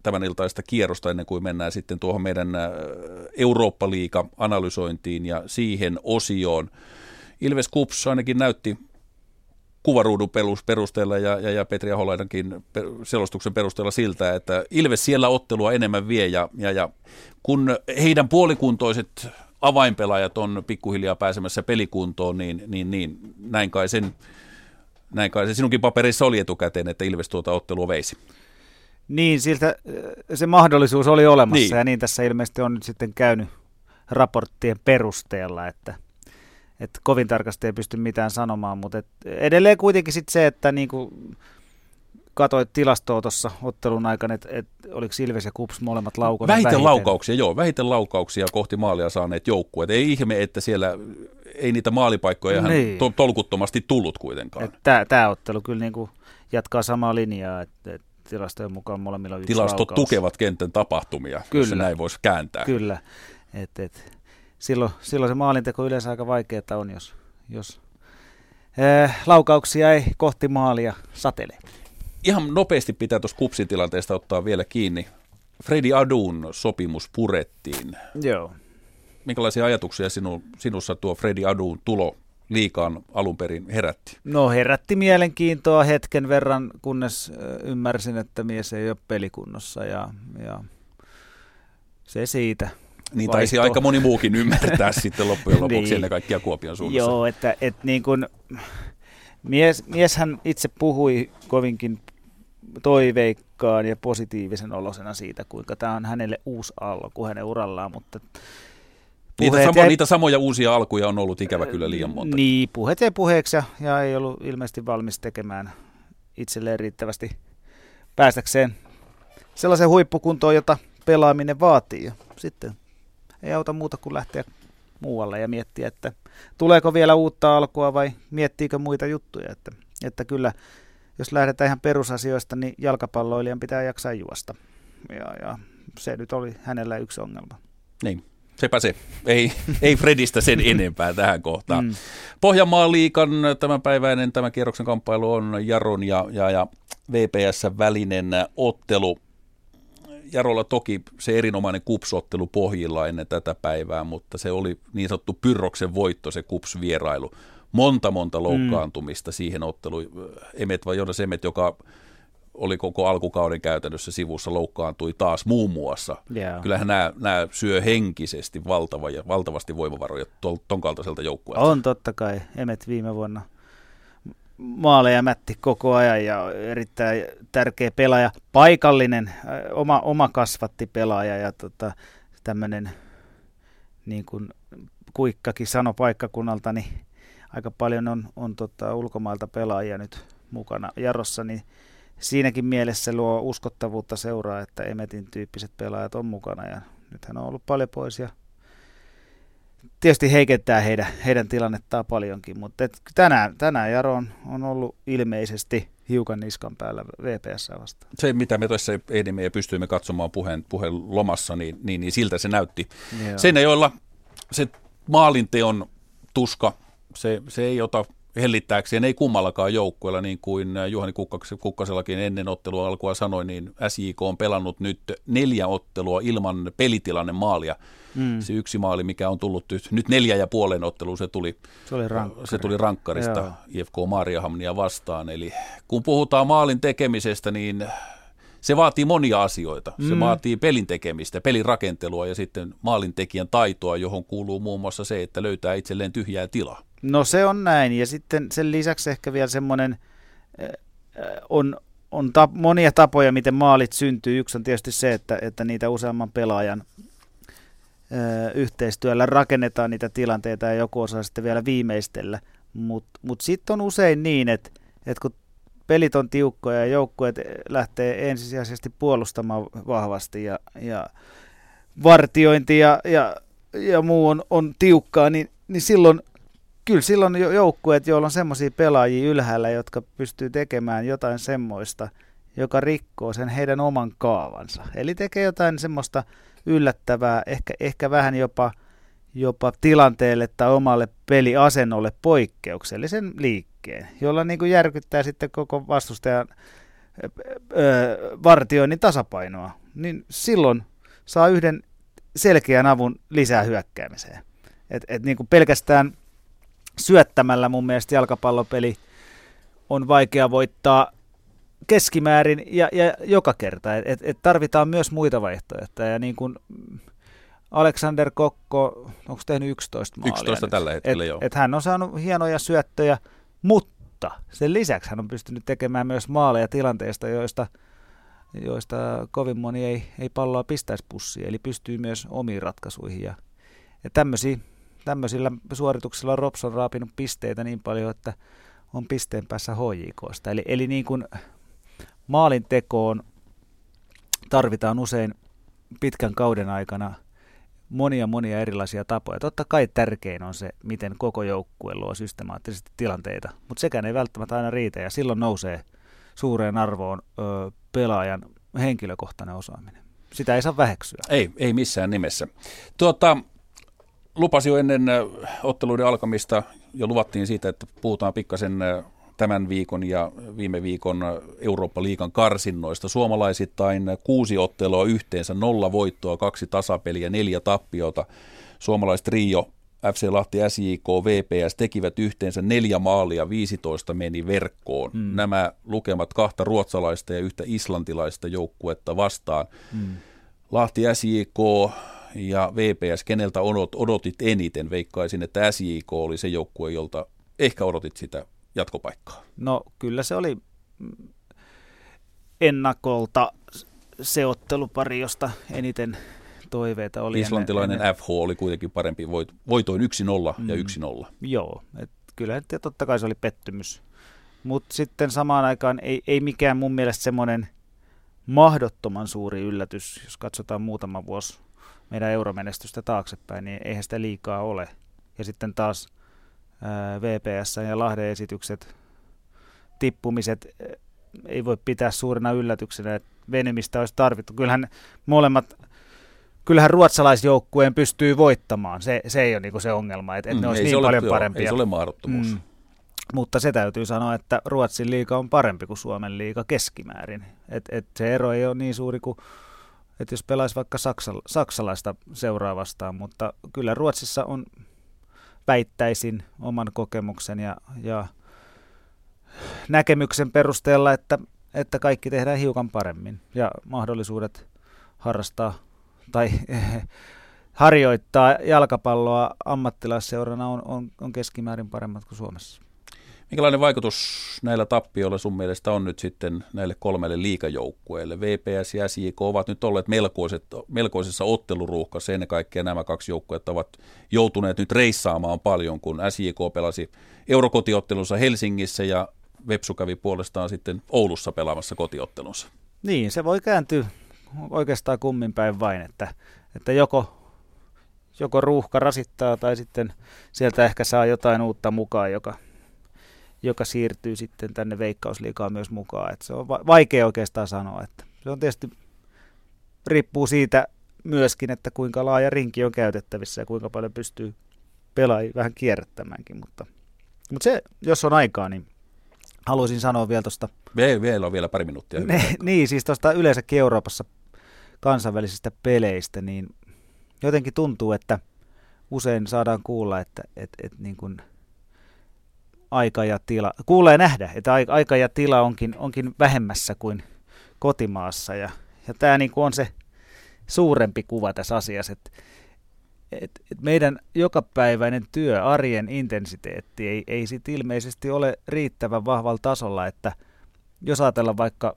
tämän iltaista kierrosta ennen kuin mennään sitten tuohon meidän äh, Eurooppa-liiga-analysointiin ja siihen osioon. Ilves Kups ainakin näytti kuvaruudun perusteella ja, ja, ja Petri Aholaidankin selostuksen perusteella siltä, että Ilves siellä ottelua enemmän vie ja, ja, ja kun heidän puolikuntoiset avainpelaajat on pikkuhiljaa pääsemässä pelikuntoon, niin, niin, niin näin, kai sen, näin kai se sinunkin paperissa oli etukäteen, että Ilves tuota ottelua veisi. Niin, siltä se mahdollisuus oli olemassa niin. ja niin tässä ilmeisesti on nyt sitten käynyt raporttien perusteella, että, että kovin tarkasti ei pysty mitään sanomaan, mutta et edelleen kuitenkin sitten se, että niin kuin katsoit tilastoa tuossa ottelun aikana, että et, oliko Ilves ja Kups molemmat laukana vähiten, vähiten laukauksia, joo, vähiten laukauksia kohti maalia saaneet joukkueet. Ei ihme, että siellä ei niitä maalipaikkoja niin. to, tolkuttomasti tullut kuitenkaan. Tämä ottelu kyllä niin kuin jatkaa samaa linjaa, että et tilastojen mukaan molemmilla on yksi Tilastot laukaus. tukevat kentän tapahtumia, kyllä. jos se näin voisi kääntää. Kyllä, et, et, silloin, silloin se maalinteko yleensä aika vaikeaa on, jos, jos eh, laukauksia ei kohti maalia satele ihan nopeasti pitää tuossa kupsin tilanteesta ottaa vielä kiinni. Fredi Adun sopimus purettiin. Joo. Minkälaisia ajatuksia sinu, sinussa tuo Fredi Adun tulo liikaan alun perin herätti? No herätti mielenkiintoa hetken verran, kunnes ymmärsin, että mies ei ole pelikunnossa ja, ja se siitä. Niin taisi aika moni muukin ymmärtää sitten loppujen lopuksi niin. ennen kaikkea Kuopion suunnassa. Joo, että, että niin kuin, mies, mieshän itse puhui kovinkin toiveikkaan ja positiivisen olosena siitä, kuinka tämä on hänelle uusi alku hänen urallaan, mutta Niitä, samo, jäi... niitä samoja uusia alkuja on ollut ikävä kyllä liian monta. Niin, puheet jäi puheeksi ja, ja ei ollut ilmeisesti valmis tekemään itselleen riittävästi päästäkseen sellaisen huippukuntoon, jota pelaaminen vaatii. Ja sitten ei auta muuta kuin lähteä muualle ja miettiä, että tuleeko vielä uutta alkua vai miettiikö muita juttuja. Että, että kyllä jos lähdetään ihan perusasioista, niin jalkapalloilijan pitää jaksaa juosta. Ja, ja se nyt oli hänellä yksi ongelma. Niin. Sepä se. Ei, ei Fredistä sen enempää tähän kohtaan. Mm. Pohjanmaan liikan tämänpäiväinen tämän kierroksen kamppailu on Jaron ja, ja, ja VPS välinen ottelu. Jarolla toki se erinomainen kupsottelu pohjilla ennen tätä päivää, mutta se oli niin sanottu Pyrroksen voitto, se kups-vierailu monta monta loukkaantumista mm. siihen otteluun. Emet vai Jonas Emet, joka oli koko alkukauden käytännössä sivussa, loukkaantui taas muun muassa. Yeah. Kyllähän nämä, nämä syö henkisesti valtava ja, valtavasti voimavaroja ton kaltaiselta joukkueelta. On totta kai. Emet viime vuonna maaleja mätti koko ajan ja erittäin tärkeä pelaaja. Paikallinen, oma, oma kasvatti pelaaja ja tota, tämmöinen, niin kuin Kuikkakin sanoi paikkakunnalta, niin aika paljon on, on tota, ulkomailta pelaajia nyt mukana Jarossa, niin siinäkin mielessä luo uskottavuutta seuraa, että Emetin tyyppiset pelaajat on mukana ja nythän on ollut paljon pois ja tietysti heikentää heidän, heidän tilannettaan paljonkin, mutta et tänään, tänään Jaro on, on ollut ilmeisesti hiukan niskan päällä VPS vastaan. Se, mitä me tuossa ehdimme ja pystyimme katsomaan puheen, puheen lomassa, niin, niin, niin siltä se näytti. Joo. Sen, joilla se maalinteon tuska se, se ei ota hellittääkseen, ei kummallakaan joukkueella, niin kuin Juhani Kukkasellakin ennen ottelua alkua sanoi, niin SJK on pelannut nyt neljä ottelua ilman pelitilanne maalia. Mm. Se yksi maali, mikä on tullut nyt, nyt neljä ja puolen otteluun, se tuli, se, oli se tuli rankkarista Joo. IFK Maariahamnia vastaan. Eli kun puhutaan maalin tekemisestä, niin se vaatii monia asioita. Se mm. vaatii pelin tekemistä, pelin rakentelua ja sitten maalintekijän taitoa, johon kuuluu muun muassa se, että löytää itselleen tyhjää tilaa. No se on näin ja sitten sen lisäksi ehkä vielä semmoinen on, on tap, monia tapoja, miten maalit syntyy. Yksi on tietysti se, että, että niitä useamman pelaajan ö, yhteistyöllä rakennetaan niitä tilanteita ja joku osaa sitten vielä viimeistellä. Mutta mut sitten on usein niin, että, että kun pelit on tiukkoja ja joukkueet lähtee ensisijaisesti puolustamaan vahvasti ja, ja vartiointi ja, ja ja muu on, on tiukkaa, niin, niin silloin kyllä silloin joukkueet, joilla on semmoisia pelaajia ylhäällä, jotka pystyy tekemään jotain semmoista, joka rikkoo sen heidän oman kaavansa. Eli tekee jotain semmoista yllättävää, ehkä, ehkä vähän jopa, jopa tilanteelle tai omalle peliasennolle poikkeuksellisen liikkeen, jolla niin kuin järkyttää sitten koko vastustajan vartioinnin tasapainoa, niin silloin saa yhden selkeän avun lisää hyökkäämiseen. Et, et niin kuin pelkästään syöttämällä mun mielestä jalkapallopeli on vaikea voittaa keskimäärin ja, ja joka kerta. Et, et tarvitaan myös muita vaihtoehtoja. Ja niin kuin Alexander Kokko, onko tehnyt 11 maalia 11 nyt? tällä hetkellä, et, joo. Et hän on saanut hienoja syöttöjä, mutta sen lisäksi hän on pystynyt tekemään myös maaleja tilanteista, joista, joista kovin moni ei, ei palloa pistäisi pussiin, eli pystyy myös omiin ratkaisuihin. Ja, ja tämmöisiä tämmöisillä suorituksilla Rops on raapinut pisteitä niin paljon, että on pisteen päässä HJKsta. Eli, eli niin kuin maalin tekoon tarvitaan usein pitkän kauden aikana monia monia erilaisia tapoja. Totta kai tärkein on se, miten koko joukkue luo systemaattisesti tilanteita, mutta sekään ei välttämättä aina riitä ja silloin nousee suureen arvoon ö, pelaajan henkilökohtainen osaaminen. Sitä ei saa väheksyä. Ei, ei missään nimessä. Tuota, lupasi jo ennen otteluiden alkamista ja luvattiin siitä, että puhutaan pikkasen tämän viikon ja viime viikon Eurooppa-liigan karsinnoista. Suomalaisittain kuusi ottelua yhteensä, nolla voittoa, kaksi tasapeliä, neljä tappiota. Suomalaiset Rio, FC Lahti, SJK, VPS tekivät yhteensä neljä maalia, 15 meni verkkoon. Mm. Nämä lukemat kahta ruotsalaista ja yhtä islantilaista joukkuetta vastaan. Mm. Lahti, SJK, ja VPS, keneltä odot, odotit eniten? Veikkaisin, että SJK oli se joukkue, jolta ehkä odotit sitä jatkopaikkaa. No kyllä se oli ennakolta se ottelupari, josta eniten toiveita oli. Islantilainen ennen, FH oli kuitenkin parempi, voit, voitoin 1-0 mm, ja 1-0. Joo, et kyllä ja totta kai se oli pettymys. Mutta sitten samaan aikaan ei, ei mikään mun mielestä semmoinen mahdottoman suuri yllätys, jos katsotaan muutama vuosi meidän euromenestystä taaksepäin, niin eihän sitä liikaa ole. Ja sitten taas ää, VPS ja Lahden esitykset, tippumiset, ei voi pitää suurena yllätyksenä, että venymistä olisi tarvittu. Kyllähän molemmat kyllähän ruotsalaisjoukkueen pystyy voittamaan. Se, se ei ole niinku se ongelma, että, että mm, ne olisi niin ole, paljon joo, parempia. Ei se ole mahdottomuus. Mm, mutta se täytyy sanoa, että Ruotsin liiga on parempi kuin Suomen liiga keskimäärin. Et, et se ero ei ole niin suuri kuin että jos pelaisi vaikka saksala, saksalaista seuraavastaan, mutta kyllä Ruotsissa on, väittäisin oman kokemuksen ja, ja näkemyksen perusteella, että, että kaikki tehdään hiukan paremmin ja mahdollisuudet harrastaa tai harjoittaa jalkapalloa ammattilaisseurana on, on, on keskimäärin paremmat kuin Suomessa. Minkälainen vaikutus näillä tappioilla sun mielestä on nyt sitten näille kolmelle liikajoukkueelle? VPS ja SJK ovat nyt olleet melkoiset, melkoisessa otteluruuhkassa. Ennen kaikkea nämä kaksi joukkuetta ovat joutuneet nyt reissaamaan paljon, kun SJK pelasi eurokotiottelunsa Helsingissä ja Vepsu kävi puolestaan sitten Oulussa pelaamassa kotiottelunsa. Niin, se voi kääntyä oikeastaan kummin päin vain, että, että joko joko ruuhka rasittaa tai sitten sieltä ehkä saa jotain uutta mukaan, joka, joka siirtyy sitten tänne veikkausliikaan myös mukaan. Et se on vaikea oikeastaan sanoa. Että se on tietysti riippuu siitä myöskin, että kuinka laaja rinki on käytettävissä ja kuinka paljon pystyy pelaajia vähän kierrättämäänkin. Mutta, mutta se, jos on aikaa, niin haluaisin sanoa vielä tuosta... Vielä on vielä pari minuuttia. Ne, niin, siis tuosta yleensäkin Euroopassa kansainvälisistä peleistä, niin jotenkin tuntuu, että usein saadaan kuulla, että, että, että niin kuin – aika ja tila, kuulee nähdä, että aika ja tila onkin, onkin vähemmässä kuin kotimaassa. Ja, ja tämä niin kuin on se suurempi kuva tässä asiassa, että et, et meidän jokapäiväinen työ, arjen intensiteetti ei, ei sit ilmeisesti ole riittävän vahvalla tasolla, että jos ajatellaan vaikka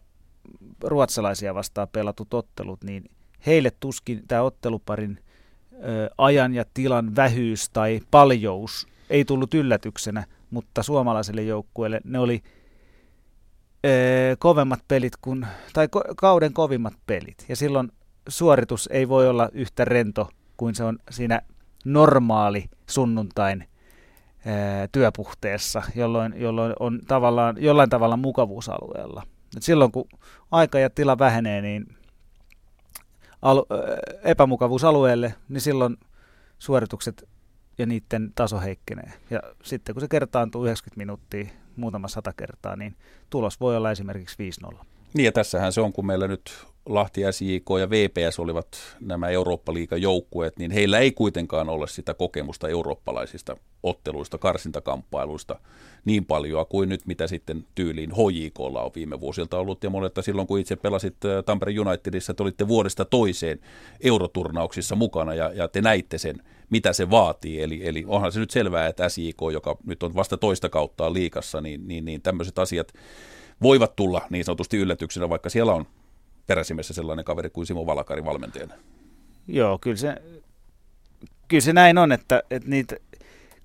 ruotsalaisia vastaan pelatut ottelut, niin heille tuskin tämä otteluparin ö, ajan ja tilan vähyys tai paljous ei tullut yllätyksenä, mutta suomalaiselle joukkueelle ne oli ee, kovemmat pelit kuin, tai ko- kauden kovimmat pelit. Ja silloin suoritus ei voi olla yhtä rento kuin se on siinä normaali sunnuntain ää, työpuhteessa, jolloin, jolloin on tavallaan, jollain tavalla mukavuusalueella. Et silloin kun aika ja tila vähenee, niin alu, epämukavuusalueelle, niin silloin suoritukset ja niiden taso heikkenee. Ja sitten kun se kertaantuu 90 minuuttia, muutama sata kertaa, niin tulos voi olla esimerkiksi 5-0. Niin ja tässähän se on, kun meillä nyt Lahti, SJK ja VPS olivat nämä Eurooppa-liigan joukkueet, niin heillä ei kuitenkaan ole sitä kokemusta eurooppalaisista otteluista, karsintakamppailuista niin paljon kuin nyt, mitä sitten tyyliin HJKlla on viime vuosilta ollut. Ja monetta silloin, kun itse pelasit Tampere Unitedissa, te olitte vuodesta toiseen euroturnauksissa mukana ja, ja te näitte sen, mitä se vaatii. Eli, eli onhan se nyt selvää, että SJK, joka nyt on vasta toista kautta liikassa, niin, niin, niin tämmöiset asiat voivat tulla niin sanotusti yllätyksenä, vaikka siellä on peräsimessä sellainen kaveri kuin Simo Valakari valmentajana. Joo, kyllä se, kyllä se näin on, että, että niitä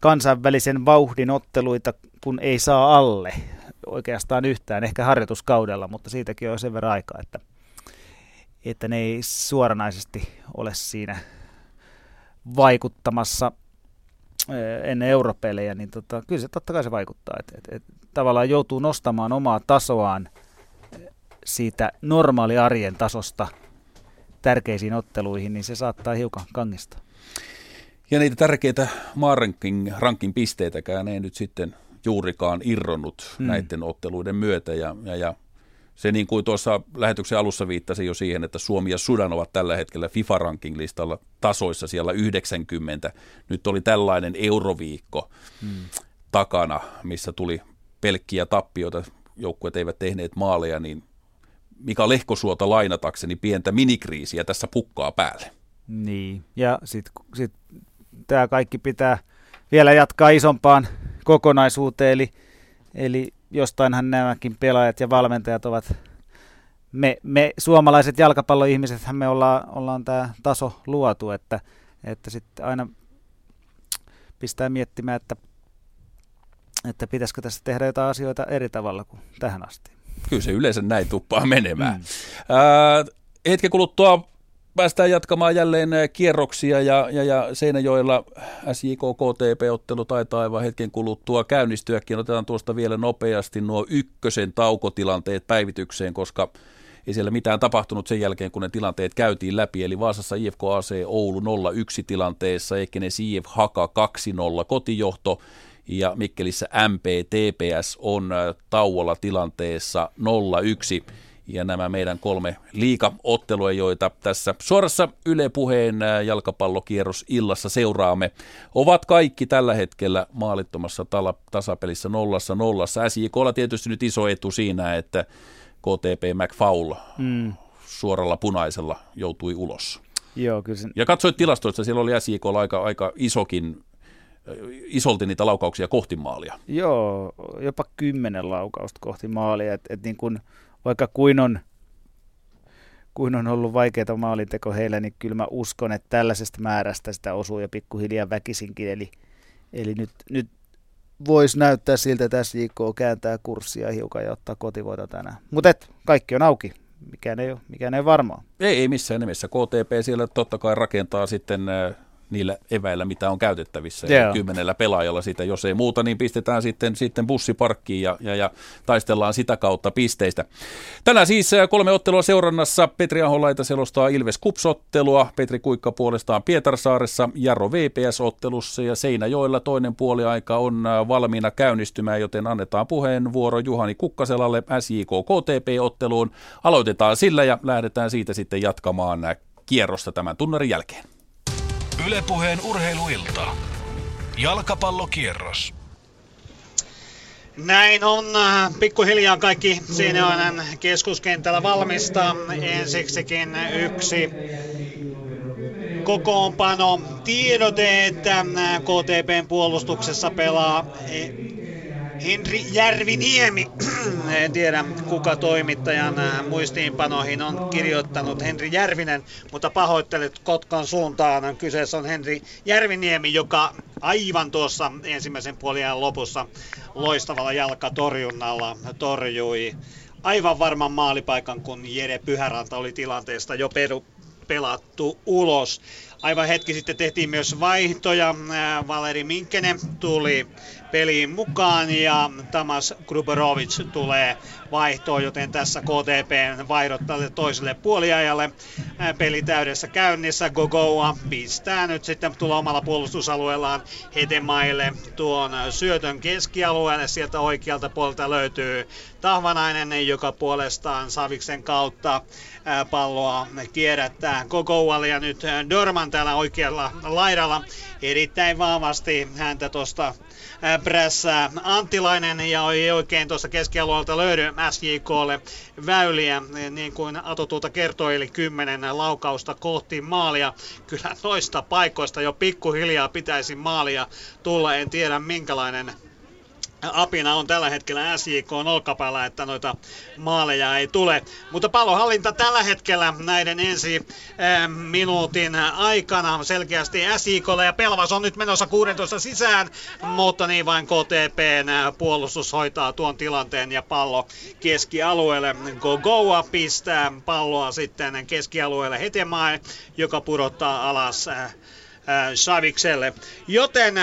kansainvälisen vauhdin otteluita, kun ei saa alle oikeastaan yhtään, ehkä harjoituskaudella, mutta siitäkin on sen verran aikaa, että, että ne ei suoranaisesti ole siinä vaikuttamassa eh, ennen europelejä, niin tota, kyllä se totta kai se vaikuttaa. että et, et, tavallaan joutuu nostamaan omaa tasoaan siitä normaali arjen tasosta tärkeisiin otteluihin, niin se saattaa hiukan kangistaa. Ja niitä tärkeitä maarankin rankin pisteitäkään ei nyt sitten juurikaan irronnut hmm. näiden otteluiden myötä. Ja, ja, ja se niin kuin tuossa lähetyksen alussa viittasi jo siihen, että Suomi ja Sudan ovat tällä hetkellä FIFA-ranking-listalla tasoissa siellä 90. Nyt oli tällainen euroviikko hmm. takana, missä tuli pelkkiä tappioita, joukkueet eivät tehneet maaleja, niin Mika Lehkosuota lainatakseni pientä minikriisiä tässä pukkaa päälle. Niin, ja sitten sit, tämä kaikki pitää vielä jatkaa isompaan kokonaisuuteen, eli, eli jostainhan nämäkin pelaajat ja valmentajat ovat, me, me suomalaiset jalkapalloihmiset, me ollaan, ollaan tämä taso luotu, että, että sitten aina pistää miettimään, että, että pitäisikö tässä tehdä jotain asioita eri tavalla kuin tähän asti. Kyllä se yleensä näin tuppaa menemään. Mm. Ää, hetken kuluttua päästään jatkamaan jälleen kierroksia ja, ja, ja Seinäjoella SJK KTP-ottelu taitaa aivan hetken kuluttua käynnistyäkin. Otetaan tuosta vielä nopeasti nuo ykkösen taukotilanteet päivitykseen, koska ei siellä mitään tapahtunut sen jälkeen, kun ne tilanteet käytiin läpi. Eli Vaasassa IFK AC Oulu 0-1 tilanteessa, Ekenes IF Haka 2-0 kotijohto ja Mikkelissä MP TPS on äh, tauolla tilanteessa 0-1 ja nämä meidän kolme liikaottelua, joita tässä suorassa Yle Puheen äh, jalkapallokierros illassa seuraamme, ovat kaikki tällä hetkellä maalittomassa tala- tasapelissä nollassa nollassa. SJKlla tietysti nyt iso etu siinä, että KTP McFaul mm. suoralla punaisella joutui ulos. Joo, kyllä sen... Ja katsoit tilastoista, siellä oli SJKlla aika, aika isokin isolti niitä laukauksia kohti maalia. Joo, jopa kymmenen laukausta kohti maalia. Et, et niin kun, vaikka kuin on, kuin on ollut vaikeaa maalinteko heillä, niin kyllä mä uskon, että tällaisesta määrästä sitä osuu ja pikkuhiljaa väkisinkin. Eli, eli nyt, nyt voisi näyttää siltä, että SJK kääntää kurssia hiukan ja ottaa kotivoita tänään. Mutta kaikki on auki. Mikään ei ole, mikään ei ole varmaa. Ei, ei missään nimessä. KTP siellä totta kai rakentaa sitten niillä eväillä, mitä on käytettävissä. Yeah. Ja kymmenellä pelaajalla sitä, jos ei muuta, niin pistetään sitten, sitten bussiparkkiin ja, ja, ja taistellaan sitä kautta pisteistä. Tänään siis äh, kolme ottelua seurannassa. Petri Aholaita selostaa Ilves Kupsottelua, Petri Kuikka puolestaan Pietarsaaressa, Jarro VPS-ottelussa ja Seinäjoella toinen puoliaika on äh, valmiina käynnistymään, joten annetaan puheenvuoro Juhani Kukkaselalle SJK KTP-otteluun. Aloitetaan sillä ja lähdetään siitä sitten jatkamaan äh, kierrosta tämän tunnarin jälkeen. Ylepuheen urheiluilta. Jalkapallokierros. Näin on. Pikkuhiljaa kaikki Seinäjoen keskuskentällä valmista. Ensiksikin yksi kokoonpano tiedote, että KTPn puolustuksessa pelaa Henri Järviniemi, en tiedä kuka toimittajan äh, muistiinpanoihin on kirjoittanut Henri Järvinen, mutta pahoittelet Kotkan suuntaan. Kyseessä on Henri Järviniemi, joka aivan tuossa ensimmäisen puoliajan lopussa loistavalla jalkatorjunnalla torjui aivan varman maalipaikan, kun Jere Pyhäranta oli tilanteesta jo peru, pelattu ulos. aivan hetki sitten tehtiin myös vaihtoja. Valeri Minkkenen tuli peliin mukaan ja Tamas Gruberovic tulee vaihtoon, joten tässä KTP vaihdot toiselle puoliajalle. Peli täydessä käynnissä. Gogoa pistää nyt sitten tulla omalla puolustusalueellaan Hetemaille tuon syötön keskialueelle. Sieltä oikealta puolelta löytyy Tahvanainen, joka puolestaan Saviksen kautta palloa kierrättää Gogoualle ja nyt Dorman täällä oikealla laidalla erittäin vahvasti häntä tuosta prässää Anttilainen ja ei oikein tuossa keskialueelta löydy SJKlle väyliä, niin kuin Ato tuota kertoi, eli kymmenen laukausta kohti maalia. Kyllä noista paikoista jo pikkuhiljaa pitäisi maalia tulla, en tiedä minkälainen apina on tällä hetkellä SJK olkapäällä, että noita maaleja ei tule. Mutta pallohallinta tällä hetkellä näiden ensi äh, minuutin aikana selkeästi SJKlle ja Pelvas on nyt menossa 16 sisään, mutta niin vain KTPn puolustus hoitaa tuon tilanteen ja pallo keskialueelle. Gogoa pistää palloa sitten keskialueelle Hetemaa, joka pudottaa alas äh, Savikselle. Joten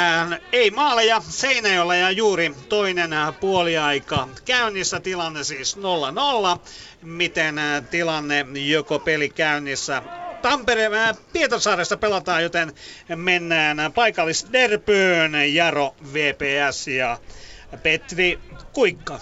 ei maaleja Seinäjoella ja juuri toinen puoliaika käynnissä. Tilanne siis 0-0. Miten tilanne joko peli käynnissä Tampere, Pietarsaaressa pelataan, joten mennään paikallisderpyyn. Jaro, VPS ja Petri Kuikka.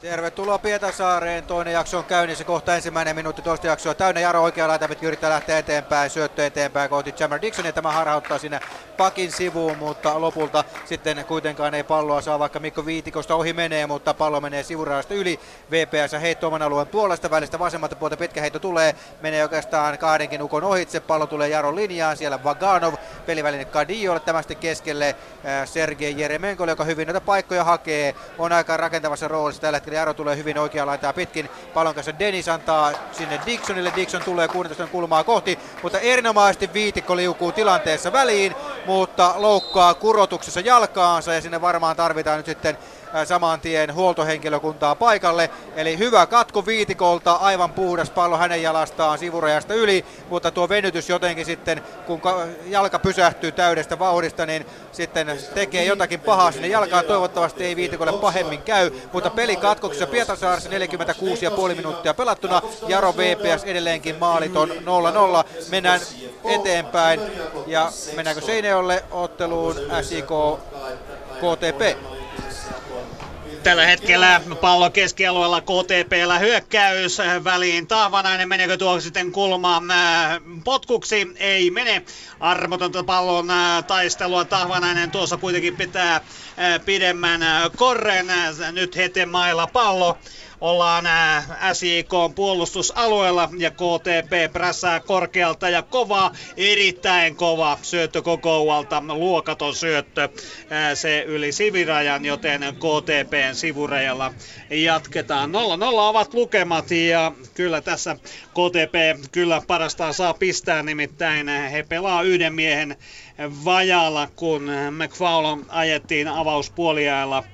Tervetuloa Pietasaareen. Toinen jakso on käynnissä. Kohta ensimmäinen minuutti toista jaksoa täynnä. Jaro oikea laita yrittää lähteä eteenpäin. Syöttö eteenpäin kohti Jammer Dixon ja tämä harhauttaa sinne pakin sivuun, mutta lopulta sitten kuitenkaan ei palloa saa, vaikka Mikko Viitikosta ohi menee, mutta pallo menee sivurajasta yli. VPS heitto oman alueen puolesta välistä vasemmalta puolta pitkä heitto tulee, menee oikeastaan kahdenkin ukon ohitse, pallo tulee Jaron linjaan, siellä Vaganov, peliväline Kadiolle, tämä sitten keskelle äh, Sergei Jeremenkolle, joka hyvin näitä paikkoja hakee, on aika rakentavassa roolissa tällä hetkellä, Jaro tulee hyvin oikea laitaa pitkin, pallon kanssa Dennis antaa sinne Dixonille, Dixon tulee 16 kulmaa kohti, mutta erinomaisesti Viitikko liukuu tilanteessa väliin, mutta loukkaa kurotuksessa jalkaansa ja sinne varmaan tarvitaan nyt sitten saman tien huoltohenkilökuntaa paikalle. Eli hyvä katko Viitikolta, aivan puhdas pallo hänen jalastaan sivurajasta yli, mutta tuo venytys jotenkin sitten, kun jalka pysähtyy täydestä vauhdista, niin sitten tekee jotakin pahaa sinne jalkaan. Toivottavasti ei Viitikolle pahemmin käy, mutta peli katkoksessa Pietarsaarissa 46,5 minuuttia pelattuna. Jaro VPS edelleenkin maaliton 0-0. Mennään eteenpäin ja mennäänkö Seinäjolle otteluun SIK KTP? Tällä hetkellä pallo keskialueella KTPllä hyökkäys väliin. Tahvanainen meneekö tuo sitten kulmaan äh, potkuksi? Ei mene. Armotonta pallon äh, taistelua. Tahvanainen tuossa kuitenkin pitää äh, pidemmän korren. Nyt Hetemailla pallo ollaan SIK puolustusalueella ja KTP prässää korkealta ja kovaa, erittäin kova syöttö kokoualta, luokaton syöttö, se yli sivirajan, joten KTPn sivurajalla jatketaan. 0-0 ovat lukemat ja kyllä tässä KTP kyllä parastaan saa pistää, nimittäin he pelaa yhden miehen vajalla, kun McFaulon ajettiin avauspuoliajalla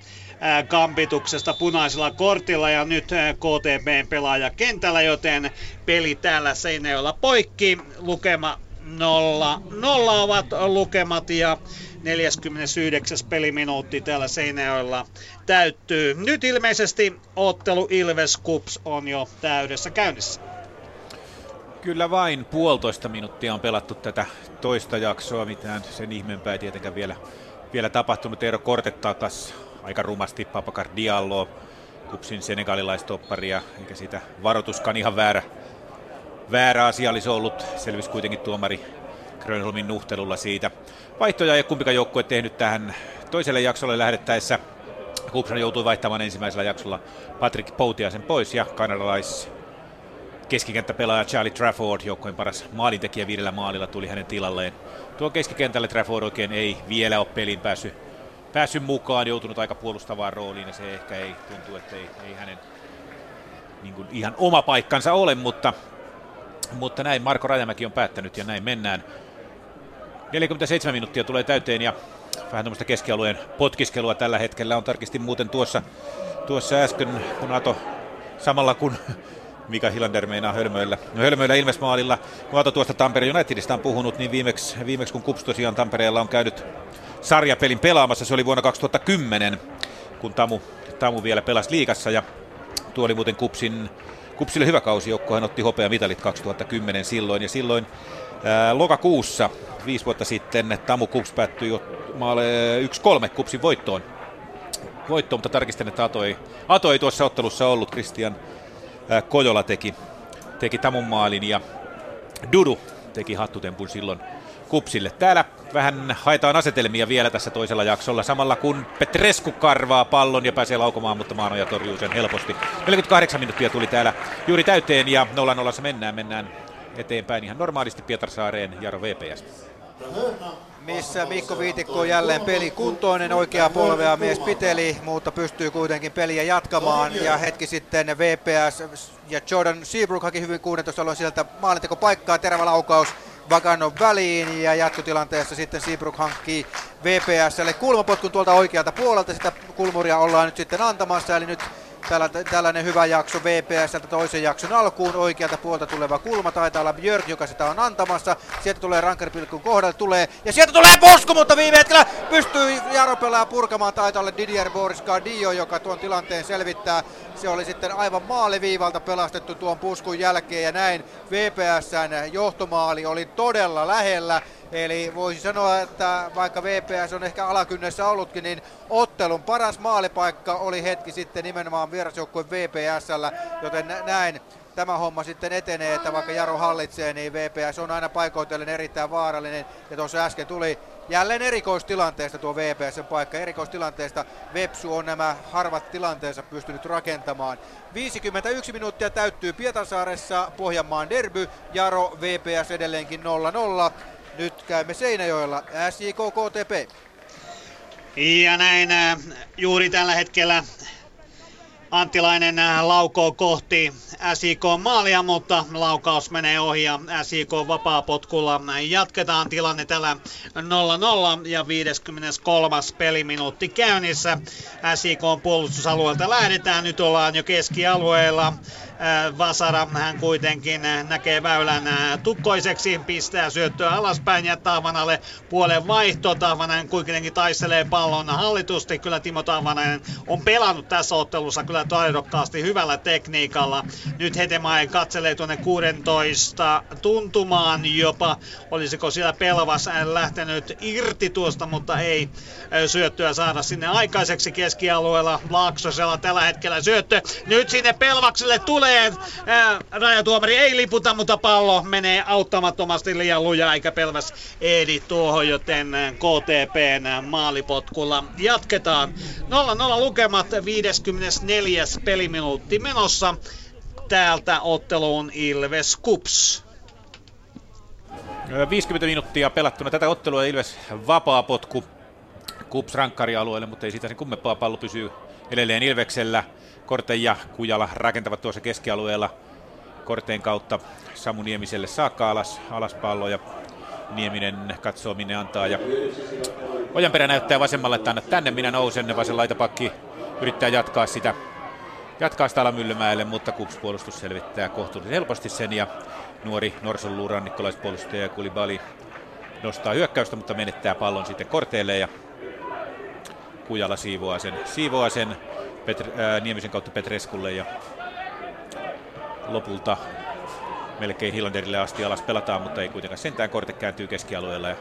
kampituksesta punaisella kortilla ja nyt KTP pelaaja kentällä, joten peli täällä Seinäjoella poikki. Lukema 0, 0 ovat lukemat ja 49. peliminuutti täällä Seinäjoella täyttyy. Nyt ilmeisesti ottelu Ilves Kups on jo täydessä käynnissä. Kyllä vain puolitoista minuuttia on pelattu tätä toista jaksoa, mitään sen ihmeempää ei tietenkään vielä, vielä tapahtunut. Eero Kortettaa taas aika rumasti Papakar Diallo, kupsin senegalilaistoppari, eikä siitä varoituskaan ihan väärä, väärä asia olisi ollut. Selvisi kuitenkin tuomari Grönholmin nuhtelulla siitä. Vaihtoja ei kumpikaan joukkue tehnyt tähän toiselle jaksolle lähdettäessä. Kupsan joutui vaihtamaan ensimmäisellä jaksolla Patrick Poutiasen pois ja kanadalais keskikenttäpelaaja Charlie Trafford, joukkueen paras maalintekijä viidellä maalilla, tuli hänen tilalleen. Tuo keskikentälle Trafford oikein ei vielä ole pelin päässyt päässyt mukaan, joutunut aika puolustavaan rooliin ja se ehkä ei tuntuu, että ei, ei hänen niin kuin ihan oma paikkansa ole, mutta, mutta näin Marko Rajamäki on päättänyt ja näin mennään. 47 minuuttia tulee täyteen ja vähän tämmöistä keskialueen potkiskelua tällä hetkellä on tarkistin muuten tuossa, tuossa äsken, kun Ato samalla kun Mika Hilander meinaa hölmöillä. No hölmöillä Ilmesmaalilla. Kun Ato tuosta Tampereen Unitedista on puhunut, niin viimeksi, viimeksi kun Kups tosiaan Tampereella on käynyt sarjapelin pelaamassa, se oli vuonna 2010, kun Tamu, Tamu vielä pelasi liikassa ja tuo oli muuten Kupsin, Kupsille hyvä kausi, joukkohan otti hopea mitalit 2010 silloin ja silloin ää, lokakuussa viisi vuotta sitten Tamu Kups päättyi jo maalle 1-3 Kupsin voittoon. Voittoon, mutta tarkistan, että Ato ei, Ato ei tuossa ottelussa ollut. Christian Kojola teki, teki Tamun maalin ja Dudu teki hattutempun silloin Kupsille. Täällä vähän haetaan asetelmia vielä tässä toisella jaksolla, samalla kun Petresku karvaa pallon ja pääsee laukomaan, mutta Maanoja torjuu sen helposti. 48 minuuttia tuli täällä juuri täyteen ja 0-0 mennään, mennään eteenpäin ihan normaalisti Pietarsaareen, Jaro VPS. Missä Mikko Viitikko on jälleen peli kuntoinen, oikea polvea mies piteli, mutta pystyy kuitenkin peliä jatkamaan. Ja hetki sitten VPS ja Jordan Seabrook haki hyvin 16 alueen sieltä maalinteko paikkaa, terävä laukaus Vaganon väliin ja jatkotilanteessa sitten Seabrook hankkii VPSlle kulmapotkun tuolta oikealta puolelta. Sitä kulmuria ollaan nyt sitten antamassa, eli nyt Tällä, tällainen hyvä jakso VPS toisen jakson alkuun. Oikealta puolta tuleva kulma taitaa olla Björk, joka sitä on antamassa. Sieltä tulee rankerpilkun kohdalle tulee. Ja sieltä tulee Bosku, mutta viime hetkellä pystyy Jaro pelaa purkamaan. Taitaa olla Didier Boris Gardio, joka tuon tilanteen selvittää. Se oli sitten aivan maaliviivalta pelastettu tuon puskun jälkeen ja näin VPSn johtomaali oli todella lähellä. Eli voisi sanoa, että vaikka VPS on ehkä alakynnessä ollutkin, niin ottelun paras maalipaikka oli hetki sitten nimenomaan vierasjoukkueen VPSllä, joten näin tämä homma sitten etenee, että vaikka Jaro hallitsee, niin VPS on aina paikoitellen erittäin vaarallinen. Ja tuossa äsken tuli jälleen erikoistilanteesta tuo VPSn paikka. Erikoistilanteesta Vepsu on nämä harvat tilanteensa pystynyt rakentamaan. 51 minuuttia täyttyy Pietarsaaressa Pohjanmaan derby. Jaro VPS edelleenkin 0-0. Nyt käymme Seinäjoella, SJK KTP. Ja näin juuri tällä hetkellä Anttilainen äh, laukoo kohti SIK maalia, mutta laukaus menee ohi ja SIK vapaapotkulla jatketaan tilanne tällä 0-0 ja 53. peliminuutti käynnissä. SIK puolustusalueelta lähdetään, nyt ollaan jo keskialueella. Äh, Vasara hän kuitenkin näkee väylän äh, tukkoiseksi, pistää syöttöä alaspäin ja Taavanalle puolen vaihto. Taavanainen kuitenkin taistelee pallon hallitusti. Kyllä Timo Taavanainen on pelannut tässä ottelussa kyllä taidokkaasti hyvällä tekniikalla. Nyt Hetemaen katselee tuonne 16 tuntumaan jopa. Olisiko siellä Pelvas lähtenyt irti tuosta, mutta ei syöttöä saada sinne aikaiseksi keskialueella. Laaksosella tällä hetkellä syöttö. Nyt sinne Pelvakselle tulee. Rajatuomari ei liputa, mutta pallo menee auttamattomasti liian lujaa, eikä Pelväs ehdi tuohon, joten KTPn maalipotkulla jatketaan. 0-0 lukemat 54. peliminuutti menossa täältä otteluun Ilves Kups. 50 minuuttia pelattuna tätä ottelua Ilves vapaa potku Kups rankkarialueelle, mutta ei siitä sen kummempaa pallo pysyy edelleen Ilveksellä. Korte ja Kujala rakentavat tuossa keskialueella Korteen kautta Samu Niemiselle saakka alas, alas pallo ja Nieminen katsoo minne antaa. Ja Ojanperä näyttää vasemmalle, että anna tänne, minä nousen, vasen laitapakki yrittää jatkaa sitä jatkaa sitä Myllymäelle, mutta Kups puolustus selvittää kohtuullisen helposti sen. Ja nuori Norson rannikkolaispuolustaja Kulibali nostaa hyökkäystä, mutta menettää pallon sitten korteelle. Ja Kujala siivoaa sen, siivoaa sen Petr, ää, Niemisen kautta Petreskulle. Ja lopulta melkein Hillanderille asti alas pelataan, mutta ei kuitenkaan sentään korte kääntyy keskialueella ja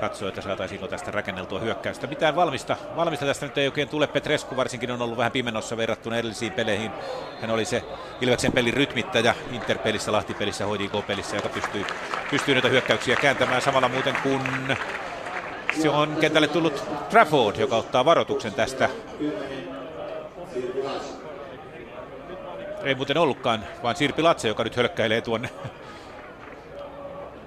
katsoo, että saataisiinko tästä rakenneltua hyökkäystä. Mitään valmista, valmista tästä nyt ei oikein tule. Petresku varsinkin on ollut vähän pimenossa verrattuna edellisiin peleihin. Hän oli se Ilveksen pelin rytmittäjä Interpelissä, Lahtipelissä, HJK-pelissä, joka pystyy, pystyy näitä hyökkäyksiä kääntämään samalla muuten kuin se on kentälle tullut Trafford, joka ottaa varoituksen tästä. Ei muuten ollutkaan, vaan Sirpi Latse, joka nyt hölkkäilee tuonne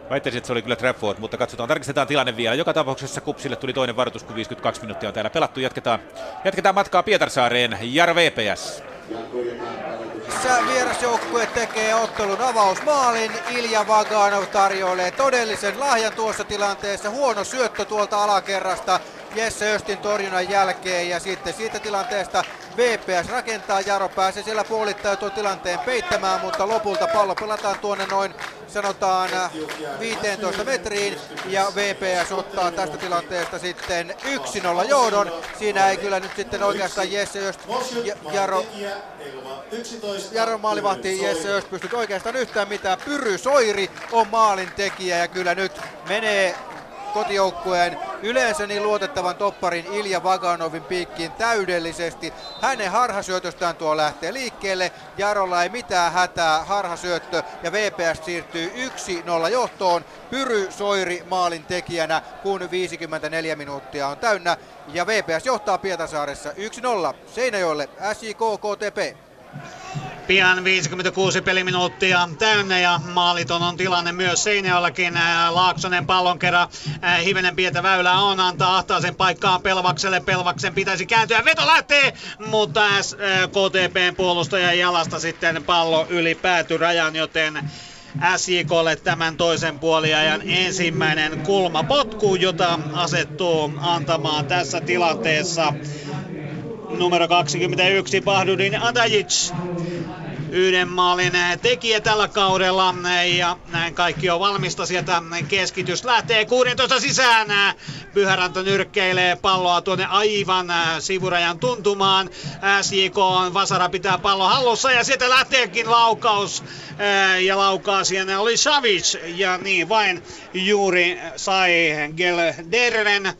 Väittäisin, että se oli kyllä Trafford, mutta katsotaan, tarkistetaan tilanne vielä. Joka tapauksessa Kupsille tuli toinen varoitus, kun 52 minuuttia on täällä pelattu. Jatketaan, jatketaan matkaa Pietarsaareen. Jar VPS. Missä vierasjoukkue tekee ottelun avausmaalin. Ilja Vaganov tarjoilee todellisen lahjan tuossa tilanteessa. Huono syöttö tuolta alakerrasta Jesse Östin torjunnan jälkeen ja sitten siitä tilanteesta VPS rakentaa, Jaro pääsee siellä puolittain tuon tilanteen peittämään, mutta lopulta pallo pelataan tuonne noin sanotaan 15 metriin ja VPS ottaa tästä tilanteesta sitten 1-0 johdon. Siinä ei kyllä nyt sitten oikeastaan Jesse Öst, Jaro, Jaro maalivahti Jesse Öst pystyt oikeastaan yhtään mitään. Pyry Soiri on maalin tekijä ja kyllä nyt menee kotijoukkueen yleensä niin luotettavan topparin Ilja Vaganovin piikkiin täydellisesti. Hänen harhasyötöstään tuo lähtee liikkeelle. Jarolla ei mitään hätää, harhasyöttö ja VPS siirtyy 1-0 johtoon. Pyry Soiri maalin tekijänä, kun 54 minuuttia on täynnä. Ja VPS johtaa Pietasaaressa 1-0 Seinäjoelle SJK KTP. Pian 56 peliminuuttia täynnä ja maaliton on tilanne myös Seinäjälläkin. Laaksonen pallon kerran hivenen pientä väylää on, antaa ahtaisen paikkaan Pelvakselle. Pelvaksen pitäisi kääntyä, veto lähtee, mutta KTPn puolustajan jalasta sitten pallo yli päätyrajan, joten SJKlle tämän toisen puoliajan ensimmäinen kulmapotku, jota asettuu antamaan tässä tilanteessa numero 21 Pahdudin Adajic yhden maalin tekijä tällä kaudella ja näin kaikki on valmista sieltä keskitys. Lähtee 16 sisään. Pyhäranto nyrkkeilee palloa tuonne aivan sivurajan tuntumaan. SJK on Vasara pitää pallo hallussa ja sieltä lähteekin laukaus. Ja laukaa siinä oli Savic ja niin vain juuri sai Gelderren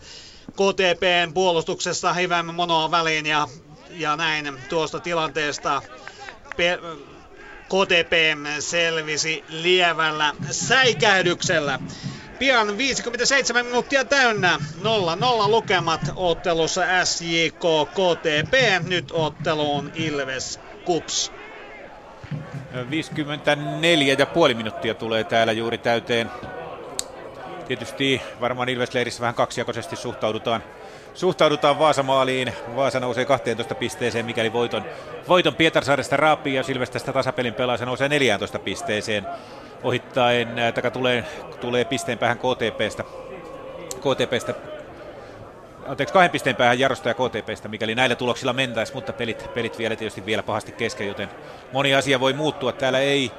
KTPn puolustuksessa hyvän monoa väliin ja, ja näin tuosta tilanteesta pe- KTP selvisi lievällä säikähdyksellä. Pian 57 minuuttia täynnä. 0-0 lukemat ottelussa SJK KTP. Nyt otteluun Ilves Kups. 54 ja puoli minuuttia tulee täällä juuri täyteen Tietysti varmaan Ilvesleirissä vähän kaksijakoisesti suhtaudutaan, suhtaudutaan Vaasamaaliin. Vaasa nousee 12 pisteeseen, mikäli voiton, voiton Pietarsaaresta raapii ja Silvestästä tasapelin pelaa, se nousee 14 pisteeseen ohittaen, taka tulee, tulee pisteen päähän KTPstä, KTPstä anteeksi, kahden pisteen päähän Jarosta ja KTPstä, mikäli näillä tuloksilla mentäisi, mutta pelit, pelit vielä tietysti vielä pahasti kesken, joten moni asia voi muuttua. Täällä ei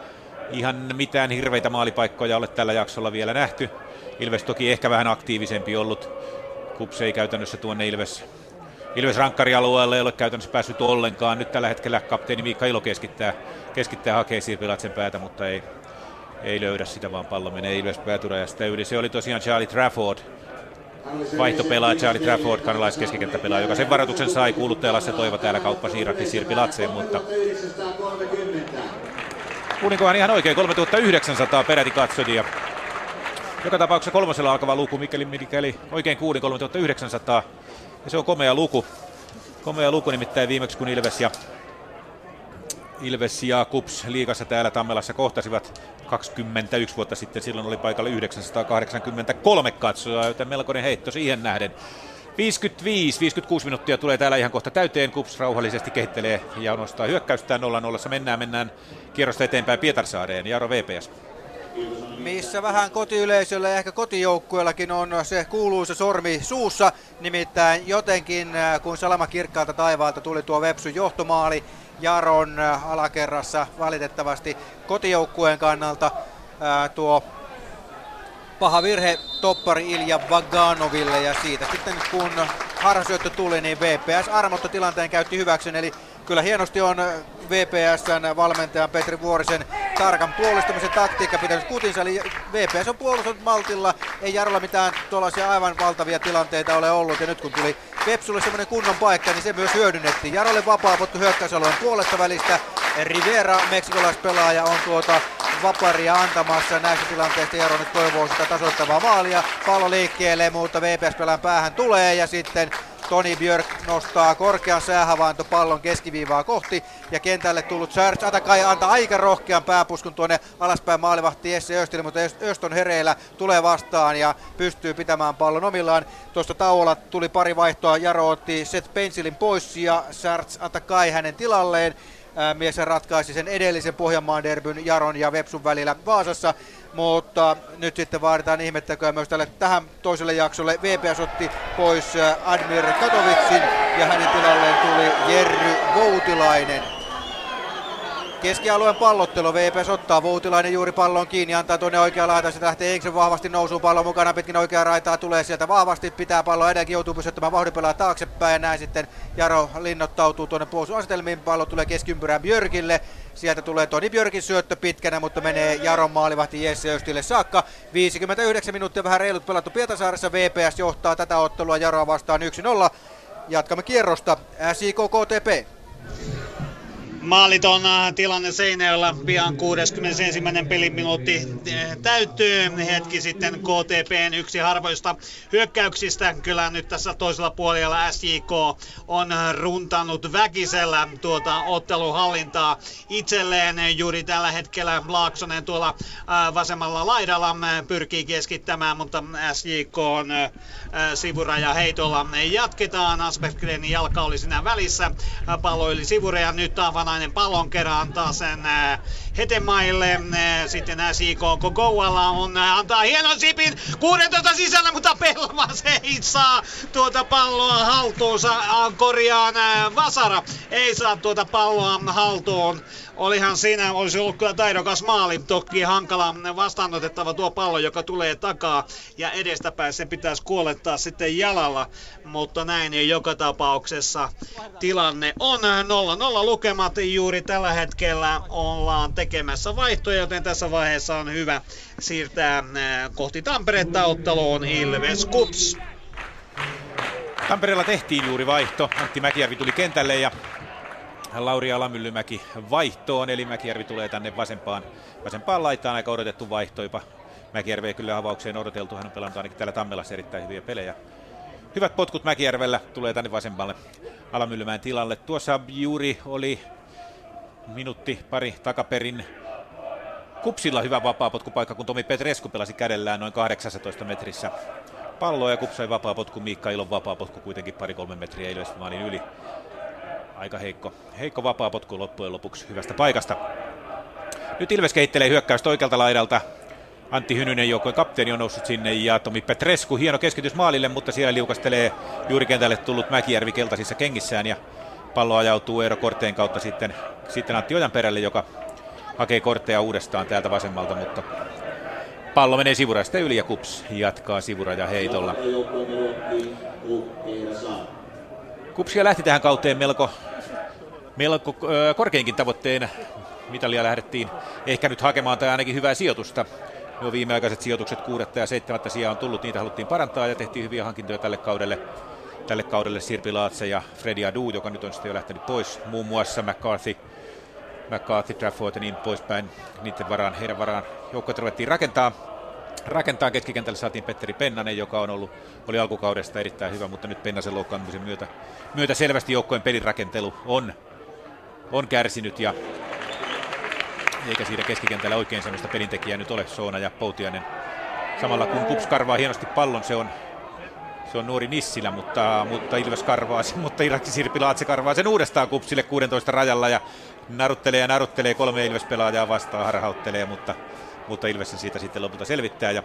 ihan mitään hirveitä maalipaikkoja ole tällä jaksolla vielä nähty. Ilves toki ehkä vähän aktiivisempi ollut. Kups ei käytännössä tuonne Ilves, Ilves rankkarialueelle ei ole käytännössä päässyt ollenkaan. Nyt tällä hetkellä kapteeni Miikka Ilo keskittää, keskittää hakee Sirpilatsen päätä, mutta ei, ei löydä sitä, vaan pallo menee Ilves päätyrajasta yli. Se oli tosiaan Charlie Trafford, vaihtopelaa Charlie Trafford, kanalaiskeskenttäpelaaja, joka sen varoituksen sai kuuluttajalassa toiva täällä kauppa Siiraki Sirpi Latseen, mutta Kuulinkohan ihan oikein, 3900 peräti katsojia joka tapauksessa kolmosella alkava luku, mikäli, mikäli oikein kuulin 3900. Ja se on komea luku. Komea luku nimittäin viimeksi kun Ilves ja, Ilves ja Kups liigassa täällä Tammelassa kohtasivat 21 vuotta sitten. Silloin oli paikalla 983 katsojaa, joten melkoinen heitto siihen nähden. 55-56 minuuttia tulee täällä ihan kohta täyteen. Kups rauhallisesti kehittelee ja nostaa hyökkäystään 0-0. Mennään, mennään kierrosta eteenpäin Pietarsaareen. Jaro VPS missä vähän kotiyleisöllä ja ehkä kotijoukkueellakin on se kuuluisa sormi suussa. Nimittäin jotenkin, äh, kun salama kirkkaalta taivaalta tuli tuo Vepsun johtomaali Jaron äh, alakerrassa valitettavasti kotijoukkueen kannalta äh, tuo paha virhe toppari Ilja Vaganoville ja siitä sitten kun harhasyöttö tuli, niin VPS armotta tilanteen käytti hyväksyn, eli kyllä hienosti on VPSn valmentajan Petri Vuorisen tarkan puolustamisen taktiikka pitänyt kutinsa, eli VPS on puolustanut maltilla, ei Jarolla mitään tuollaisia aivan valtavia tilanteita ole ollut, ja nyt kun tuli Vepsulle semmoinen kunnon paikka, niin se myös hyödynnettiin. Jarolle vapaa pottu hyökkäysalueen puolesta välistä, Rivera, meksikolaispelaaja, on tuota vaparia antamassa näistä tilanteista. Jaro nyt toivoo sitä tasoittavaa maalia. Pallo liikkeelle, mutta VPS pelään päähän tulee ja sitten Toni Björk nostaa korkean säähavainto pallon keskiviivaa kohti. Ja kentälle tullut Charles Atakai antaa aika rohkean pääpuskun tuonne alaspäin maalivahti Jesse Östille, mutta Öston hereillä tulee vastaan ja pystyy pitämään pallon omillaan. Tuosta tauolla tuli pari vaihtoa, Jaro otti Seth Pensilin pois ja Charles Atakai hänen tilalleen mies ratkaisi sen edellisen Pohjanmaan derbyn Jaron ja Vepsun välillä Vaasassa. mutta nyt sitten vaaditaan ihmettäköä myös tälle tähän toiselle jaksolle. VPS otti pois Admir Katovitsin ja hänen tilalleen tuli Jerry Voutilainen. Keskialueen pallottelu, VPS ottaa Voutilainen juuri pallon kiinni, antaa tuonne oikea laita, sitten lähtee Enksen vahvasti nousuun. Pallon mukana, pitkin oikeaa raitaa tulee sieltä. Vahvasti, pitää pallo edelläkin, joutuu pysyttämään vauhdipelaa taaksepäin ja näin sitten Jaro linnoittautuu tuonne puolustusasetelmiin, pallo tulee keskiympyrään Björkille, sieltä tulee Toni Björkin syöttö pitkänä, mutta menee Jaron maalivahti Jesse Östille saakka. 59 minuuttia vähän reilut pelattu Pietasaaressa, VPS johtaa tätä ottelua Jaroa vastaan 1-0. Jatkamme kierrosta, SIK KTP. Maaliton äh, tilanne Seinäjoella pian 61. peliminuutti äh, täyttyy. Hetki sitten KTPn yksi harvoista hyökkäyksistä. Kyllä nyt tässä toisella puolella SJK on runtanut väkisellä tuota otteluhallintaa itselleen. Juuri tällä hetkellä Laaksonen tuolla äh, vasemmalla laidalla pyrkii keskittämään, mutta SJK on sivuraja heitolla. Jatketaan. Aspergrenin jalka oli siinä välissä. Pallo yli sivureja. Nyt Avana Salmelainen pallon kerran antaa sen Hetemaille. Sitten SIK Koualla on, antaa hienon sipin 16 sisällä, mutta Pelmas ei saa tuota palloa haltuunsa. Korjaan Vasara ei saa tuota palloa haltuun. Olihan siinä, olisi ollut kyllä taidokas maali. Toki hankala vastaanotettava tuo pallo, joka tulee takaa. Ja edestäpäin se pitäisi kuolettaa sitten jalalla. Mutta näin ei joka tapauksessa tilanne on 0-0 lukemat. Juuri tällä hetkellä ollaan tekemässä vaihtoja, joten tässä vaiheessa on hyvä siirtää kohti Tamperetta otteluun Ilves Kups. Tampereella tehtiin juuri vaihto. Antti Mäkijärvi tuli kentälle ja Lauri Alamyllymäki vaihtoon, eli Mäkijärvi tulee tänne vasempaan, vasempaan laitaan, aika odotettu vaihto jopa. Mäkijärvi ei kyllä avaukseen odoteltu, hän on pelannut ainakin täällä Tammelassa erittäin hyviä pelejä. Hyvät potkut Mäkijärvellä, tulee tänne vasemmalle Alamyllymäen tilalle. Tuossa juuri oli minuutti pari takaperin Kupsilla hyvä vapaapotkupaikka, kun Tomi Petresku pelasi kädellään noin 18 metrissä palloa ja Kupsai vapaapotku, Miikka Ilon vapaapotku kuitenkin pari-kolme metriä Ilves yli aika heikko, heikko vapaa potku loppujen lopuksi hyvästä paikasta. Nyt Ilves kehittelee hyökkäystä oikealta laidalta. Antti Hynynen joukkojen kapteeni on noussut sinne ja Tomi Petresku hieno keskitys maalille, mutta siellä liukastelee juuri kentälle tullut Mäkijärvi keltaisissa kengissään ja pallo ajautuu Eero Korteen kautta sitten, sitten Antti perälle, joka hakee kortteja uudestaan täältä vasemmalta, mutta pallo menee sivurajasta yli ja Kups jatkaa sivuraja heitolla. Kupsia lähti tähän kauteen melko, melko korkeinkin tavoitteen. Mitalia lähdettiin ehkä nyt hakemaan tai ainakin hyvää sijoitusta. Jo viimeaikaiset sijoitukset kuudetta ja seitsemättä sijaa on tullut, niitä haluttiin parantaa ja tehtiin hyviä hankintoja tälle kaudelle. Tälle kaudelle Sirpi Laatse ja Freddy Adu, joka nyt on sitten jo lähtenyt pois. Muun muassa McCarthy, McCarthy, Trafford ja niin poispäin. Niiden varaan, heidän varaan joukkoja ruvettiin rakentaa rakentaa keskikentälle saatiin Petteri Pennanen, joka on ollut, oli alkukaudesta erittäin hyvä, mutta nyt Pennasen loukkaantumisen myötä, myötä selvästi joukkojen pelirakentelu on, on kärsinyt ja eikä siinä keskikentällä oikein sellaista pelintekijää nyt ole Soona ja Poutiainen. Samalla kun Kups karvaa hienosti pallon, se on, se on nuori Nissilä, mutta, mutta Ilves karvaa sen, mutta Irakki Sirpilaatse karvaa sen uudestaan Kupsille 16 rajalla ja naruttelee ja naruttelee kolme Ilves-pelaajaa vastaan, harhauttelee, mutta mutta Ilves siitä sitten lopulta selvittää ja,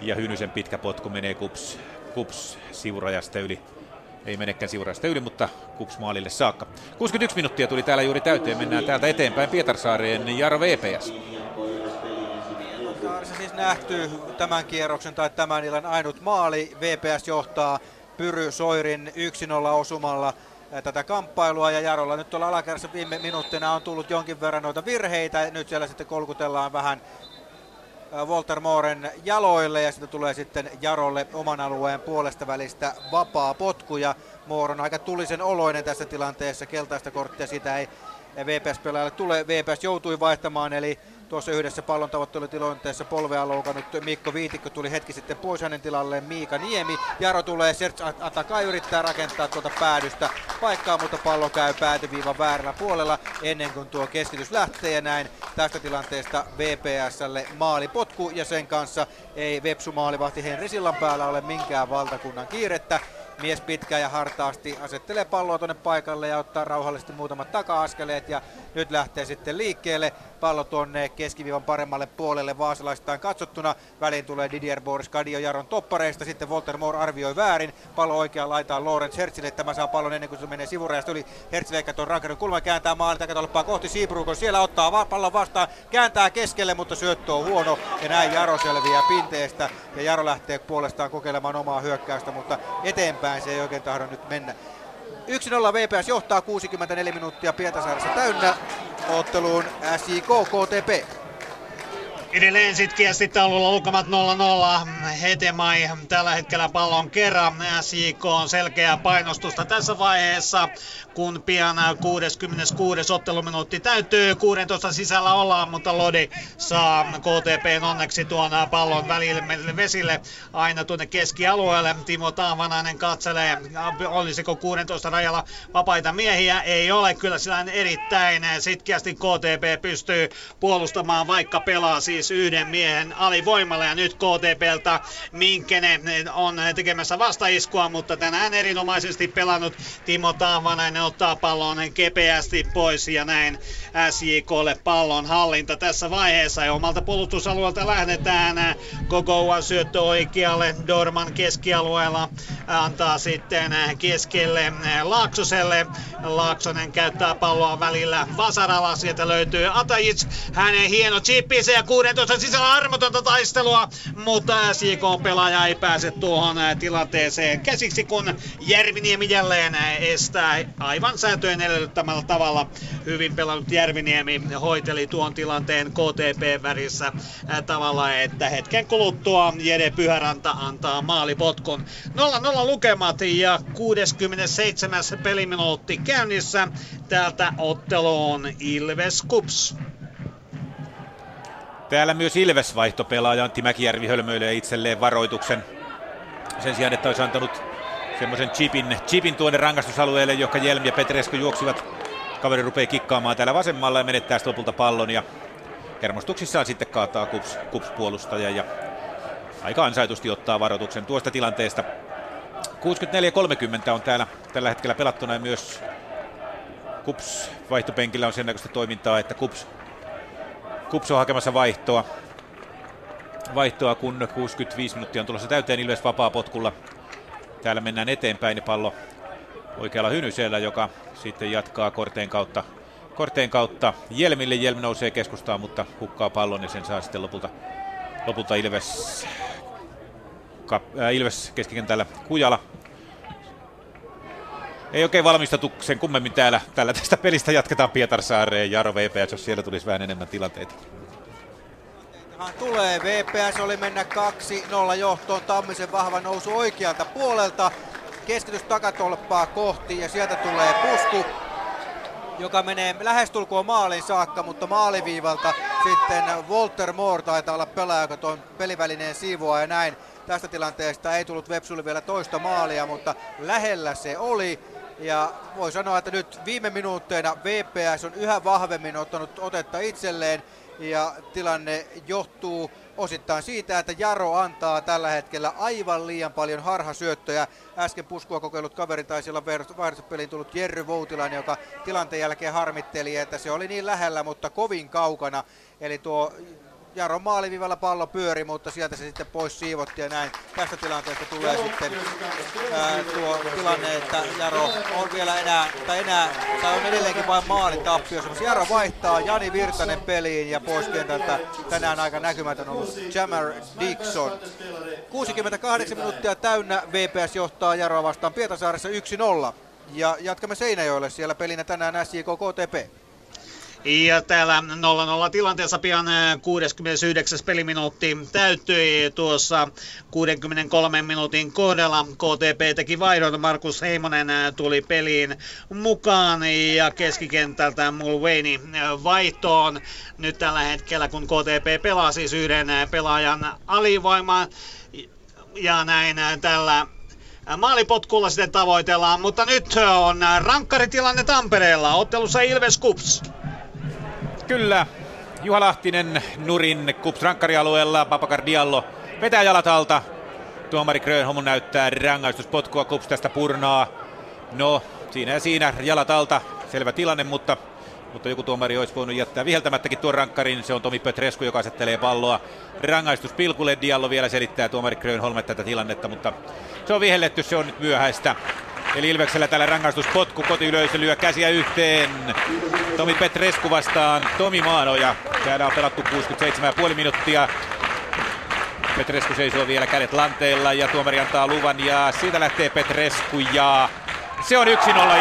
ja Hynysen pitkä potku menee Kups, Kups sivurajasta yli. Ei menekään sivurajasta yli, mutta Kups maalille saakka. 61 minuuttia tuli täällä juuri täyteen. Mennään täältä eteenpäin Pietarsaareen. Jaro VPS. Se siis nähty tämän kierroksen tai tämän illan ainut maali. VPS johtaa Pyry Soirin 1-0 osumalla tätä kamppailua ja Jarolla nyt tuolla alakerrassa viime minuuttina on tullut jonkin verran noita virheitä. Nyt siellä sitten kolkutellaan vähän Walter Mooren jaloille ja sitten tulee sitten Jarolle oman alueen puolesta välistä vapaa potku ja Moore on aika tulisen oloinen tässä tilanteessa. Keltaista korttia sitä ei VPS-pelaajalle tule. VPS joutui vaihtamaan eli tuossa yhdessä pallon tavoittelutilanteessa polvea loukannut Mikko Viitikko tuli hetki sitten pois hänen tilalleen Miika Niemi. Jaro tulee, Serge Ataka yrittää rakentaa tuota päädystä paikkaa, mutta pallo käy päätyviivan väärällä puolella ennen kuin tuo keskitys lähtee ja näin tästä tilanteesta VPSlle maalipotku ja sen kanssa ei Vepsu maalivahti Henri Sillan päällä ole minkään valtakunnan kiirettä. Mies pitkään ja hartaasti asettelee palloa tuonne paikalle ja ottaa rauhallisesti muutamat taka-askeleet ja nyt lähtee sitten liikkeelle. Pallo tuonne keskiviivan paremmalle puolelle vaasalaistaan katsottuna. Väliin tulee Didier Boris Kadio Jaron toppareista. Sitten Walter Moore arvioi väärin. Pallo oikeaan laitaan Lorenz Hertzille. Tämä saa pallon ennen kuin se menee sivurajasta yli. Hertzille eikä tuon rankarin kulma kääntää maalin takatolppaa kohti Seabrookon. Siellä ottaa va- pallon vastaan, kääntää keskelle, mutta syöttö on huono. Ja näin Jaro selviää pinteestä. Ja Jaro lähtee puolestaan kokeilemaan omaa hyökkäystä, mutta eteenpäin se ei oikein tahdo nyt mennä. 1-0 VPS johtaa 64 minuuttia Pietasaaressa täynnä otteluun SJK KTP. Edelleen sitkeästi taululla lukemat 0-0. Hetemai tällä hetkellä pallon kerran. SJK on selkeää painostusta tässä vaiheessa, kun pian 66. otteluminuutti täytyy. 16 sisällä ollaan, mutta Lodi saa KTP onneksi tuon pallon välille vesille aina tuonne keskialueelle. Timo Taavanainen katselee, olisiko 16 rajalla vapaita miehiä. Ei ole, kyllä sillä erittäin sitkeästi KTP pystyy puolustamaan, vaikka pelaa siis yhden miehen alivoimalla. Ja nyt KTPltä Minkkenen on tekemässä vastaiskua, mutta tänään erinomaisesti pelannut Timo Taavanainen ottaa pallon kepeästi pois ja näin SJKlle pallon hallinta tässä vaiheessa. Ja omalta puolustusalueelta lähdetään Gogoa syöttö oikealle, Dorman keskialueella antaa sitten keskelle Laaksoselle. Laaksonen käyttää palloa välillä Vasaralla, sieltä löytyy Atajic, hänen hieno chippinsä ja 16 sisällä armotonta taistelua, mutta SJK-pelaaja ei pääse tuohon tilanteeseen käsiksi, kun Järviniemi jälleen estää aivan sääntöjen edellyttämällä tavalla. Hyvin pelannut Järviniemi hoiteli tuon tilanteen KTP-värissä tavalla, että hetken kuluttua Jede Pyhäranta antaa maalipotkun. 0-0 lukemat ja 67. peliminuutti käynnissä. Täältä otteluun Ilves Kups. Täällä myös Ilves vaihtopelaaja Antti Mäkijärvi hölmöilee itselleen varoituksen. Sen sijaan, että olisi antanut semmoisen chipin, chipin tuonne rangaistusalueelle, joka Jelmi ja Petresko juoksivat. Kaveri rupeaa kikkaamaan täällä vasemmalla ja menettää lopulta pallon ja hermostuksissaan sitten kaataa kups, kups puolustaja ja aika ansaitusti ottaa varoituksen tuosta tilanteesta. 64-30 on täällä tällä hetkellä pelattuna ja myös Kups vaihtopenkillä on sen näköistä toimintaa, että Kups, Kups on hakemassa vaihtoa. Vaihtoa, kun 65 minuuttia on tulossa täyteen Ilves vapaa potkulla. Täällä mennään eteenpäin ja pallo oikealla Hynysellä, joka sitten jatkaa korteen kautta, korteen kautta Jelmille. Jelm nousee keskustaan, mutta hukkaa pallon ja sen saa sitten lopulta, lopulta Ilves, äh, Ilves keskikentällä Kujala. Ei oikein valmistautu sen kummemmin täällä. Tällä tästä pelistä jatketaan Pietarsaareen. Jaro VPS, jos siellä tulisi vähän enemmän tilanteita. Tulee. VPS oli mennä 2-0 johtoon. Tammisen vahva nousu oikealta puolelta. Keskitys takatolppaa kohti ja sieltä tulee pusku, joka menee lähestulkoon maaliin saakka, mutta maaliviivalta sitten Walter Moore taitaa olla pelaaja, joka tuon pelivälineen siivoaa ja näin. Tästä tilanteesta ei tullut Vepsulle vielä toista maalia, mutta lähellä se oli. Ja voi sanoa, että nyt viime minuutteina VPS on yhä vahvemmin ottanut otetta itselleen ja tilanne johtuu osittain siitä, että Jaro antaa tällä hetkellä aivan liian paljon harhasyöttöjä. Äsken puskua kokeillut kaveri taisi olla vaihdospeliin tullut Jerry Voutilainen, joka tilanteen jälkeen harmitteli, että se oli niin lähellä, mutta kovin kaukana. Eli tuo Jaron maalivivalla pallo pyöri, mutta sieltä se sitten pois siivottiin ja näin. Tästä tilanteesta tulee sitten ää, tuo tilanne, että Jaro on vielä enää, tai enää, tai on edelleenkin vain maalin. Mutta Jaro vaihtaa Jani Virtanen peliin ja pois kentältä tänään aika näkymätön ollut Jamar Dixon. 68 minuuttia täynnä VPS johtaa Jaroa vastaan Pietasaaressa 1-0. Ja jatkamme Seinäjoelle siellä pelinä tänään SJK KTP. Ja täällä 0-0 tilanteessa pian 69. peliminuutti täyttyi tuossa 63 minuutin kohdalla. KTP teki vaihdon, Markus Heimonen tuli peliin mukaan ja keskikentältä Mulveini vaihtoon. Nyt tällä hetkellä kun KTP pelaa siis yhden pelaajan alivoimaan ja näin tällä maalipotkulla sitten tavoitellaan, mutta nyt on rankkaritilanne Tampereella, ottelussa Ilves Kups. Kyllä, Juha Lahtinen Nurin Kups-rankkarialueella, Papakar Diallo vetää jalat alta. Tuomari Grönholm näyttää rangaistuspotkua, Kups tästä purnaa. No, siinä ja siinä jalat alta, selvä tilanne, mutta mutta joku tuomari olisi voinut jättää viheltämättäkin tuon rankkarin. Se on Tomi Petrescu, joka asettelee palloa. Rangaistus pilkulle. Diallo vielä selittää tuomari Grönholm tätä tilannetta, mutta se on vihelletty, se on nyt myöhäistä. Eli Ilveksellä tällä rangaistuspotku, kotiyleisö lyö käsiä yhteen. Tomi Petrescu vastaan Tomi Maanoja. Täällä on pelattu 67,5 minuuttia. Petrescu seisoo vielä kädet lanteilla ja tuomari antaa luvan ja siitä lähtee Petrescu ja se on 1-0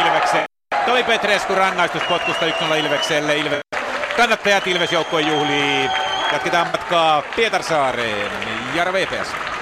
Ilvekseen. Tomi Petrescu rangaistuspotkusta 1-0 Ilvekselle. Ilve... Kannattajat Ilves joukkojen juhlii. Jatketaan matkaa Pietarsaareen. Jaro VPS.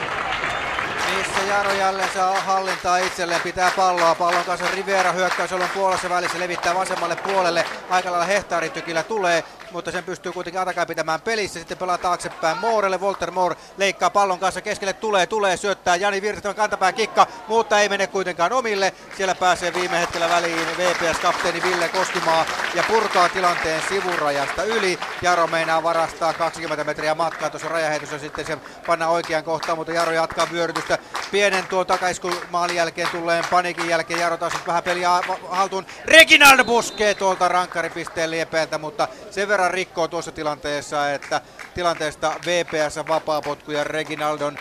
Missä Jaro jälleen saa hallintaa itselleen, pitää palloa. Pallon kanssa Rivera hyökkäysolun puolessa välissä levittää vasemmalle puolelle. Aika lailla hehtaaritykillä tulee mutta sen pystyy kuitenkin Atakai pitämään pelissä. Sitten pelaa taaksepäin Moorelle, Walter Moore leikkaa pallon kanssa keskelle, tulee, tulee, syöttää Jani Virtanen kantapään kikka, mutta ei mene kuitenkaan omille. Siellä pääsee viime hetkellä väliin VPS-kapteeni Ville Koskimaa ja purkaa tilanteen sivurajasta yli. Jaro meinaa varastaa 20 metriä matkaa tuossa rajaheitossa, sitten se panna oikean kohtaan, mutta Jaro jatkaa vyörytystä. Pienen tuon takaiskun maalin jälkeen tulleen panikin jälkeen Jaro taas vähän peliä haltuun. Reginald puskee tuolta rankkaripisteen liepeältä, mutta sen verran verran rikkoo tuossa tilanteessa, että tilanteesta VPS vapaapotku ja Reginaldon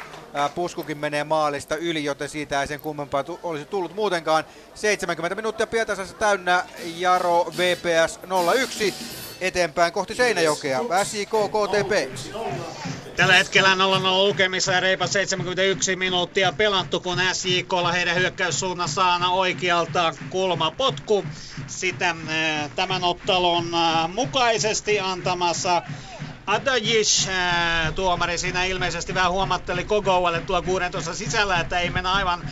puskukin menee maalista yli, joten siitä ei sen kummempaa olisi tullut muutenkaan. 70 minuuttia Pietasassa täynnä Jaro VPS 01 eteenpäin kohti Seinäjokea. SIK KTP. Tällä hetkellä 0-0 lukemissa ja reipas 71 minuuttia pelattu, kun SJKlla heidän hyökkäyssuunnassaan oikealta kulmapotku. Sitä tämän ottelun mukaisesti antamassa Adajic, tuomari siinä ilmeisesti vähän huomatteli Kogoualle tuo 16 sisällä, että ei mennä aivan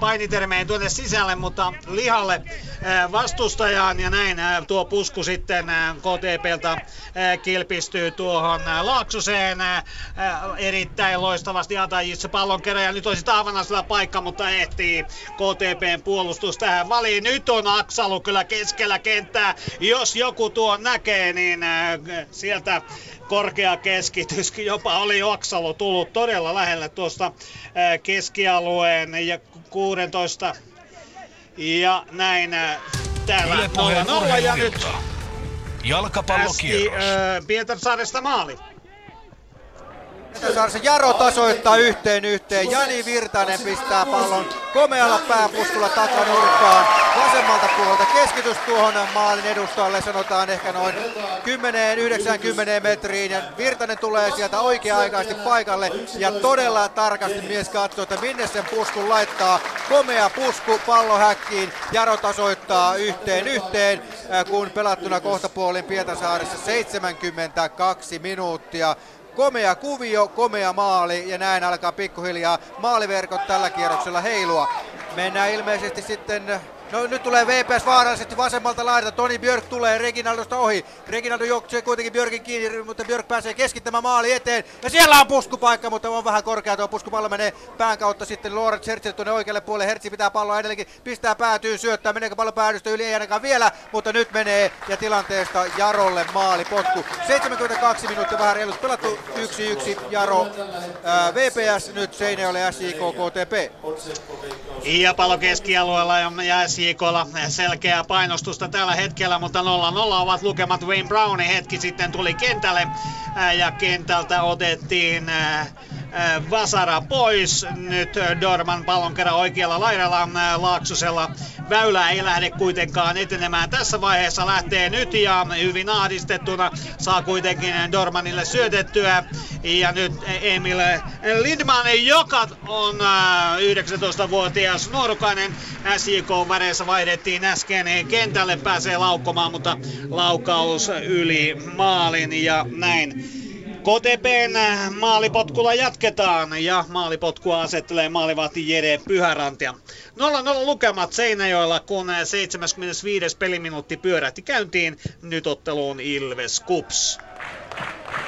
painitermeen tuonne sisälle, mutta lihalle vastustajaan ja näin tuo pusku sitten KTPltä kilpistyy tuohon Laaksoseen erittäin loistavasti Adajic pallon kerran ja nyt olisi Taavanasella paikka, mutta ehtii KTPn puolustus tähän valiin. Nyt on Aksalu kyllä keskellä kenttää. Jos joku tuo näkee, niin sieltä korkea keskitys, jopa oli Oksalo tullut todella lähelle tuosta keskialueen ja 16 ja näin täällä 0-0 ja nyt Jalkapallokierros. Pietarsaaresta maali. Saarissa Jaro tasoittaa yhteen yhteen. Jani Virtanen pistää pallon komealla pääpuskulla takanurkkaan. Vasemmalta puolelta keskitys tuohon maalin edustajalle sanotaan ehkä noin 10-90 metriin. Ja Virtanen tulee sieltä oikea-aikaisesti paikalle ja todella tarkasti mies katsoo, että minne sen puskun laittaa. Komea pusku pallo häkkiin. Jaro tasoittaa yhteen yhteen, kun pelattuna kohtapuolin Pietasaaressa 72 minuuttia komea kuvio, komea maali ja näin alkaa pikkuhiljaa maaliverkot tällä kierroksella heilua. Mennään ilmeisesti sitten No nyt tulee VPS vaarallisesti vasemmalta laidalta. Toni Björk tulee Reginaldosta ohi. Reginaldo juoksee kuitenkin Björkin kiinni, mutta Björk pääsee keskittämään maali eteen. Ja siellä on puskupaikka, mutta on vähän korkea tuo puskupallo menee pään kautta sitten Lorenz Hertzille tuonne oikealle puolelle. Hertzi pitää palloa edelleenkin, pistää päätyyn, syöttää. Meneekö pallo päädystä yli? Ei ainakaan vielä, mutta nyt menee ja tilanteesta Jarolle maali potku. 72 minuuttia vähän reilut pelattu 1-1 Jaro ää, VPS nyt Seinäjoelle SJK KTP. Ja pallo keskialueella ja SJK JKlla selkeää painostusta tällä hetkellä, mutta 0-0 ovat lukemat. Wayne Browni hetki sitten tuli kentälle ja kentältä otettiin Vasara pois. Nyt Dorman pallon kerran oikealla laidalla Laaksosella. Väylä ei lähde kuitenkaan etenemään tässä vaiheessa. Lähtee nyt ja hyvin ahdistettuna saa kuitenkin Dormanille syötettyä. Ja nyt Emil Lindman, joka on 19-vuotias nuorukainen SJK-väreissä vaihdettiin äsken kentälle, pääsee laukkomaan, mutta laukaus yli maalin ja näin KTPn maalipotkulla jatketaan ja maalipotkua asettelee maalivahti Jere Pyhärantia. 0-0 lukemat Seinäjoella, kun 75. peliminuutti pyörähti käyntiin. Nyt otteluun Ilves Kups.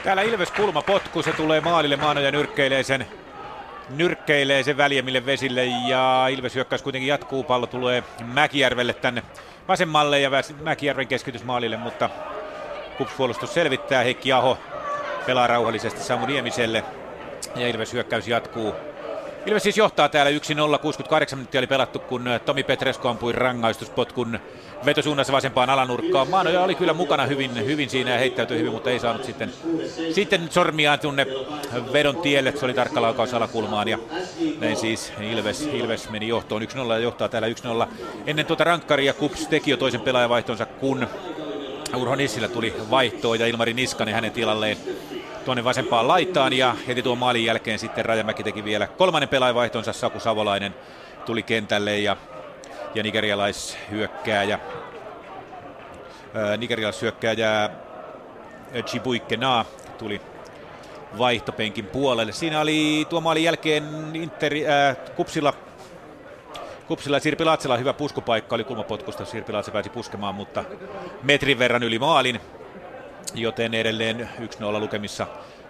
Täällä Ilves kulmapotku, se tulee maalille maano ja nyrkkeilee sen, nyrkkeilee sen väljemmille vesille ja Ilves hyökkäys kuitenkin jatkuu. Pallo tulee Mäkijärvelle tänne vasemmalle ja Mäkijärven keskitys maalille, mutta Kups-puolustus selvittää. Heikki Aho pelaa rauhallisesti Samu Niemiselle. Ja Ilves hyökkäys jatkuu. Ilves siis johtaa täällä 1-0, 68 minuuttia oli pelattu, kun Tomi Petresko ampui rangaistuspotkun vetosuunnassa vasempaan alanurkkaan. Maanoja oli kyllä mukana hyvin, hyvin siinä ja heittäytyi hyvin, mutta ei saanut sitten, sitten sormiaan tunne vedon tielle. Se oli tarkka laukaus alakulmaan ja näin siis Ilves, Ilves meni johtoon 1-0 ja johtaa täällä 1-0. Ennen tuota rankkaria Kups teki jo toisen pelaajavaihtonsa, kun Urho Nissillä tuli vaihtoa ja Ilmari Niskanen hänen tilalleen tuonne vasempaan laitaan ja heti tuon maalin jälkeen sitten Rajamäki teki vielä kolmannen pelaajavaihtonsa, Saku Savolainen tuli kentälle ja, ja nigerialaishyökkääjä nigerialaishyökkääjä Chibuike Na tuli vaihtopenkin puolelle. Siinä oli tuo maalin jälkeen Inter, äh, Kupsilla Kupsilla Sirpi Latsela hyvä puskupaikka, oli kulmapotkusta, Sirpi Latsela pääsi puskemaan, mutta metrin verran yli maalin joten edelleen 1-0 lukemissa.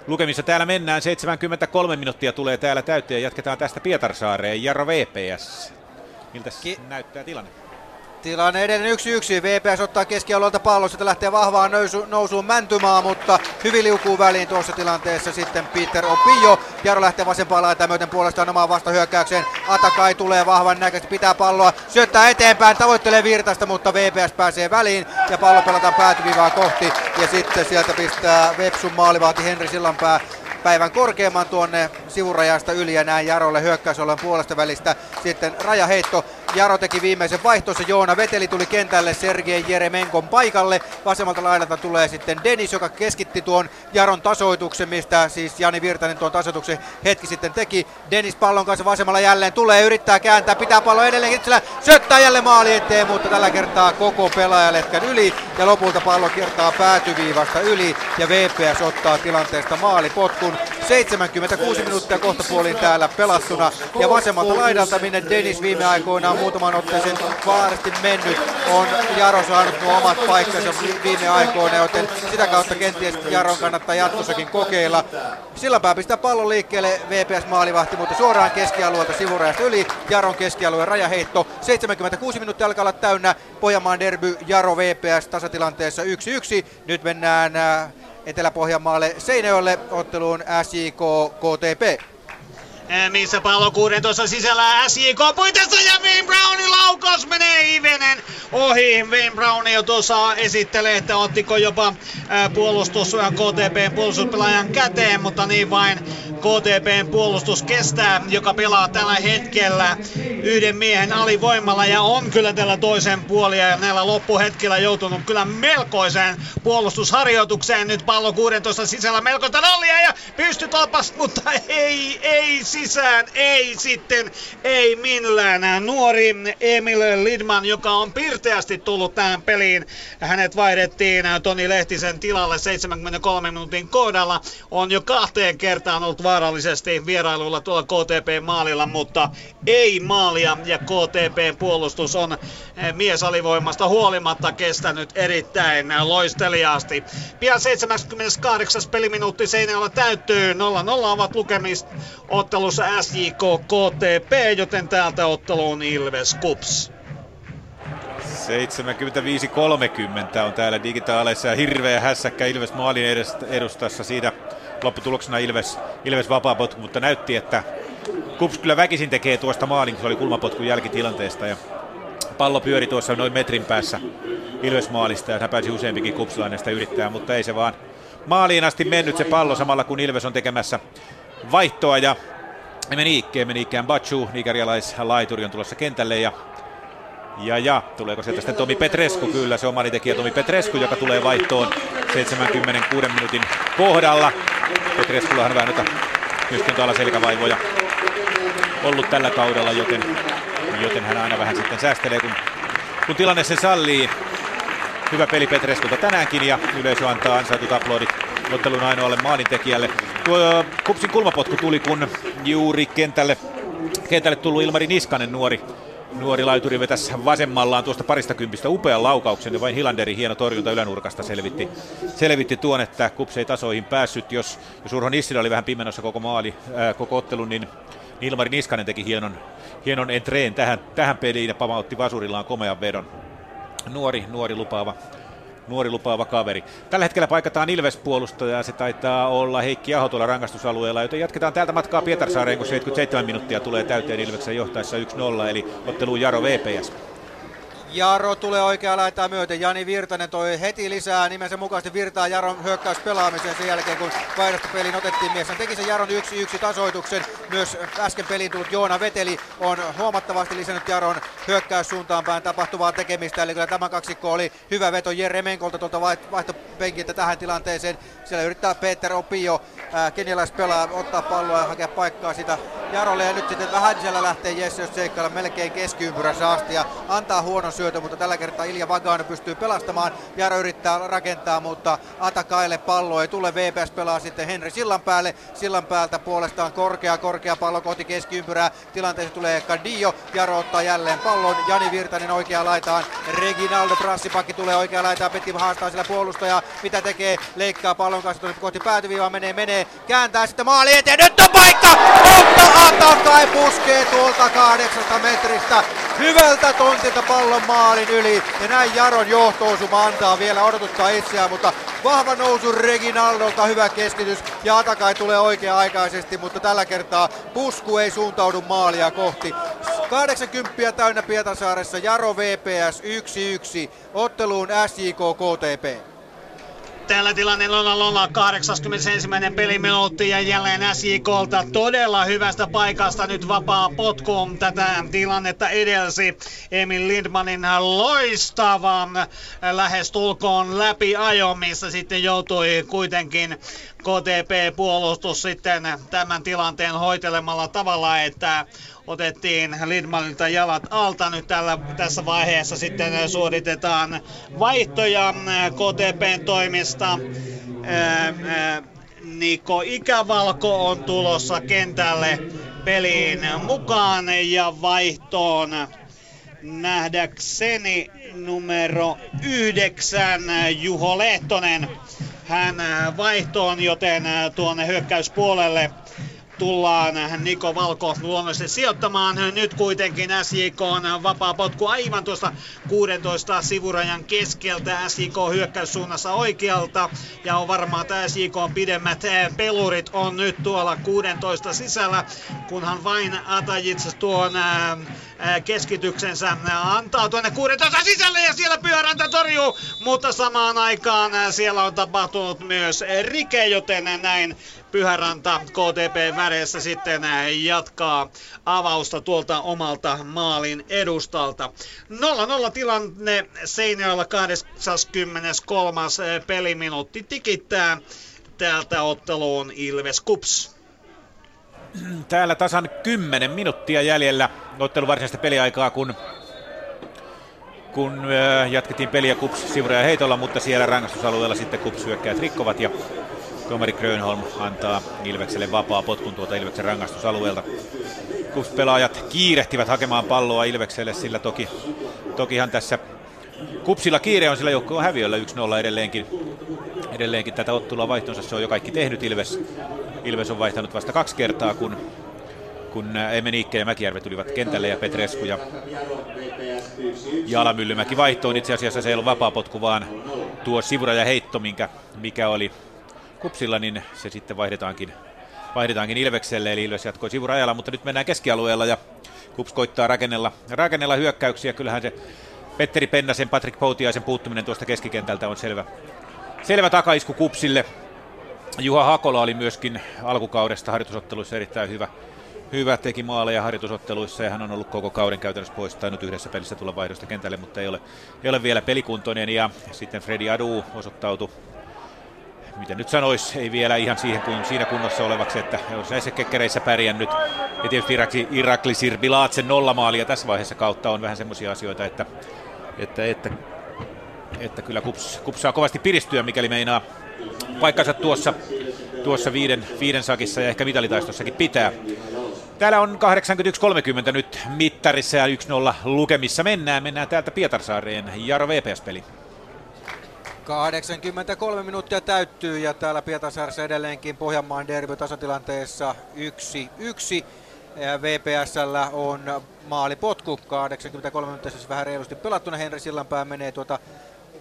Lukemissa täällä mennään, 73 minuuttia tulee täällä täyteen ja jatketaan tästä Pietarsaareen. Jarro VPS, miltä Ki- näyttää tilanne? Tilanne edelleen 1-1. VPS ottaa keskialueelta pallon, sitä lähtee vahvaan nousu, nousuun Mäntymaa, mutta hyvin liukuu väliin tuossa tilanteessa sitten Peter Opio. Jaro lähtee vasempaan laitaan myöten puolestaan omaan vastahyökkäykseen. Atakai tulee vahvan näköisesti, pitää palloa, syöttää eteenpäin, tavoittelee virtasta, mutta VPS pääsee väliin ja pallo pelataan päätyvivaa kohti. Ja sitten sieltä pistää Vepsun maalivahti Henri Sillanpää päivän korkeamman tuonne sivurajasta yli ja näin Jarolle hyökkäysolon puolesta välistä. Sitten rajaheitto. Jaro teki viimeisen vaihtonsa. Joona Veteli tuli kentälle Sergei Jeremenkon paikalle. Vasemmalta laidalta tulee sitten Denis, joka keskitti tuon Jaron tasoituksen, mistä siis Jani Virtanen tuon tasoituksen hetki sitten teki. Denis pallon kanssa vasemmalla jälleen tulee, yrittää kääntää, pitää pallo edelleenkin, sillä syöttää jälleen maali eteen, mutta tällä kertaa koko pelaajaletkan yli ja lopulta pallo kiertaa päätyviivasta yli ja VPS ottaa tilanteesta maalipotkun. 76 minuuttia kohta puoliin täällä pelattuna ja vasemmalta laidalta, minne Dennis viime aikoina muutaman otteeseen vaarasti mennyt, on Jaro saanut nuo omat paikkansa viime aikoina, joten sitä kautta kenties Jaron kannattaa jatkossakin kokeilla. Sillanpää pistää pallon liikkeelle VPS maalivahti, mutta suoraan keskialueelta sivurajasta yli. Jaron keskialueen rajaheitto. 76 minuuttia alkaa olla täynnä. Pohjanmaan derby Jaro VPS tasatilanteessa 1-1. Nyt mennään äh, Etelä-Pohjanmaalle Seinäjoelle otteluun SJK KTP. Missä pallo 16 sisällä SJK puitessa ja Wayne Brownin laukaus menee hivenen ohi. Wayne Brown jo tuossa esittelee, että ottiko jopa puolustus KTPn puolustuspelaajan käteen, mutta niin vain KTPn puolustus kestää, joka pelaa tällä hetkellä yhden miehen alivoimalla ja on kyllä tällä toisen puolia ja näillä loppuhetkillä joutunut kyllä melkoiseen puolustusharjoitukseen. Nyt pallo 16 sisällä melkoista rallia ja pystytolpas, mutta ei, ei sisään, ei sitten, ei millään. Nuori Emil Lidman, joka on pirteästi tullut tähän peliin, hänet vaihdettiin Toni Lehtisen tilalle 73 minuutin kohdalla, on jo kahteen kertaan ollut vaarallisesti vierailulla tuolla KTP-maalilla, mutta ei maalia ja KTP puolustus on miesalivoimasta huolimatta kestänyt erittäin loisteliaasti. Pian 78. peliminuutti Seinäjoella täyttyy, 0-0 ovat lukemista ottelussa SJK KTP, joten täältä otteluun Ilves Kups. 75-30 on täällä digitaaleissa ja hirveä hässäkkä Ilves maalin edustassa. Siinä lopputuloksena Ilves, Ilves vapaapotku, mutta näytti, että Kups kyllä väkisin tekee tuosta maalin, kun se oli kulmapotkun jälkitilanteesta. Ja pallo pyöri tuossa noin metrin päässä Ilves maalista ja pääsi useampikin kupsilainen sitä yrittää, mutta ei se vaan maaliin asti mennyt se pallo samalla kun Ilves on tekemässä vaihtoa ja meni ikkeen, meni ikkään Bachu, nigerialaislaituri on tulossa kentälle ja ja, ja tuleeko sieltä sitten Tomi Petresku? Kyllä, se on tekijä Tomi Petresku, joka tulee vaihtoon 76 minuutin kohdalla. Petreskulla on vähän noita myöskin tuolla selkävaivoja ollut tällä kaudella, joten, joten hän aina vähän sitten säästelee, kun, kun tilanne se sallii. Hyvä peli Petreskulta tänäänkin ja yleisö antaa ansaitut aplodit ottelun ainoalle maalintekijälle. Tuo kupsin kulmapotku tuli, kun juuri kentälle, kentälle tullut Ilmari Niskanen nuori Nuori laituri vetäisi vasemmallaan tuosta parista kympistä upean laukauksen ja vain Hilanderin hieno torjunta ylänurkasta selvitti, selvitti tuon, että Kups ei tasoihin päässyt. Jos, jos Urho Nissilä oli vähän pimenossa koko maali, ää, koko ottelun, niin Ilmari Niskanen teki hienon, hienon entreen tähän, tähän peliin ja pamautti vasurillaan komean vedon. Nuori, nuori lupaava, nuori lupaava kaveri. Tällä hetkellä paikataan Ilves-puolustaja, se taitaa olla Heikki Aho tuolla rangaistusalueella, joten jatketaan täältä matkaa Pietarsaareen, kun 77 minuuttia tulee täyteen Ilveksen johtaessa 1-0, eli otteluun Jaro VPS. Jaro tulee oikea laitaa myöten. Jani Virtanen toi heti lisää nimensä mukaisesti virtaa Jaron hyökkäys pelaamiseen sen jälkeen, kun vaihdosta peliin otettiin mies. Hän teki sen Jaron 1-1 tasoituksen. Myös äsken peliin tullut Joona Veteli on huomattavasti lisännyt Jaron hyökkäyssuuntaan päin tapahtuvaa tekemistä. Eli kyllä tämä kaksikko oli hyvä veto Jere Menkolta tuolta vaihtopenkiltä tähän tilanteeseen. Siellä yrittää Peter Opio, kenialais pelaa, ottaa palloa ja hakea paikkaa sitä Jarolle. Ja nyt sitten vähän siellä lähtee Jesse seikkailla melkein keskiympyrässä asti ja antaa huonon syötön, mutta tällä kertaa Ilja Vagano pystyy pelastamaan. Jaro yrittää rakentaa, mutta Atakaille pallo ei tule. VPS pelaa sitten Henri Sillan päälle. Sillan päältä puolestaan korkea, korkea pallo kohti keskiympyrää. Tilanteessa tulee Kadio. Jaro ottaa jälleen pallon. Jani Virtanen oikea laitaan. Reginaldo Brassipakki tulee oikea laitaan. Peti haastaa sillä puolustaja. Mitä tekee? Leikkaa pallon kanssa kohti päätyviivaa. Menee, menee. Kääntää sitten maali eteen. Nyt paikka! Mutta Atakai puskee tuolta kahdeksasta metristä. Hyvältä tontilta pallon maalin yli. Ja näin Jaron johtoosuma antaa vielä odotuttaa itseään, mutta vahva nousu Reginaldolta, hyvä keskitys. Ja Atakai tulee oikea-aikaisesti, mutta tällä kertaa pusku ei suuntaudu maalia kohti. 80 täynnä Pietasaaressa, Jaro VPS 1-1, otteluun SJK KTP. Täällä tilanne Lola Lola 81. peliminuutti ja jälleen SJKlta todella hyvästä paikasta nyt vapaa potku. Tätä tilannetta edelsi Emil Lindmanin loistavan lähestulkoon läpi ajo, missä sitten joutui kuitenkin KTP-puolustus sitten tämän tilanteen hoitelemalla tavalla, että otettiin Lidmanilta jalat alta. Nyt tällä, tässä vaiheessa sitten suoritetaan vaihtoja KTPn toimista. Niko Ikävalko on tulossa kentälle peliin mukaan ja vaihtoon nähdäkseni numero yhdeksän Juho Lehtonen. Hän vaihtoon, joten tuonne hyökkäyspuolelle tullaan Niko Valko luonnollisesti sijoittamaan. Nyt kuitenkin SJK on vapaa potku aivan tuosta 16 sivurajan keskeltä. SJK hyökkäyssuunnassa oikealta ja on varmaa, että SJK on pidemmät pelurit on nyt tuolla 16 sisällä, kunhan vain Atajits tuon keskityksensä antaa tuonne 16 sisälle ja siellä Pyöräntä torjuu, mutta samaan aikaan siellä on tapahtunut myös rike, joten näin Pyhäranta KTP väreissä sitten jatkaa avausta tuolta omalta maalin edustalta. 0-0 tilanne Seinäjoella 83. peliminuutti tikittää. Täältä otteluun Ilves Kups. Täällä tasan 10 minuuttia jäljellä ottelun varsinaista peliaikaa, kun kun jatkettiin peliä Kups Sivura ja heitolla, mutta siellä rangaistusalueella sitten Kups hyökkäät rikkovat ja Tuomari Grönholm antaa Ilvekselle vapaa potkun tuolta Ilveksen rangaistusalueelta. Kups-pelaajat kiirehtivät hakemaan palloa Ilvekselle, sillä toki, tokihan tässä Kupsilla kiire on, sillä joukko on häviöllä 1-0 edelleenkin. Edelleenkin tätä ottelua vaihtonsa se on jo kaikki tehnyt. Ilves, Ilves on vaihtanut vasta kaksi kertaa, kun, kun Emeniikke ja Mäkijärve tulivat kentälle ja Petresku ja Jalamyllymäki vaihtoon. Itse asiassa se ei ollut vapaapotku, vaan tuo sivura ja heitto, minkä, mikä oli kupsilla, niin se sitten vaihdetaankin, vaihdetaankin Ilvekselle, eli Ilves jatkoi sivurajalla, mutta nyt mennään keskialueella ja Kups koittaa rakennella, rakennella hyökkäyksiä. Kyllähän se Petteri Pennasen, Patrick Poutiaisen puuttuminen tuosta keskikentältä on selvä, selvä takaisku Kupsille. Juha Hakola oli myöskin alkukaudesta harjoitusotteluissa erittäin hyvä, hyvä teki maaleja harjoitusotteluissa ja hän on ollut koko kauden käytännössä pois, tainnut yhdessä pelissä tulla vaihdosta kentälle, mutta ei ole, ei ole vielä pelikuntoinen. Ja sitten Freddy Adu osoittautui miten nyt sanois, ei vielä ihan siihen kun, siinä kunnossa olevaksi, että olisi näissä kekkereissä pärjännyt. Ja tietysti Irakli, Irakli Sirbilaatsen nollamaalia tässä vaiheessa kautta on vähän semmoisia asioita, että, että, että, että kyllä kups, kups saa kovasti piristyä, mikäli meinaa paikkansa tuossa, tuossa viiden, viiden sakissa ja ehkä mitalitaistossakin pitää. Täällä on 81-30 nyt mittarissa ja 1-0 lukemissa mennään. Mennään täältä Pietarsaareen. Jaro VPS-peli. 83 minuuttia täyttyy ja täällä Pietarsaaressa edelleenkin Pohjanmaan derby tasatilanteessa 1-1. VPSllä on maalipotku 83 minuuttia, siis vähän reilusti pelattuna. Henri Sillanpää menee tuota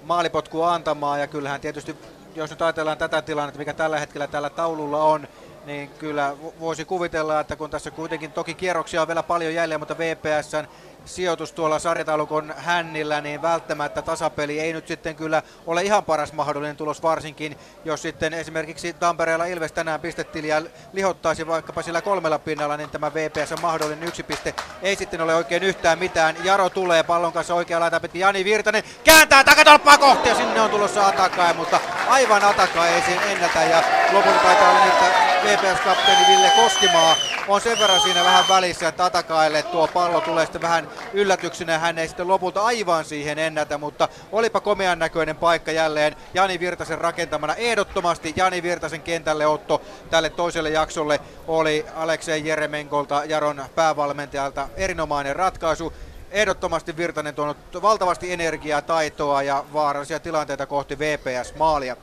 maalipotkua antamaan ja kyllähän tietysti, jos nyt ajatellaan tätä tilannetta, mikä tällä hetkellä tällä taululla on, niin kyllä voisi kuvitella, että kun tässä kuitenkin toki kierroksia on vielä paljon jäljellä, mutta VPSn sijoitus tuolla sarjataulukon hännillä, niin välttämättä tasapeli ei nyt sitten kyllä ole ihan paras mahdollinen tulos, varsinkin jos sitten esimerkiksi Tampereella Ilves tänään pistetiliä lihottaisi vaikkapa sillä kolmella pinnalla, niin tämä VPS mahdollinen. Yksi piste ei sitten ole oikein yhtään mitään. Jaro tulee pallon kanssa oikea laita pitkin, Jani Virtanen kääntää takatolppaa kohti ja sinne on tulossa Atakai, mutta aivan Atakai ei sen ennätä. Ja lopulta taitaa olla että VPS-kapteeni Ville Koskimaa on sen verran siinä vähän välissä, että Atakaille tuo pallo tulee sitten vähän yllätyksenä. Hän ei sitten lopulta aivan siihen ennätä, mutta olipa komean näköinen paikka jälleen Jani Virtasen rakentamana. Ehdottomasti Jani Virtasen kentälle otto tälle toiselle jaksolle oli Aleksei Jeremenkolta, Jaron päävalmentajalta erinomainen ratkaisu ehdottomasti Virtanen tuonut valtavasti energiaa, taitoa ja vaarallisia tilanteita kohti VPS-maalia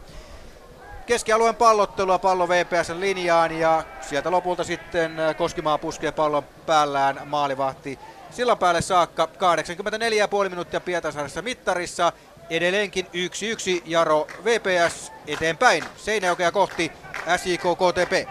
keskialueen pallottelua pallo VPSn linjaan ja sieltä lopulta sitten Koskimaa puskee pallon päällään maalivahti sillan päälle saakka 84,5 minuuttia Pietarsaaressa mittarissa. Edelleenkin 1-1 Jaro VPS eteenpäin Seinäjokea kohti SJK KTP.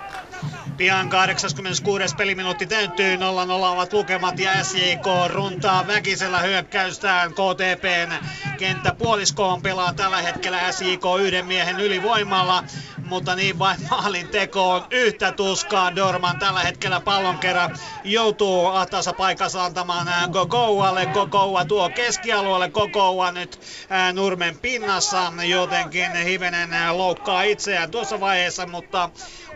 Pian 86. peliminuutti täyttyy, 0-0 ovat lukemat ja SJK runtaa väkisellä hyökkäystään KTPn kenttäpuoliskoon pelaa tällä hetkellä SJK yhden miehen ylivoimalla, mutta niin vain maalin tekoon yhtä tuskaa. Dorman tällä hetkellä pallon kerran joutuu atasa paikassa antamaan Gogoualle. Gogoua tuo keskialueelle. Gogoua nyt Nurmen pinnassa jotenkin hivenen loukkaa itseään tuossa vaiheessa, mutta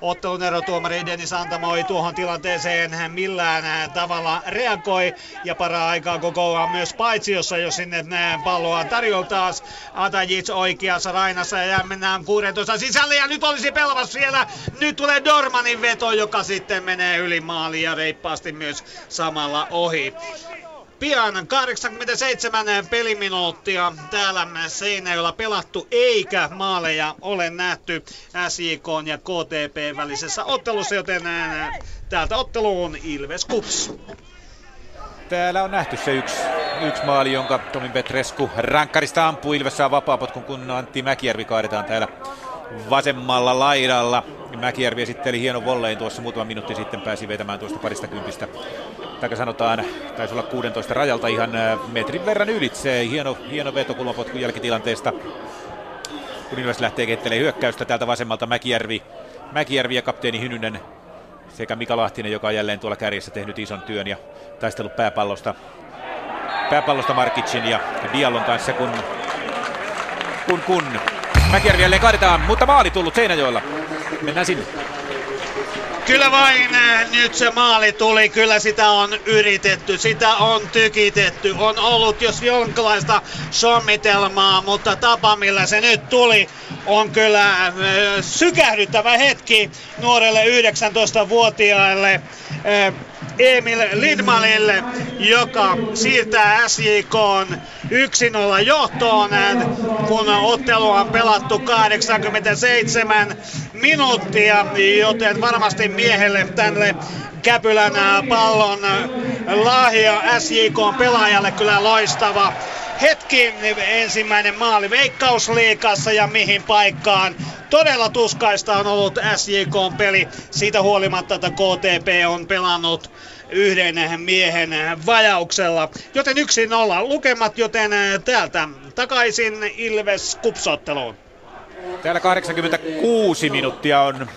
ottelun erotuomari Dennis Antamo ei tuohon tilanteeseen millään tavalla reagoi. Ja para aikaa koko myös paitsiossa, jos sinne palloa tarjoaa taas. Atajic oikeassa Rainassa ja mennään 16 sisälle. Ja nyt olisi pelvas siellä. Nyt tulee Dormanin veto, joka sitten menee yli maali ja reippaasti myös samalla ohi pian 87 peliminuuttia täällä Seinäjoella pelattu, eikä maaleja ole nähty SJK ja KTP välisessä ottelussa, joten täältä otteluun Ilves Kups. Täällä on nähty se yksi, yksi maali, jonka Tomi Petrescu rankkarista ampuu. Ilves saa vapaapotkun, kun Antti Mäkijärvi kaadetaan täällä vasemmalla laidalla. Mäkijärvi esitteli hienon vollein tuossa muutama minuutti sitten, pääsi vetämään tuosta parista kympistä. Tai sanotaan, taisi olla 16 rajalta ihan metrin verran ylitse. Hieno, hieno veto kulmapotkun jälkitilanteesta. Kun Ilves lähtee kettelee hyökkäystä täältä vasemmalta Mäkijärvi, Mäkijärvi ja kapteeni Hynynen sekä Mika Lahtinen, joka on jälleen tuolla kärjessä tehnyt ison työn ja taistellut pääpallosta, pääpallosta Markicin ja Diallon kanssa, kun, kun, kun Mäkijärvi jälleen kaadetaan, mutta maali tullut Seinäjoella. Mennään sinne. Kyllä vain äh, nyt se maali tuli, kyllä sitä on yritetty, sitä on tykitetty, on ollut jos jonkinlaista sommitelmaa, mutta tapa millä se nyt tuli on kyllä äh, sykähdyttävä hetki nuorelle 19-vuotiaalle äh, Emil Lidmalille, joka siirtää SJK 1-0 johtoon, kun ottelu on pelattu 87 minuuttia, joten varmasti miehelle tänne Käpylän pallon lahja SJK pelaajalle kyllä loistava hetki ensimmäinen maali Veikkausliikassa ja mihin paikkaan. Todella tuskaista on ollut SJK peli siitä huolimatta, että KTP on pelannut yhden miehen vajauksella. Joten yksi nolla lukemat, joten täältä takaisin Ilves kupsotteluun. Täällä 86 minuuttia on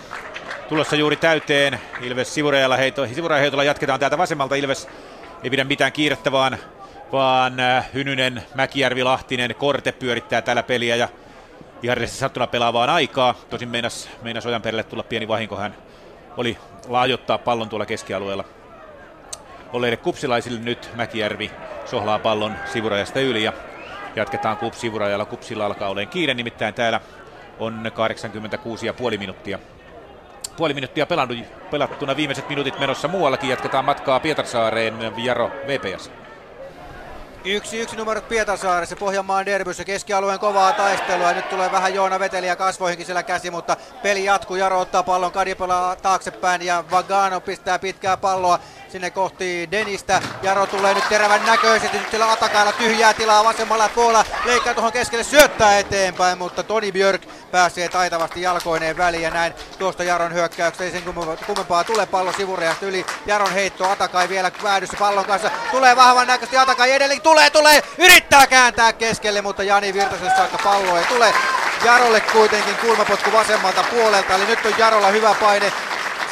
tulossa juuri täyteen. Ilves sivurajalla heito, sivurajaheitolla jatketaan täältä vasemmalta. Ilves ei pidä mitään kiirettä, vaan, vaan äh, Hynynen, Mäkijärvi, Lahtinen, Korte pyörittää tällä peliä ja ihan sattuna pelaa vaan aikaa. Tosin meinas, meinas Ojanperille tulla pieni vahinko. Hän oli laajottaa pallon tuolla keskialueella. Olleille kupsilaisille nyt Mäkijärvi sohlaa pallon sivurajasta yli ja jatketaan kups sivurajalla. Kupsilla alkaa olemaan kiire, nimittäin täällä on 86,5 minuuttia. Puoli minuuttia pelannut, pelattuna viimeiset minuutit menossa muuallakin. Jatketaan matkaa Pietarsaareen, Jaro VPS. Yksi yksi numerot Pietasaaressa, Pohjanmaan derbyssä, keskialueen kovaa taistelua. Nyt tulee vähän Joona Veteliä kasvoihinkin siellä käsi, mutta peli jatkuu. Jaro ottaa pallon, Kadipala taaksepäin ja Vagano pistää pitkää palloa sinne kohti Denistä. Jaro tulee nyt terävän näköisesti, nyt siellä Atakailla tyhjää tilaa vasemmalla puolella. Leikkaa tuohon keskelle, syöttää eteenpäin, mutta Toni Björk pääsee taitavasti jalkoineen väliin ja näin tuosta Jaron hyökkäyksestä ei sen kummempaa tule pallo sivurajasta yli. Jaron heitto Atakai vielä väädyssä pallon kanssa. Tulee vahvan näköisesti Atakai edelleen. Tulee, tulee, yrittää kääntää keskelle, mutta Jani Virtaselle saakka pallo ei tule. Jarolle kuitenkin kulmapotku vasemmalta puolelta, eli nyt on Jarolla hyvä paine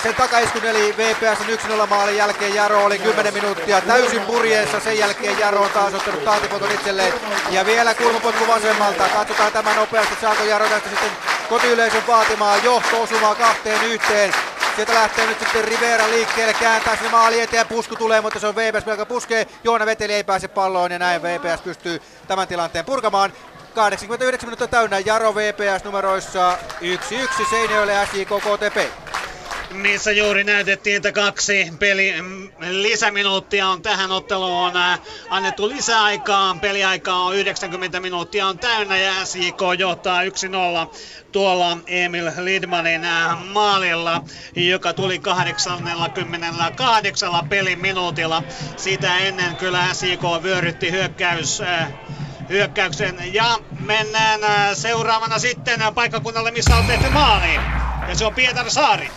sen takaiskun eli VPS 1-0 maalin jälkeen Jaro oli 10 minuuttia täysin purjeessa. Sen jälkeen Jaro on taas ottanut taatipoton itselleen. Ja vielä kulmapotku vasemmalta. Katsotaan tämä nopeasti. Saako Jaro tästä sitten kotiyleisön vaatimaan johto osumaan kahteen yhteen. Sieltä lähtee nyt sitten Rivera liikkeelle, kääntää sinne maali eteen pusku tulee, mutta se on VPS, joka puskee. Joona Veteli ei pääse palloon ja näin VPS pystyy tämän tilanteen purkamaan. 89 minuuttia täynnä Jaro VPS numeroissa 1-1 Seinäjoelle SJK KTP missä juuri näytettiin, että kaksi peli mm, lisäminuuttia on tähän otteluun äh, annettu lisäaikaa. Peliaikaa on 90 minuuttia on täynnä ja SJK johtaa 1-0 tuolla Emil Lidmanin äh, maalilla, joka tuli 88 pelin minuutilla. Sitä ennen kyllä SJK vyörytti hyökkäys äh, hyökkäyksen ja mennään seuraavana sitten paikkakunnalle, missä on tehty maali. Ja se on Pietar Saari.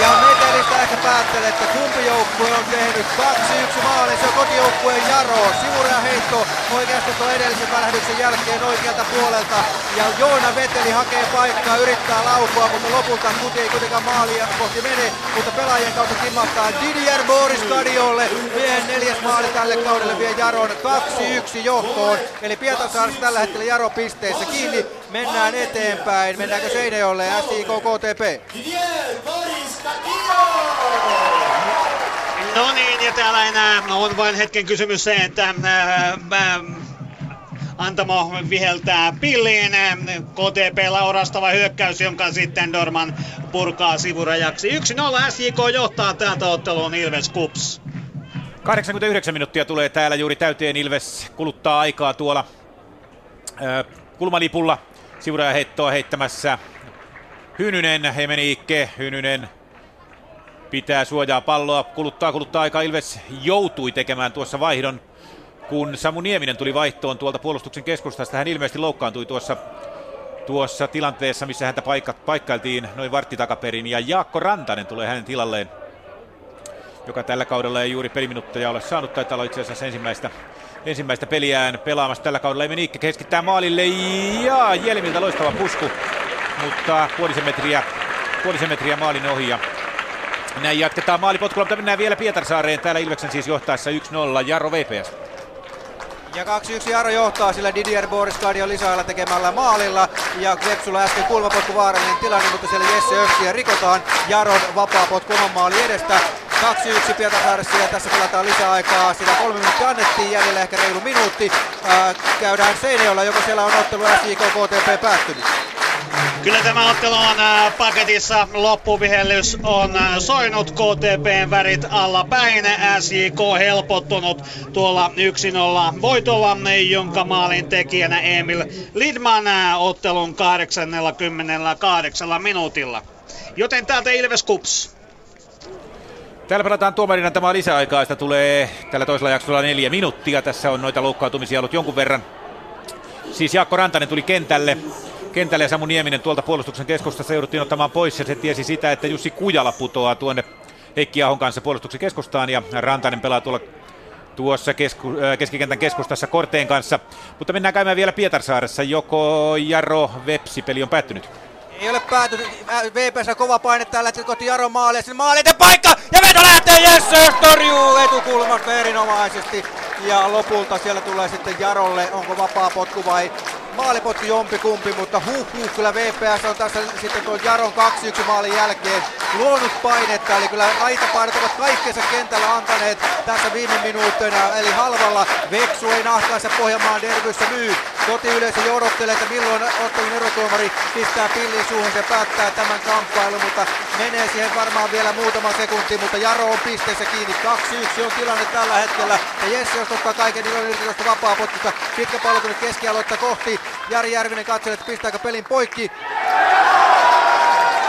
Ja Metelistä ehkä päättelee, että kumpi joukkue on tehnyt 2-1 maali. Se on kotijoukkueen Jaro. Sivuraja heitto oikeasti tuon edellisen välähdyksen jälkeen oikealta puolelta. Ja Joona Veteli hakee paikkaa, yrittää laukua, mutta lopulta kuti ei kuitenkaan maalia kohti mene. Mutta pelaajien kautta kimahtaa Didier Boris Kadiolle. Miehen neljäs maali tälle kaudelle vie Jaron 2-1 johtoon. Eli Pietasaarissa tällä hetkellä Jaro pisteessä kiinni. Mennään eteenpäin. Mennäänkö Seinäjoelle SIK KTP? No niin, ja täällä enää on vain hetken kysymys se, että ää, ää, Antamo viheltää pilliin. KTP orastava hyökkäys, jonka sitten Dorman purkaa sivurajaksi. 1-0 SJK johtaa täältä otteluun Ilves Kups. 89 minuuttia tulee täällä juuri täyteen. Ilves kuluttaa aikaa tuolla ää, kulmalipulla. Sivuraja heittoa heittämässä Hynynen, Hemeniikke, Hynynen pitää suojaa palloa, kuluttaa, kuluttaa aika. Ilves joutui tekemään tuossa vaihdon, kun Samu Nieminen tuli vaihtoon tuolta puolustuksen keskustasta. Hän ilmeisesti loukkaantui tuossa, tuossa tilanteessa, missä häntä paikka, paikkailtiin noin vartti takaperin. Ja Jaakko Rantanen tulee hänen tilalleen, joka tällä kaudella ei juuri peliminutteja ole saanut. Taitaa olla itse asiassa ensimmäistä, ensimmäistä peliään pelaamassa tällä kaudella. Emeniikke keskittää maalille ja Jelmiltä loistava pusku mutta puolisen metriä, puolisen metriä maalin ohi ja näin jatketaan maalipotkulla, mutta mennään vielä Pietarsaareen. Täällä Ilveksen siis johtaessa 1-0 Jarro VPS. Ja 2-1 Jaro johtaa sillä Didier Boriskadio lisäillä tekemällä maalilla. Ja Klepsulla äsken kulmapotku vaarallinen tilanne, mutta siellä Jesse Öfkiä rikotaan. Jaron vapaa potku oman maali edestä. 2-1 Pietarsaaressa ja tässä pelataan lisäaikaa. Sitä kolme minuuttia annettiin, jäljellä ehkä reilu minuutti. Ää, käydään Seinäjoella, joko siellä on ottelu SJK KTP päättynyt. Kyllä tämä ottelu on paketissa. Loppuvihellys on soinut KTPn värit alla päin. SJK helpottunut tuolla 1-0 voitolla, jonka maalin tekijänä Emil Lidman ottelun 88 minuutilla. Joten täältä Ilves Kups. Täällä pelataan tuomarina tämä lisäaikaa. Sitä tulee tällä toisella jaksolla neljä minuuttia. Tässä on noita loukkaantumisia ollut jonkun verran. Siis Jaakko Rantanen tuli kentälle kentälle ja Samu Nieminen tuolta puolustuksen keskustassa jouduttiin ottamaan pois ja se tiesi sitä, että Jussi Kujala putoaa tuonne Heikki Ahon kanssa puolustuksen keskustaan ja Rantanen pelaa tuolla tuossa kesku, äh, keskikentän keskustassa Korteen kanssa. Mutta mennään käymään vielä Pietarsaaressa. Joko Jaro Vepsi peli on päättynyt? Ei ole päätynyt. VPS kova paine tällä hetkellä kohti Jaro maalia. Sinne maali paikka ja veto lähtee. Jesse torjuu etukulmasta erinomaisesti. Ja lopulta siellä tulee sitten Jarolle. Onko vapaa potku vai maalipotki jompi kumpi, mutta huh huh, kyllä VPS on tässä sitten tuon Jaron 2-1 maalin jälkeen luonut painetta, eli kyllä aitapainet ovat kaikkensa kentällä antaneet tässä viime minuutteina, eli halvalla Veksu ei nahkaansa Pohjanmaan derbyssä myy. Kotiyleisö jo odottelee, että milloin ottelun erotuomari pistää pillin suuhun ja päättää tämän kamppailun, mutta menee siihen varmaan vielä muutama sekunti, mutta Jaro on pisteessä kiinni. 2-1 on tilanne tällä hetkellä. Ja Jesse jos ottaa kaiken, on irti tuosta vapaa potkusta. Pitkä pallo keskialoitta kohti. Jari Järvinen katselee, että pistääkö pelin poikki.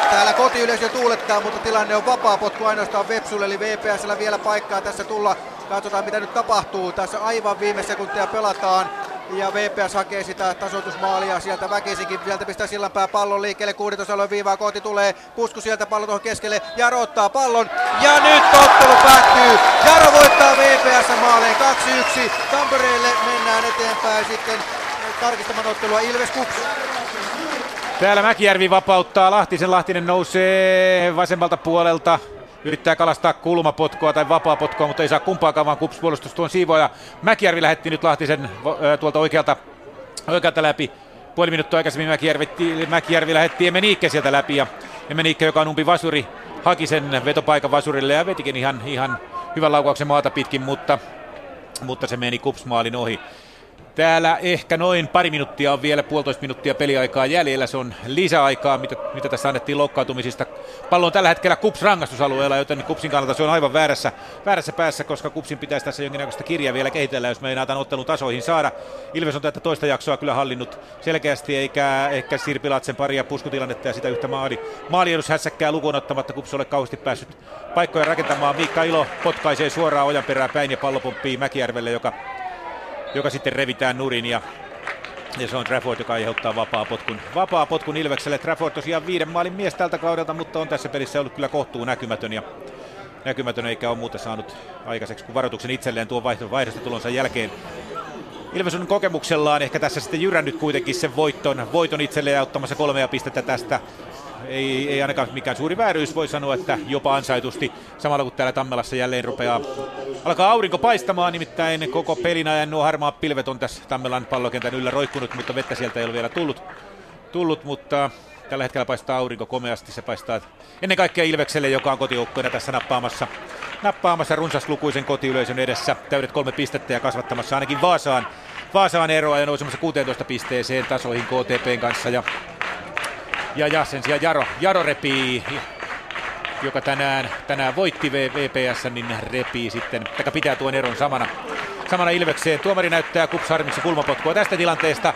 Täällä kotiyleisö tuulettaa, mutta tilanne on vapaa potku ainoastaan Vepsulle, eli VPSllä vielä paikkaa tässä tulla. Katsotaan mitä nyt tapahtuu. Tässä aivan viime sekuntia pelataan ja VPS hakee sitä tasoitusmaalia sieltä väkisinkin. Sieltä pistää sillanpää pallon liikkeelle, 16 alueen viivaa kohti tulee. Pusku sieltä pallo tuohon keskelle, Jaro ottaa pallon ja nyt ottelu päättyy. Jaro voittaa VPS maaleen 2-1. Tampereelle mennään eteenpäin sitten tarkistamaan ottelua Ilves Kups. Täällä Mäkijärvi vapauttaa Lahtisen. Lahtinen nousee vasemmalta puolelta. Yrittää kalastaa kulmapotkua tai vapaapotkua, mutta ei saa kumpaakaan, vaan kupspuolustus tuon siivoja. Mäkijärvi lähetti nyt Lahtisen tuolta oikealta, oikealta läpi. Puoli minuuttia aikaisemmin Mäkijärvi, Mäkijärvi lähetti Emeniikke sieltä läpi ja Emeniikke, joka on umpi vasuri, haki sen vetopaikan vasurille ja vetikin ihan, ihan hyvän laukauksen maata pitkin, mutta, mutta se meni kupsmaalin ohi. Täällä ehkä noin pari minuuttia on vielä, puolitoista minuuttia peliaikaa jäljellä. Se on lisäaikaa, mitä, mitä tässä annettiin loukkaantumisista. Pallo on tällä hetkellä Kups rangaistusalueella, joten Kupsin kannalta se on aivan väärässä, väärässä päässä, koska Kupsin pitäisi tässä jonkinnäköistä kirjaa vielä kehitellä, jos me ei näitä ottelun tasoihin saada. Ilves on tätä toista jaksoa kyllä hallinnut selkeästi, eikä ehkä Sirpilatsen paria puskutilannetta ja sitä yhtä maali. Maaliedus hässäkkää lukuun ottamatta, Kups ole kauheasti päässyt paikkoja rakentamaan. Miikka Ilo potkaisee suoraan ojan perään päin ja pallo pomppii Mäkijärvelle, joka joka sitten revitään nurin ja ja se on Trafford, joka aiheuttaa vapaa potkun, vapaa potkun Ilvekselle. Trafford tosiaan viiden maalin mies tältä kaudelta, mutta on tässä pelissä ollut kyllä kohtuu näkymätön ja näkymätön eikä ole muuta saanut aikaiseksi kuin varoituksen itselleen tuon vaihdosta tulonsa jälkeen. Ilves on kokemuksellaan ehkä tässä sitten jyrännyt kuitenkin sen voiton, voiton itselleen ja ottamassa kolmea pistettä tästä ei, ei ainakaan mikään suuri vääryys, voi sanoa, että jopa ansaitusti. Samalla kun täällä Tammelassa jälleen rupeaa, alkaa aurinko paistamaan, nimittäin koko pelin ajan nuo harmaat pilvet on tässä Tammelan pallokentän yllä roikkunut, mutta vettä sieltä ei ole vielä tullut, tullut mutta tällä hetkellä paistaa aurinko komeasti, se paistaa ennen kaikkea Ilvekselle, joka on kotijoukkoina tässä nappaamassa, nappaamassa runsaslukuisen kotiyleisön edessä. Täydet kolme pistettä ja kasvattamassa ainakin Vaasaan, Vaasaan eroa ja nousemassa 16 pisteeseen tasoihin KTPn kanssa. Ja ja, ja sen sijaan Jaro, Jaro repii, joka tänään, tänään voitti VPS, niin repii sitten, tai pitää tuon eron samana, samana Ilvekseen. Tuomari näyttää Kupsarmiksi kulmapotkua tästä tilanteesta.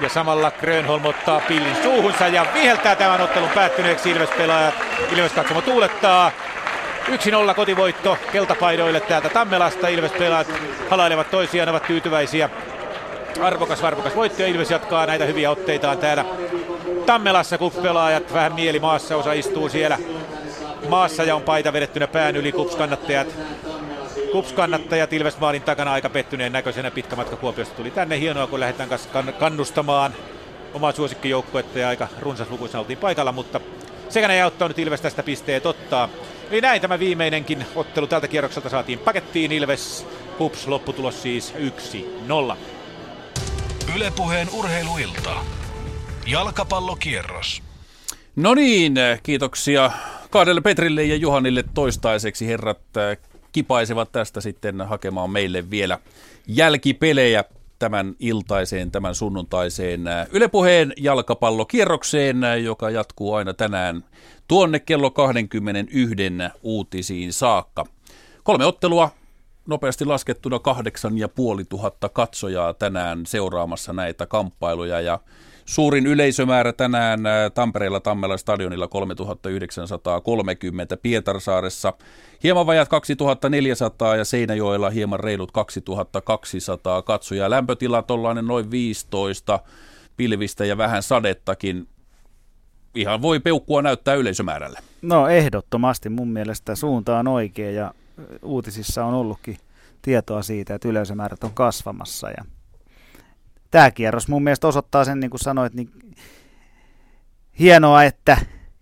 Ja samalla Grönholm ottaa pillin suuhunsa ja viheltää tämän ottelun päättyneeksi Ilves-pelaajat. Ilves katsomo tuulettaa. 1-0 kotivoitto keltapaidoille täältä Tammelasta. Ilves-pelaajat halailevat toisiaan, ovat tyytyväisiä. Arvokas, arvokas voitto ja Ilves jatkaa näitä hyviä otteitaan täällä Tammelassa, kun pelaajat vähän mieli maassa, osa istuu siellä maassa ja on paita vedettynä pään yli kupskannattajat. Kupskannattajat Ilvesmaalin takana aika pettyneen näköisenä pitkä matka Kuopiosta tuli tänne. Hienoa, kun lähdetään kannustamaan omaa suosikkijoukkuetta ja aika runsaslukuisen oltiin paikalla, mutta sekä ei auttanut Ilves tästä pisteet ottaa. Eli näin tämä viimeinenkin ottelu tältä kierrokselta saatiin pakettiin. Ilves, Kups, lopputulos siis 1-0. Ylepuheen urheiluilta. Jalkapallokierros. No niin, kiitoksia kahdelle Petrille ja Juhanille toistaiseksi. Herrat äh, kipaisevat tästä sitten hakemaan meille vielä jälkipelejä tämän iltaiseen, tämän sunnuntaiseen äh, Ylepuheen jalkapallokierrokseen, äh, joka jatkuu aina tänään tuonne kello 21 uutisiin saakka. Kolme ottelua, nopeasti laskettuna kahdeksan ja puoli tuhatta katsojaa tänään seuraamassa näitä kamppailuja ja Suurin yleisömäärä tänään Tampereella Tammela stadionilla 3930, Pietarsaaressa hieman vajat 2400 ja Seinäjoella hieman reilut 2200 katsojaa. Lämpötila tollainen noin 15, pilvistä ja vähän sadettakin. Ihan voi peukkua näyttää yleisömäärälle. No ehdottomasti mun mielestä suunta on oikea ja uutisissa on ollutkin tietoa siitä, että yleisömäärät on kasvamassa ja tämä kierros mun mielestä osoittaa sen, niin kuin sanoit, niin hienoa, että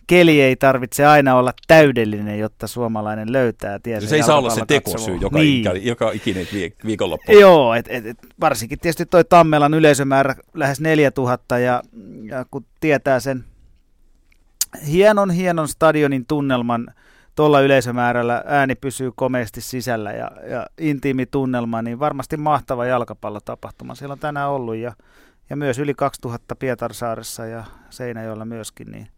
keli ei tarvitse aina olla täydellinen, jotta suomalainen löytää tiensä. Se ei saa olla se tekosyy joka, niin. ikä, joka ikinen viikonloppu. Joo, et, et, et, varsinkin tietysti toi Tammelan yleisömäärä lähes 4000 ja, ja kun tietää sen hienon hienon stadionin tunnelman, tuolla yleisömäärällä ääni pysyy komeasti sisällä ja, ja intiimi tunnelma, niin varmasti mahtava jalkapallotapahtuma. Siellä on tänään ollut ja, ja myös yli 2000 Pietarsaaressa ja Seinäjoella myöskin, niin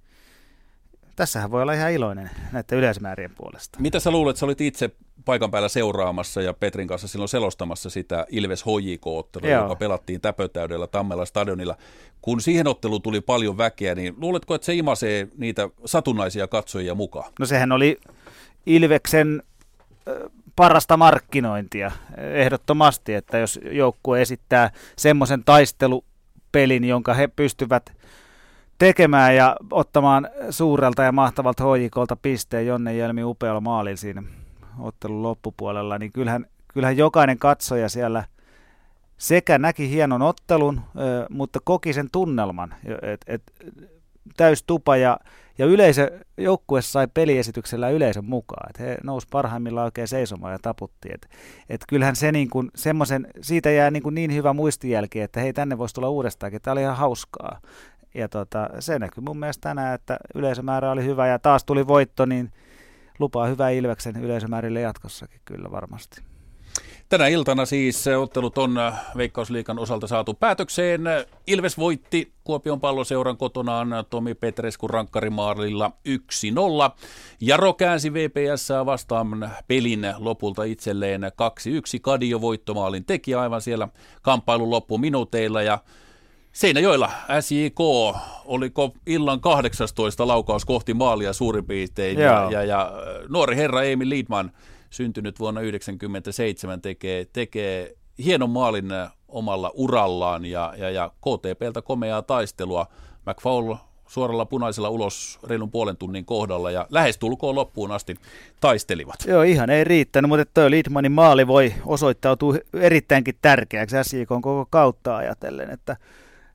tässähän voi olla ihan iloinen näiden yleismäärien puolesta. Mitä sä luulet, sä olit itse paikan päällä seuraamassa ja Petrin kanssa silloin selostamassa sitä Ilves HJK-ottelua, joka pelattiin täpötäydellä Tammella stadionilla. Kun siihen otteluun tuli paljon väkeä, niin luuletko, että se imasee niitä satunnaisia katsojia mukaan? No sehän oli Ilveksen parasta markkinointia ehdottomasti, että jos joukkue esittää semmoisen taistelupelin, jonka he pystyvät tekemään ja ottamaan suurelta ja mahtavalta hoijikolta pisteen Jonne Jelmi upealla maalilla siinä ottelun loppupuolella, niin kyllähän, kyllähän jokainen katsoja siellä sekä näki hienon ottelun, mutta koki sen tunnelman, että et, täys tupa ja, ja yleisö, joukkue sai peliesityksellä yleisön mukaan. Et he nousi parhaimmillaan oikein seisomaan ja taputtiin. Et, et kyllähän se niin kuin, semmoisen, siitä jää niin, kuin niin hyvä muistijälki, että hei tänne voisi tulla uudestaankin. Tämä oli ihan hauskaa. Ja tota, se näkyy mun mielestä tänään, että yleisömäärä oli hyvä ja taas tuli voitto, niin lupaa hyvää Ilveksen yleisömäärille jatkossakin kyllä varmasti. Tänä iltana siis ottelut on Veikkausliikan osalta saatu päätökseen. Ilves voitti Kuopion palloseuran kotonaan Tomi Petreskun rankkarimaalilla 1-0. Jaro käänsi VPS vastaan pelin lopulta itselleen 2-1. Kadio voittomaalin teki aivan siellä kamppailun loppuminuuteilla ja Seinäjoella SJK, oliko illan 18 laukaus kohti maalia suurin piirtein, ja, ja, ja nuori herra Emil Liedman, syntynyt vuonna 1997, tekee, tekee hienon maalin omalla urallaan, ja, ja, ja KTPltä komeaa taistelua. McFaul suoralla punaisella ulos reilun puolen tunnin kohdalla ja lähestulkoon loppuun asti taistelivat. Joo, ihan ei riittänyt, mutta tuo Lidmanin maali voi osoittautua erittäinkin tärkeäksi SJK on koko kautta ajatellen, että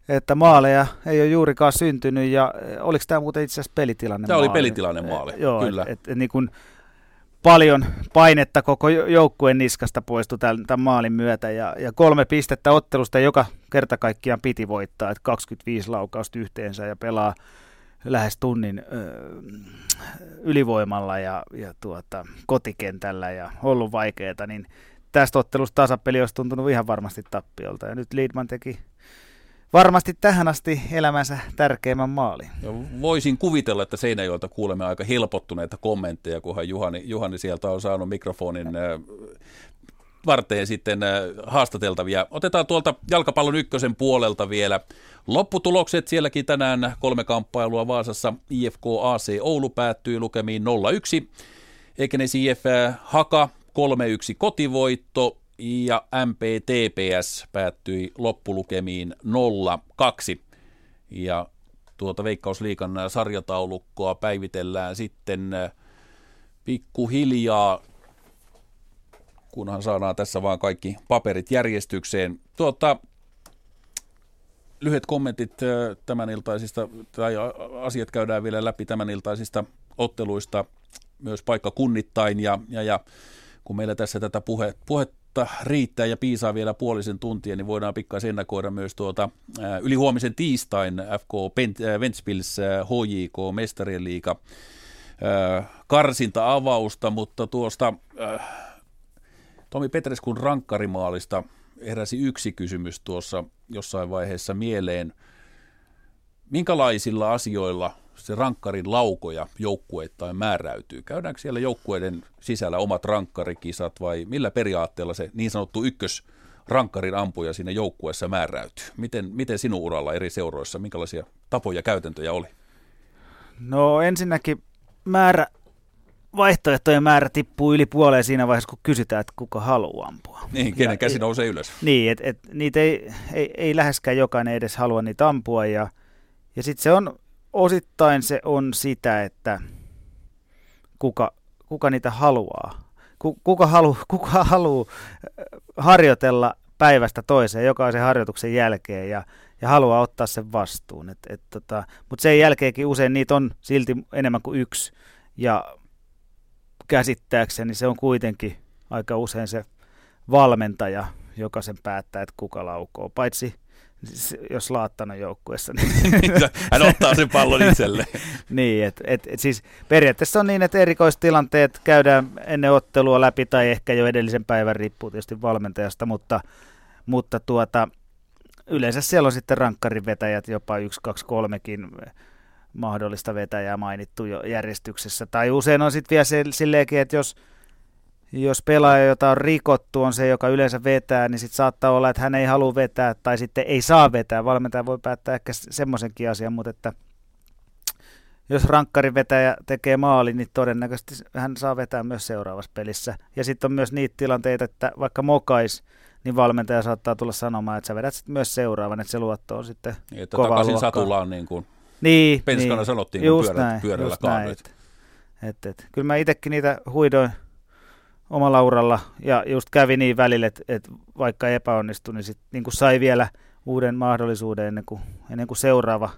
että maaleja ei ole juurikaan syntynyt ja eh, oliko tämä muuten itse asiassa pelitilanne Tämä maali? oli pelitilanne maali, e, joo, kyllä. Et, et, niin kun paljon painetta koko joukkueen niskasta poistui tämän, tämän maalin myötä ja, ja kolme pistettä ottelusta joka kerta kaikkiaan piti voittaa, että 25 laukausta yhteensä ja pelaa lähes tunnin ö, ylivoimalla ja, ja tuota, kotikentällä ja ollut vaikeaa, niin tästä ottelusta tasapeli olisi tuntunut ihan varmasti tappiolta. Ja nyt Liedman teki varmasti tähän asti elämänsä tärkeimmän maalin. Ja voisin kuvitella, että Seinäjoelta kuulemme aika helpottuneita kommentteja, kunhan Juhani, Juhani sieltä on saanut mikrofonin varteen sitten haastateltavia. Otetaan tuolta jalkapallon ykkösen puolelta vielä lopputulokset. Sielläkin tänään kolme kamppailua Vaasassa. IFK AC Oulu päättyi lukemiin 0-1. Ekenes IF Haka 3-1 kotivoitto ja MPTPS päättyi loppulukemiin 0-2. Ja tuota Veikkausliikan sarjataulukkoa päivitellään sitten äh, pikkuhiljaa, kunhan saadaan tässä vaan kaikki paperit järjestykseen. Tuota, lyhyet kommentit äh, tämän iltaisista, tai asiat käydään vielä läpi tämän iltaisista otteluista myös paikkakunnittain, ja, ja, ja kun meillä tässä tätä puhe, puhetta riittää ja piisaa vielä puolisen tuntia, niin voidaan pikkaisen ennakoida myös tuota ää, ylihuomisen tiistain FK Ventspils HJK Mestarien liiga karsinta-avausta, mutta tuosta ää, Tomi Petreskun rankkarimaalista heräsi yksi kysymys tuossa jossain vaiheessa mieleen. Minkälaisilla asioilla se rankkarin laukoja joukkueittain määräytyy? Käydäänkö siellä joukkueiden sisällä omat rankkarikisat vai millä periaatteella se niin sanottu ykkös rankkarin ampuja siinä joukkueessa määräytyy? Miten, miten sinun uralla eri seuroissa, minkälaisia tapoja käytäntöjä oli? No ensinnäkin määrä, vaihtoehtojen määrä tippuu yli puoleen siinä vaiheessa, kun kysytään, että kuka haluaa ampua. Niin, kenen käsi nousee ylös. Niin, että et, niitä ei, ei, ei läheskään jokainen edes halua niitä ampua ja, ja sitten se on osittain se on sitä, että kuka, kuka niitä haluaa. Kuka, halu, kuka haluaa äh, harjoitella päivästä toiseen jokaisen harjoituksen jälkeen ja, ja haluaa ottaa sen vastuun. Et, et, tota, Mutta sen jälkeenkin usein niitä on silti enemmän kuin yksi. Ja käsittääkseni se on kuitenkin aika usein se valmentaja, joka sen päättää, että kuka laukoo. Paitsi jos Laattana joukkueessa. Niin Hän ottaa sen pallon itselle. niin, että et, et siis periaatteessa on niin, että erikoistilanteet käydään ennen ottelua läpi tai ehkä jo edellisen päivän, riippuu tietysti valmentajasta, mutta, mutta tuota, yleensä siellä on sitten rankkarin vetäjät, jopa yksi, kaksi, kolmekin mahdollista vetäjää mainittu jo järjestyksessä. Tai usein on sitten vielä se, silleenkin, että jos, jos pelaaja, jota on rikottu, on se, joka yleensä vetää, niin sitten saattaa olla, että hän ei halua vetää tai sitten ei saa vetää. Valmentaja voi päättää ehkä semmoisenkin asian, mutta että jos rankkarivetäjä tekee maali, niin todennäköisesti hän saa vetää myös seuraavassa pelissä. Ja sitten on myös niitä tilanteita, että vaikka mokais, niin valmentaja saattaa tulla sanomaan, että sä vedät sitten myös seuraavan, että se luotto on sitten Niin, että kova takaisin luokkaa. satulaan niin kuin Niin, penskana niin. sanottiin, kun Just pyörät, näin, pyörällä just näin, kaannuit. et, et, et. Kyllä mä itsekin niitä huidoin omalla uralla ja just kävi niin välillä, että et vaikka epäonnistui, niin sit niin kuin sai vielä uuden mahdollisuuden ennen kuin, ennen kuin seuraava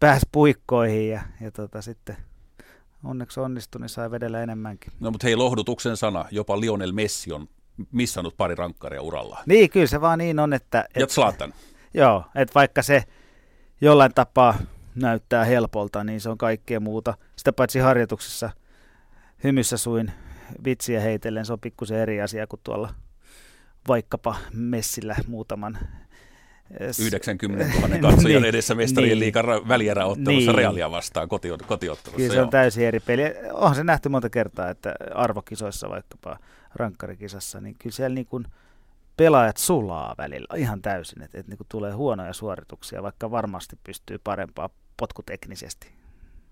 pääsi puikkoihin ja, ja tota, sitten onneksi onnistui, niin sai vedellä enemmänkin. No mutta hei, lohdutuksen sana. Jopa Lionel Messi on missannut pari rankkaria urallaan. Niin, kyllä se vaan niin on, että... Ja Zlatan. Joo, että vaikka se jollain tapaa näyttää helpolta, niin se on kaikkea muuta. Sitä paitsi harjoituksessa hymyssä suin vitsiä heitellen, se on pikkusen eri asia kuin tuolla vaikkapa messillä muutaman eh, s- 90 000 katsojan Niin, edessä mestarien niin. liigan ra- välieräottelussa Niin. Realia vastaan kotio- kotiottelussa. Kyllä se joo. on täysin eri peli. Onhan se nähty monta kertaa, että arvokisoissa vaikkapa rankkarikisassa, niin kyllä siellä niin kuin pelaajat sulaa välillä ihan täysin, että, että niin kuin tulee huonoja suorituksia, vaikka varmasti pystyy parempaa potkuteknisesti.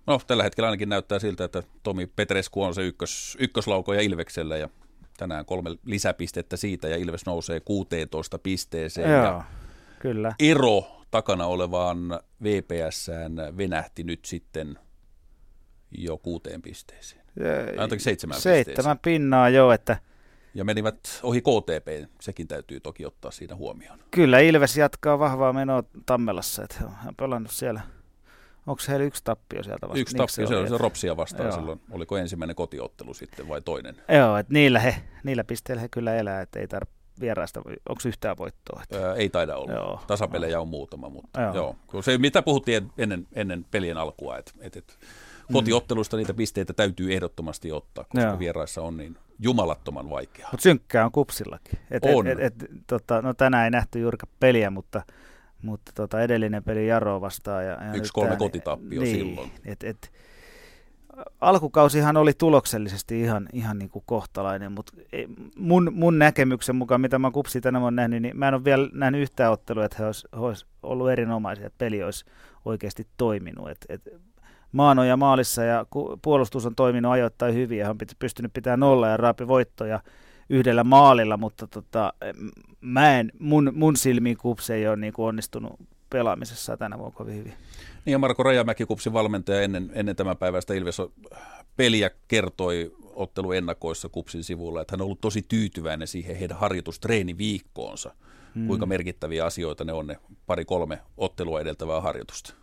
No, tällä hetkellä ainakin näyttää siltä, että Tomi Petresku on se ykkös, ykköslaukoja Ilveksellä ja tänään kolme lisäpistettä siitä ja Ilves nousee 16 pisteeseen. Joo, Ja kyllä. ero takana olevaan VPSään venähti nyt sitten jo kuuteen pisteeseen. Anteeksi, seitsemään Seitsemän pinnaa jo, että Ja menivät ohi KTP, sekin täytyy toki ottaa siinä huomioon. kyllä Ilves jatkaa vahvaa menoa Tammelassa, että hän on pelannut siellä. Onko heillä yksi tappio sieltä vasta? Yksi tappio, se oli se Ropsia vastaan Joo. silloin. Oliko ensimmäinen kotiottelu sitten vai toinen? Joo, että niillä, he, niillä pisteillä he kyllä elää, että ei tarvitse vieraista, onko yhtään voittoa? Että. Ää, ei taida olla. Joo. Tasapelejä on muutama, mutta Joo. joo. Se, mitä puhuttiin ennen, ennen pelien alkua, että et, et, kotiottelusta niitä pisteitä täytyy ehdottomasti ottaa, koska Joo. vieraissa on niin jumalattoman vaikeaa. Mutta synkkää on kupsillakin. Et, On. Et, et, et, tota, no tänään ei nähty juurikaan peliä, mutta, mutta tota, edellinen peli Jaro vastaan. Ja, ja Yksi kolme kotitappio niin, silloin. Et, et, alkukausihan oli tuloksellisesti ihan, ihan niin kuin kohtalainen, mutta ei- mun, mun näkemyksen mukaan, mitä mä kupsi tänä vuonna nähnyt, niin mä en ole vielä nähnyt yhtään ottelua, että he olisi, he olisi ollut erinomaisia, että peli olisi oikeasti toiminut. Et, et, Maano ja maalissa ja puolustus on toiminut ajoittain hyvin ja hän on pystynyt pitämään nolla ja raapi voittoja yhdellä maalilla, mutta tota, mä en, mun, mun silmiin kupsi ei ole niin kuin onnistunut pelaamisessa tänä vuonna kovin hyvin. Niin ja Marko Rajamäki, kupsin valmentaja ennen, ennen tämän päivästä Ilves peliä kertoi ottelu ennakoissa kupsin sivulla, että hän on ollut tosi tyytyväinen siihen heidän harjoitustreeniviikkoonsa. Hmm. Kuinka merkittäviä asioita ne on ne pari-kolme ottelua edeltävää harjoitusta.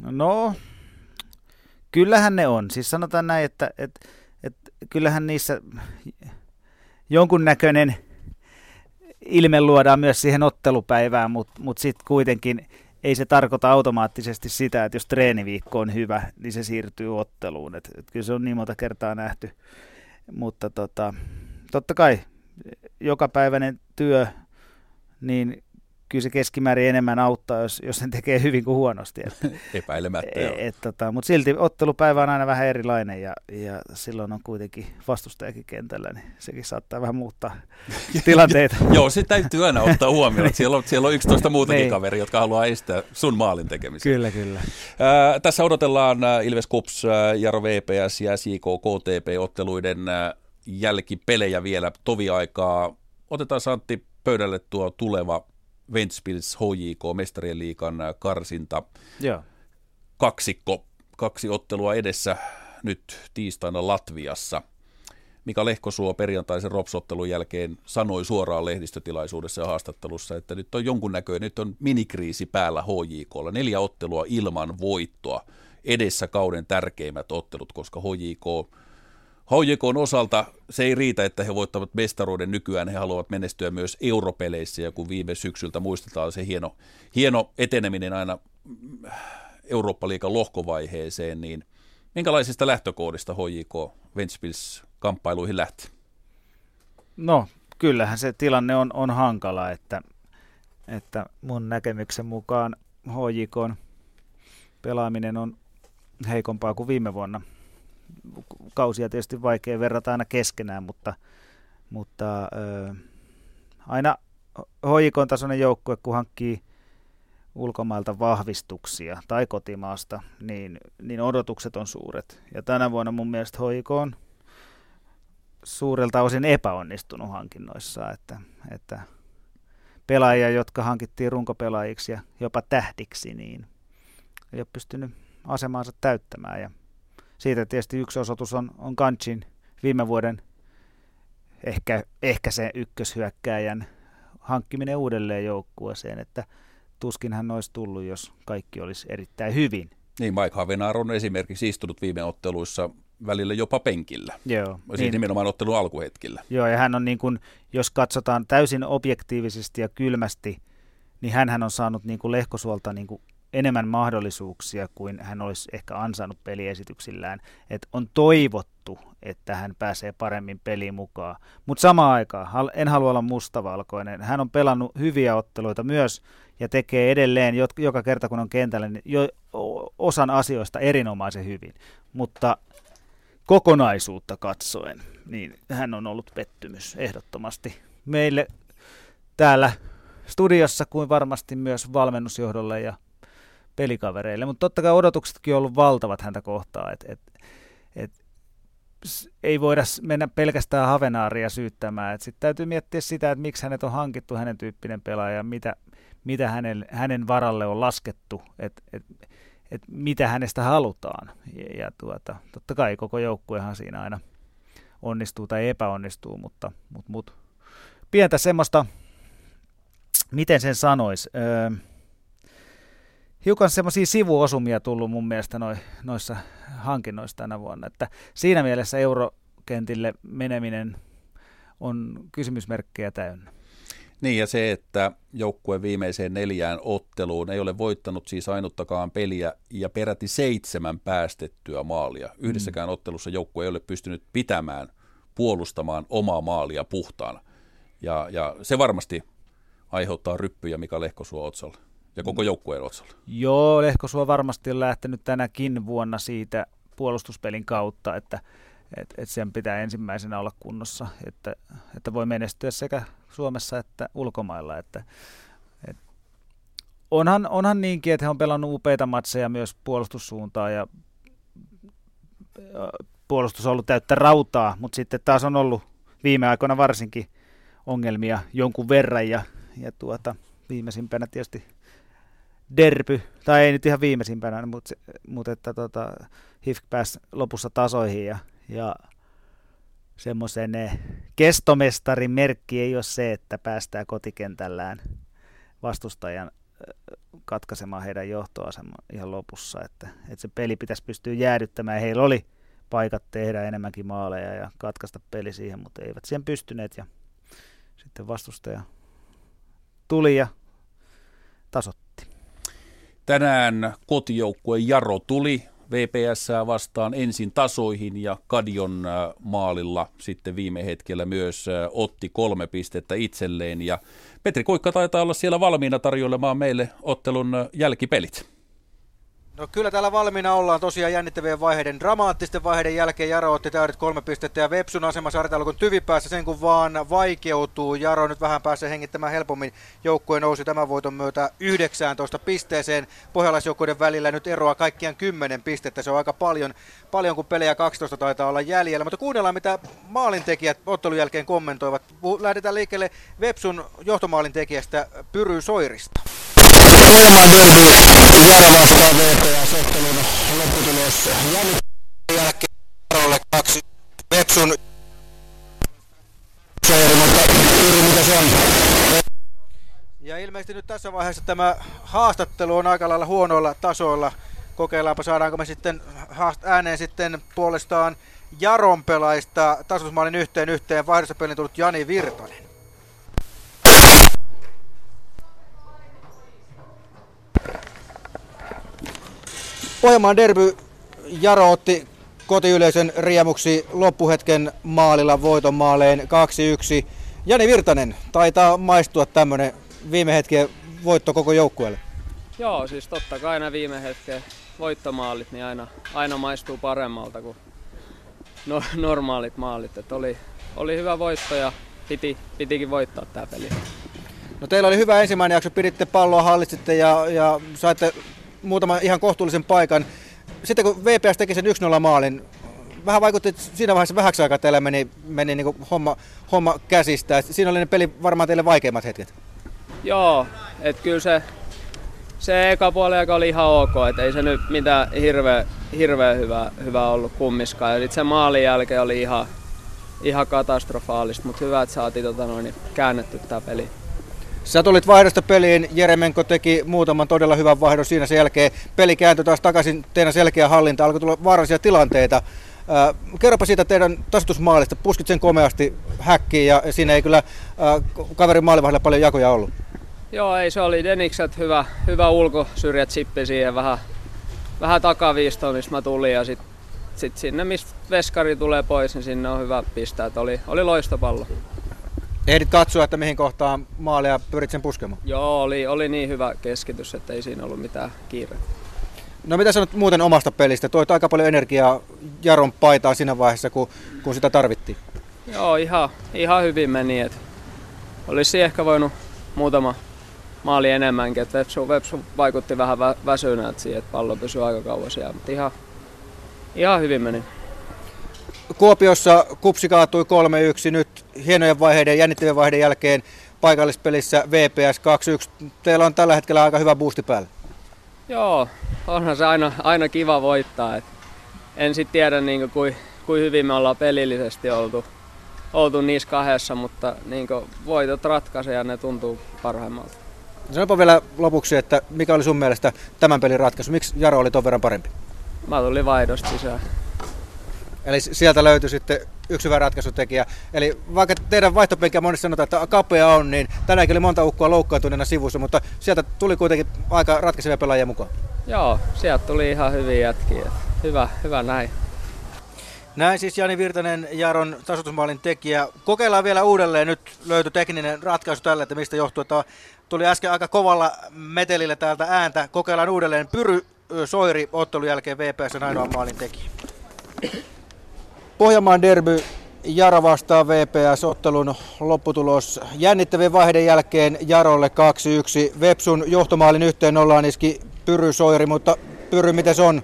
No, kyllähän ne on. Siis sanotaan näin, että, että, että kyllähän niissä jonkunnäköinen ilme luodaan myös siihen ottelupäivään, mutta mut sitten kuitenkin ei se tarkoita automaattisesti sitä, että jos treeniviikko on hyvä, niin se siirtyy otteluun. Et, et kyllä se on niin monta kertaa nähty. Mutta tota, totta kai jokapäiväinen työ, niin kyllä se keskimäärin enemmän auttaa, jos, jos sen tekee hyvin kuin huonosti. Et, Epäilemättä. joo. et, tota, Mutta silti ottelupäivä on aina vähän erilainen ja, ja silloin on kuitenkin vastustajakin kentällä, niin sekin saattaa vähän muuttaa tilanteita. Joo, se täytyy aina ottaa huomioon, että siellä on, siellä on 11 muutakin Niin. kaveria, jotka haluaa estää sun maalin tekemisen. kyllä, kyllä. Ää, tässä odotellaan Ilves Kups, Jaro VPS ja SJK KTP-otteluiden jälkipelejä vielä toviaikaa. Otetaan Santti pöydälle tuo tuleva Ventspils HJK Mestarien liikan ää, karsinta Joo. kaksikko, kaksi ottelua edessä nyt tiistaina Latviassa. Mika Lehkosuo perjantaisen Ropsottelun jälkeen sanoi suoraan lehdistötilaisuudessa ja haastattelussa, että nyt on jonkunnäköinen, nyt on minikriisi päällä HJKlla. Neljä ottelua ilman voittoa. Edessä kauden tärkeimmät ottelut, koska HJK HJKn osalta se ei riitä, että he voittavat mestaruuden nykyään, he haluavat menestyä myös europeleissä, ja kun viime syksyltä muistetaan se hieno, hieno eteneminen aina mm, Eurooppa-liigan lohkovaiheeseen, niin minkälaisista lähtökohdista HJK Ventspils kamppailuihin lähti? No, kyllähän se tilanne on, on hankala, että, että mun näkemyksen mukaan HJK pelaaminen on heikompaa kuin viime vuonna. Kausia tietysti vaikea verrata aina keskenään, mutta, mutta ö, aina hoikon tasoinen joukkue, kun hankkii ulkomailta vahvistuksia tai kotimaasta, niin, niin odotukset on suuret. Ja tänä vuonna mun mielestä hoiko on suurelta osin epäonnistunut hankinnoissa, että, että pelaajia, jotka hankittiin runkopelaajiksi ja jopa tähdiksi, niin ei ole pystynyt asemaansa täyttämään. Ja siitä tietysti yksi osoitus on, on Kanchin viime vuoden ehkä, ehkä se ykköshyökkääjän hankkiminen uudelleen joukkueeseen, että tuskin hän olisi tullut, jos kaikki olisi erittäin hyvin. Niin, Mike Havenar on esimerkiksi istunut viime otteluissa välillä jopa penkillä. Joo. Siis niin. nimenomaan ottelun alkuhetkillä. Joo, ja hän on niin kuin, jos katsotaan täysin objektiivisesti ja kylmästi, niin hän on saanut niin kuin Lehkosuolta niin kuin enemmän mahdollisuuksia kuin hän olisi ehkä ansainnut peliesityksillään. Et on toivottu, että hän pääsee paremmin peliin mukaan. Mutta samaan aikaan, en halua olla mustavalkoinen, hän on pelannut hyviä otteluita myös ja tekee edelleen joka kerta kun on kentällä niin jo, osan asioista erinomaisen hyvin. Mutta kokonaisuutta katsoen, niin hän on ollut pettymys ehdottomasti meille täällä studiossa kuin varmasti myös valmennusjohdolle ja pelikavereille. Mutta totta kai odotuksetkin on ollut valtavat häntä kohtaan. Et, et, et, ei voida mennä pelkästään Havenaaria syyttämään. Sitten täytyy miettiä sitä, että miksi hänet on hankittu hänen tyyppinen pelaaja, mitä, mitä hänen, hänen varalle on laskettu. Että et, että mitä hänestä halutaan. Ja, ja tuota, totta kai koko joukkuehan siinä aina onnistuu tai epäonnistuu, mutta, mutta, mutta pientä semmoista, miten sen sanoisi, öö, hiukan semmoisia sivuosumia tullut mun mielestä noi, noissa hankinnoissa tänä vuonna, että siinä mielessä eurokentille meneminen on kysymysmerkkejä täynnä. Niin ja se, että joukkue viimeiseen neljään otteluun ei ole voittanut siis ainuttakaan peliä ja peräti seitsemän päästettyä maalia. Yhdessäkään mm. ottelussa joukkue ei ole pystynyt pitämään, puolustamaan omaa maalia puhtaana. Ja, ja se varmasti aiheuttaa ryppyjä Mika Lehkosuo otsalla ja koko joukkueen otsalla. Joo, Lehkosuo varmasti on lähtenyt tänäkin vuonna siitä puolustuspelin kautta, että et, et sen pitää ensimmäisenä olla kunnossa, että, että voi menestyä sekä Suomessa että ulkomailla. Että, et, onhan, onhan niinkin, että he on pelannut upeita matseja myös puolustussuuntaan ja puolustus on ollut täyttä rautaa, mutta sitten taas on ollut viime aikoina varsinkin ongelmia jonkun verran ja, ja tuota, viimeisimpänä tietysti derpy, tai ei nyt ihan viimeisimpänä, mutta, mutta että tota, HIFK pääsi lopussa tasoihin ja ja semmoisen kestomestarin merkki ei ole se, että päästään kotikentällään vastustajan katkaisemaan heidän johtoaseman ihan lopussa, että, että se peli pitäisi pystyä jäädyttämään. Heillä oli paikat tehdä enemmänkin maaleja ja katkaista peli siihen, mutta eivät siihen pystyneet ja sitten vastustaja tuli ja tasotti. Tänään kotijoukkue Jaro tuli VPS vastaan ensin tasoihin ja Kadion äh, maalilla sitten viime hetkellä myös äh, otti kolme pistettä itselleen. Ja Petri Kuikka taitaa olla siellä valmiina tarjoilemaan meille ottelun äh, jälkipelit. No kyllä täällä valmiina ollaan tosiaan jännittävien vaiheiden, dramaattisten vaiheiden jälkeen Jaro otti täydet kolme pistettä ja Vepsun asema sarjataulukon tyvipäässä sen kun vaan vaikeutuu. Jaro nyt vähän pääsee hengittämään helpommin. Joukkue nousi tämän voiton myötä 19 pisteeseen. Pohjalaisjoukkueiden välillä nyt eroa kaikkiaan 10 pistettä. Se on aika paljon, paljon kun pelejä 12 taitaa olla jäljellä. Mutta kuunnellaan mitä maalintekijät ottelun jälkeen kommentoivat. Lähdetään liikkeelle Vepsun johtomaalintekijästä Pyry Soirista. Pohjanmaan derby Jaro vastaan VPS-ottelun lopputulos jälkeen Jarolle kaksi Vepsun Soiri, mutta Yri, mitä se on? Ja ilmeisesti nyt tässä vaiheessa tämä haastattelu on aika lailla huonoilla tasoilla. Kokeillaanpa saadaanko me sitten ääneen sitten puolestaan Jaron pelaista tasoitusmaalin yhteen yhteen vaihdossa pelin tullut Jani Virtanen. Pohjanmaan derby Jaro otti kotiyleisön riemuksi loppuhetken maalilla voiton maaleen 2-1. Jani Virtanen, taitaa maistua tämmöinen viime hetken voitto koko joukkueelle. Joo, siis totta kai aina viime hetken voittomaalit, niin aina, aina maistuu paremmalta kuin no, normaalit maalit. Et oli, oli hyvä voitto ja piti, pitikin voittaa tämä peli. No teillä oli hyvä ensimmäinen jakso, piditte palloa, hallitsitte ja, ja saitte muutaman ihan kohtuullisen paikan. Sitten kun VPS teki sen 1-0 maalin, vähän vaikutti, että siinä vaiheessa vähäksi aikaa teillä meni, meni niin homma, homma käsistä. Siinä oli ne peli varmaan teille vaikeimmat hetket. Joo, että kyllä se, se eka puoli aika oli ihan ok, että ei se nyt mitään hirveä, hirveä hyvä, hyvä ollut kummiskaan. Ja sitten se maalin jälkeen oli ihan, ihan katastrofaalista, mutta hyvä, että saatiin tota noin, käännetty tämä peli. Sä tulit vaihdosta peliin, Jeremenko teki muutaman todella hyvän vaihdon siinä sen jälkeen. Peli kääntyi taas takaisin, teidän selkeä hallinta, alkoi tulla vaarallisia tilanteita. Äh, kerropa siitä teidän tasoitusmaalista, puskit sen komeasti häkkiin ja siinä ei kyllä äh, kaverin maalivahdella paljon jakoja ollut. Joo, ei se oli Denikset hyvä, hyvä ulkosyrjät chippi siihen vähän, vähän takaviistoon, mistä mä tulin ja sitten sit sinne, mistä veskari tulee pois, niin sinne on hyvä pistää. Et oli, oli loistopallo. Ehdit katsoa, että mihin kohtaan maalia pyrit sen puskemaan? Joo, oli, oli niin hyvä keskitys, että ei siinä ollut mitään kiirettä. No mitä sanot muuten omasta pelistä? Toit aika paljon energiaa Jaron paitaan siinä vaiheessa, kun, kun sitä tarvittiin. Joo, ihan, ihan hyvin meni. Et olisi ehkä voinut muutama maali enemmänkin. Et Vepsu, Vepsu vaikutti vähän vä, siihen, että pallo pysyi aika kauan siellä. Mutta ihan, ihan hyvin meni. Kuopiossa kupsi kaatui 3-1. Nyt hienojen vaiheiden, jännittävien vaiheiden jälkeen paikallispelissä VPS 2-1. Teillä on tällä hetkellä aika hyvä boosti päällä. Joo, onhan se aina, aina kiva voittaa. Et en sitten tiedä niin kuin, kuin hyvin me ollaan pelillisesti oltu, oltu niissä kahdessa, mutta niin kuin, voitot ratkaisee ja ne tuntuu parhaimmalta. Sanopa vielä lopuksi, että mikä oli sun mielestä tämän pelin ratkaisu? Miksi Jaro oli ton verran parempi? Mä tulin vaihdosta sisään. Eli sieltä löytyi sitten yksi hyvä ratkaisutekijä. Eli vaikka teidän vaihtopenkiä monesti sanotaan, että kapea on, niin tänäänkin oli monta ukkoa loukkaantuneena sivussa, mutta sieltä tuli kuitenkin aika ratkaisevia pelaajia mukaan. Joo, sieltä tuli ihan hyviä jätkiä. Hyvä, hyvä näin. Näin siis Jani Virtanen, Jaron tasoitusmaalin tekijä. Kokeillaan vielä uudelleen. Nyt löytyi tekninen ratkaisu tälle, että mistä johtuu. Että tuli äsken aika kovalla metelillä täältä ääntä. Kokeillaan uudelleen. Pyry Soiri ottelun jälkeen VPS ainoa maalin tekijä. Pohjanmaan derby Jaro vastaa VPS-ottelun lopputulos. Jännittävien vaiheiden jälkeen Jarolle 2-1. Vepsun johtomaalin yhteen ollaan iski Pyry Soiri, mutta Pyry miten se on?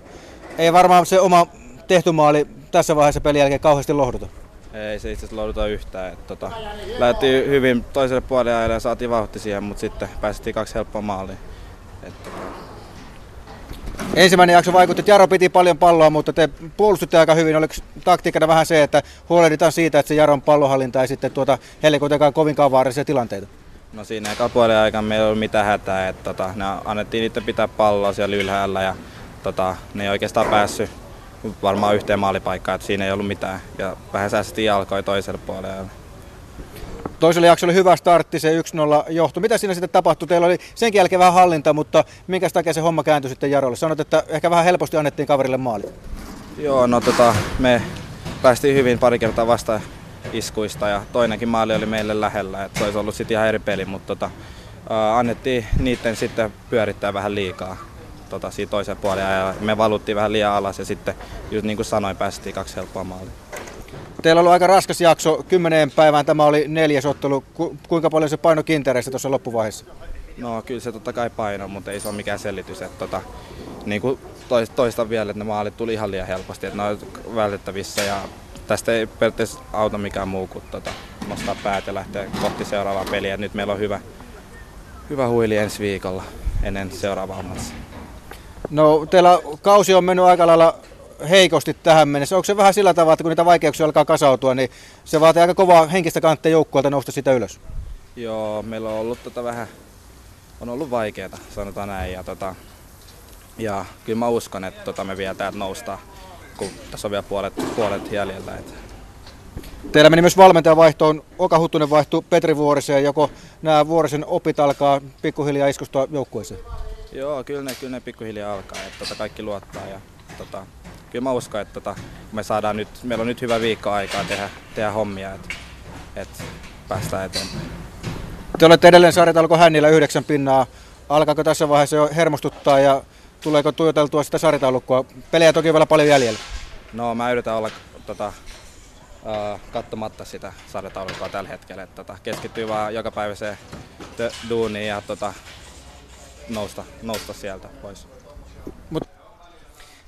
Ei varmaan se oma tehty maali tässä vaiheessa pelin jälkeen kauheasti lohduta. Ei se itse asiassa lohduta yhtään. Tota, lähti hyvin toiselle puolelle ja saatiin vauhti siihen, mutta sitten päästiin kaksi helppoa maalia. Et, tota, Ensimmäinen jakso vaikutti, että Jaro piti paljon palloa, mutta te puolustitte aika hyvin. Oliko taktiikana vähän se, että huolehditaan siitä, että se Jaron pallohallinta ei sitten tuota, heille kuitenkaan kovinkaan vaarallisia tilanteita? No siinä eka puolen aikana meillä ei ollut mitään hätää, että tota, ne annettiin niitä pitää palloa siellä ylhäällä ja tota, ne ei oikeastaan päässyt varmaan yhteen maalipaikkaan, että siinä ei ollut mitään. Ja vähän säästettiin jalkoja toiselle puolelle. Toisella jaksolla oli hyvä startti, se 1-0 johto. Mitä siinä sitten tapahtui? Teillä oli sen jälkeen vähän hallinta, mutta minkä takia se homma kääntyi sitten Jarolle? Sanot, että ehkä vähän helposti annettiin kaverille maali. Joo, no tota, me päästiin hyvin pari kertaa vasta iskuista ja toinenkin maali oli meille lähellä. että se olisi ollut sitten ihan eri peli, mutta tota, annettiin niiden sitten pyörittää vähän liikaa tota, siitä toisen puolen ja me valuttiin vähän liian alas ja sitten just niin kuin sanoin, päästiin kaksi helppoa maalia. Teillä on ollut aika raskas jakso, kymmeneen päivään tämä oli neljäs ottelu. Ku, kuinka paljon se paino kintereissä tuossa loppuvaiheessa? No kyllä se totta kai paino, mutta ei se ole mikään selitys. Että, tota, niin kuin toista vielä, että ne maalit tuli ihan liian helposti, että ne on vältettävissä ja tästä ei periaatteessa auta mikään muu kuin tota, nostaa päät ja lähteä kohti seuraavaa peliä. Nyt meillä on hyvä, hyvä huili ensi viikolla ennen seuraavaa matsia. No teillä kausi on mennyt aika lailla heikosti tähän mennessä. Onko se vähän sillä tavalla, että kun niitä vaikeuksia alkaa kasautua, niin se vaatii aika kovaa henkistä kanttia joukkueelta nousta sitä ylös? Joo, meillä on ollut tota vähän, on ollut vaikeaa, sanotaan näin. Ja, tota, ja kyllä mä uskon, että tota me vielä täältä noustaan, kun tässä on vielä puolet, puolet jäljellä. Että. Teillä meni myös valmentajan vaihtoon. Oka Huttunen vaihtui Petri Vuoriseen. Joko nämä Vuorisen opit alkaa pikkuhiljaa iskustua joukkueeseen? Joo, kyllä ne, kyllä ne pikkuhiljaa alkaa. Että tota, kaikki luottaa ja tota, kyllä mä uskon, että tota, me saadaan nyt, meillä on nyt hyvä viikko aikaa tehdä, tehdä hommia, että et päästään eteenpäin. Te olette edelleen sarjat alkoi hännillä yhdeksän pinnaa. Alkaako tässä vaiheessa jo hermostuttaa ja tuleeko tuijoteltua sitä sarjataulukkoa? Pelejä toki vielä paljon jäljellä. No mä yritän olla tota, katsomatta sitä sarjataulukkoa tällä hetkellä. että tota, keskittyy vaan joka päivä se duuniin ja tota, nousta, nousta sieltä pois. Mut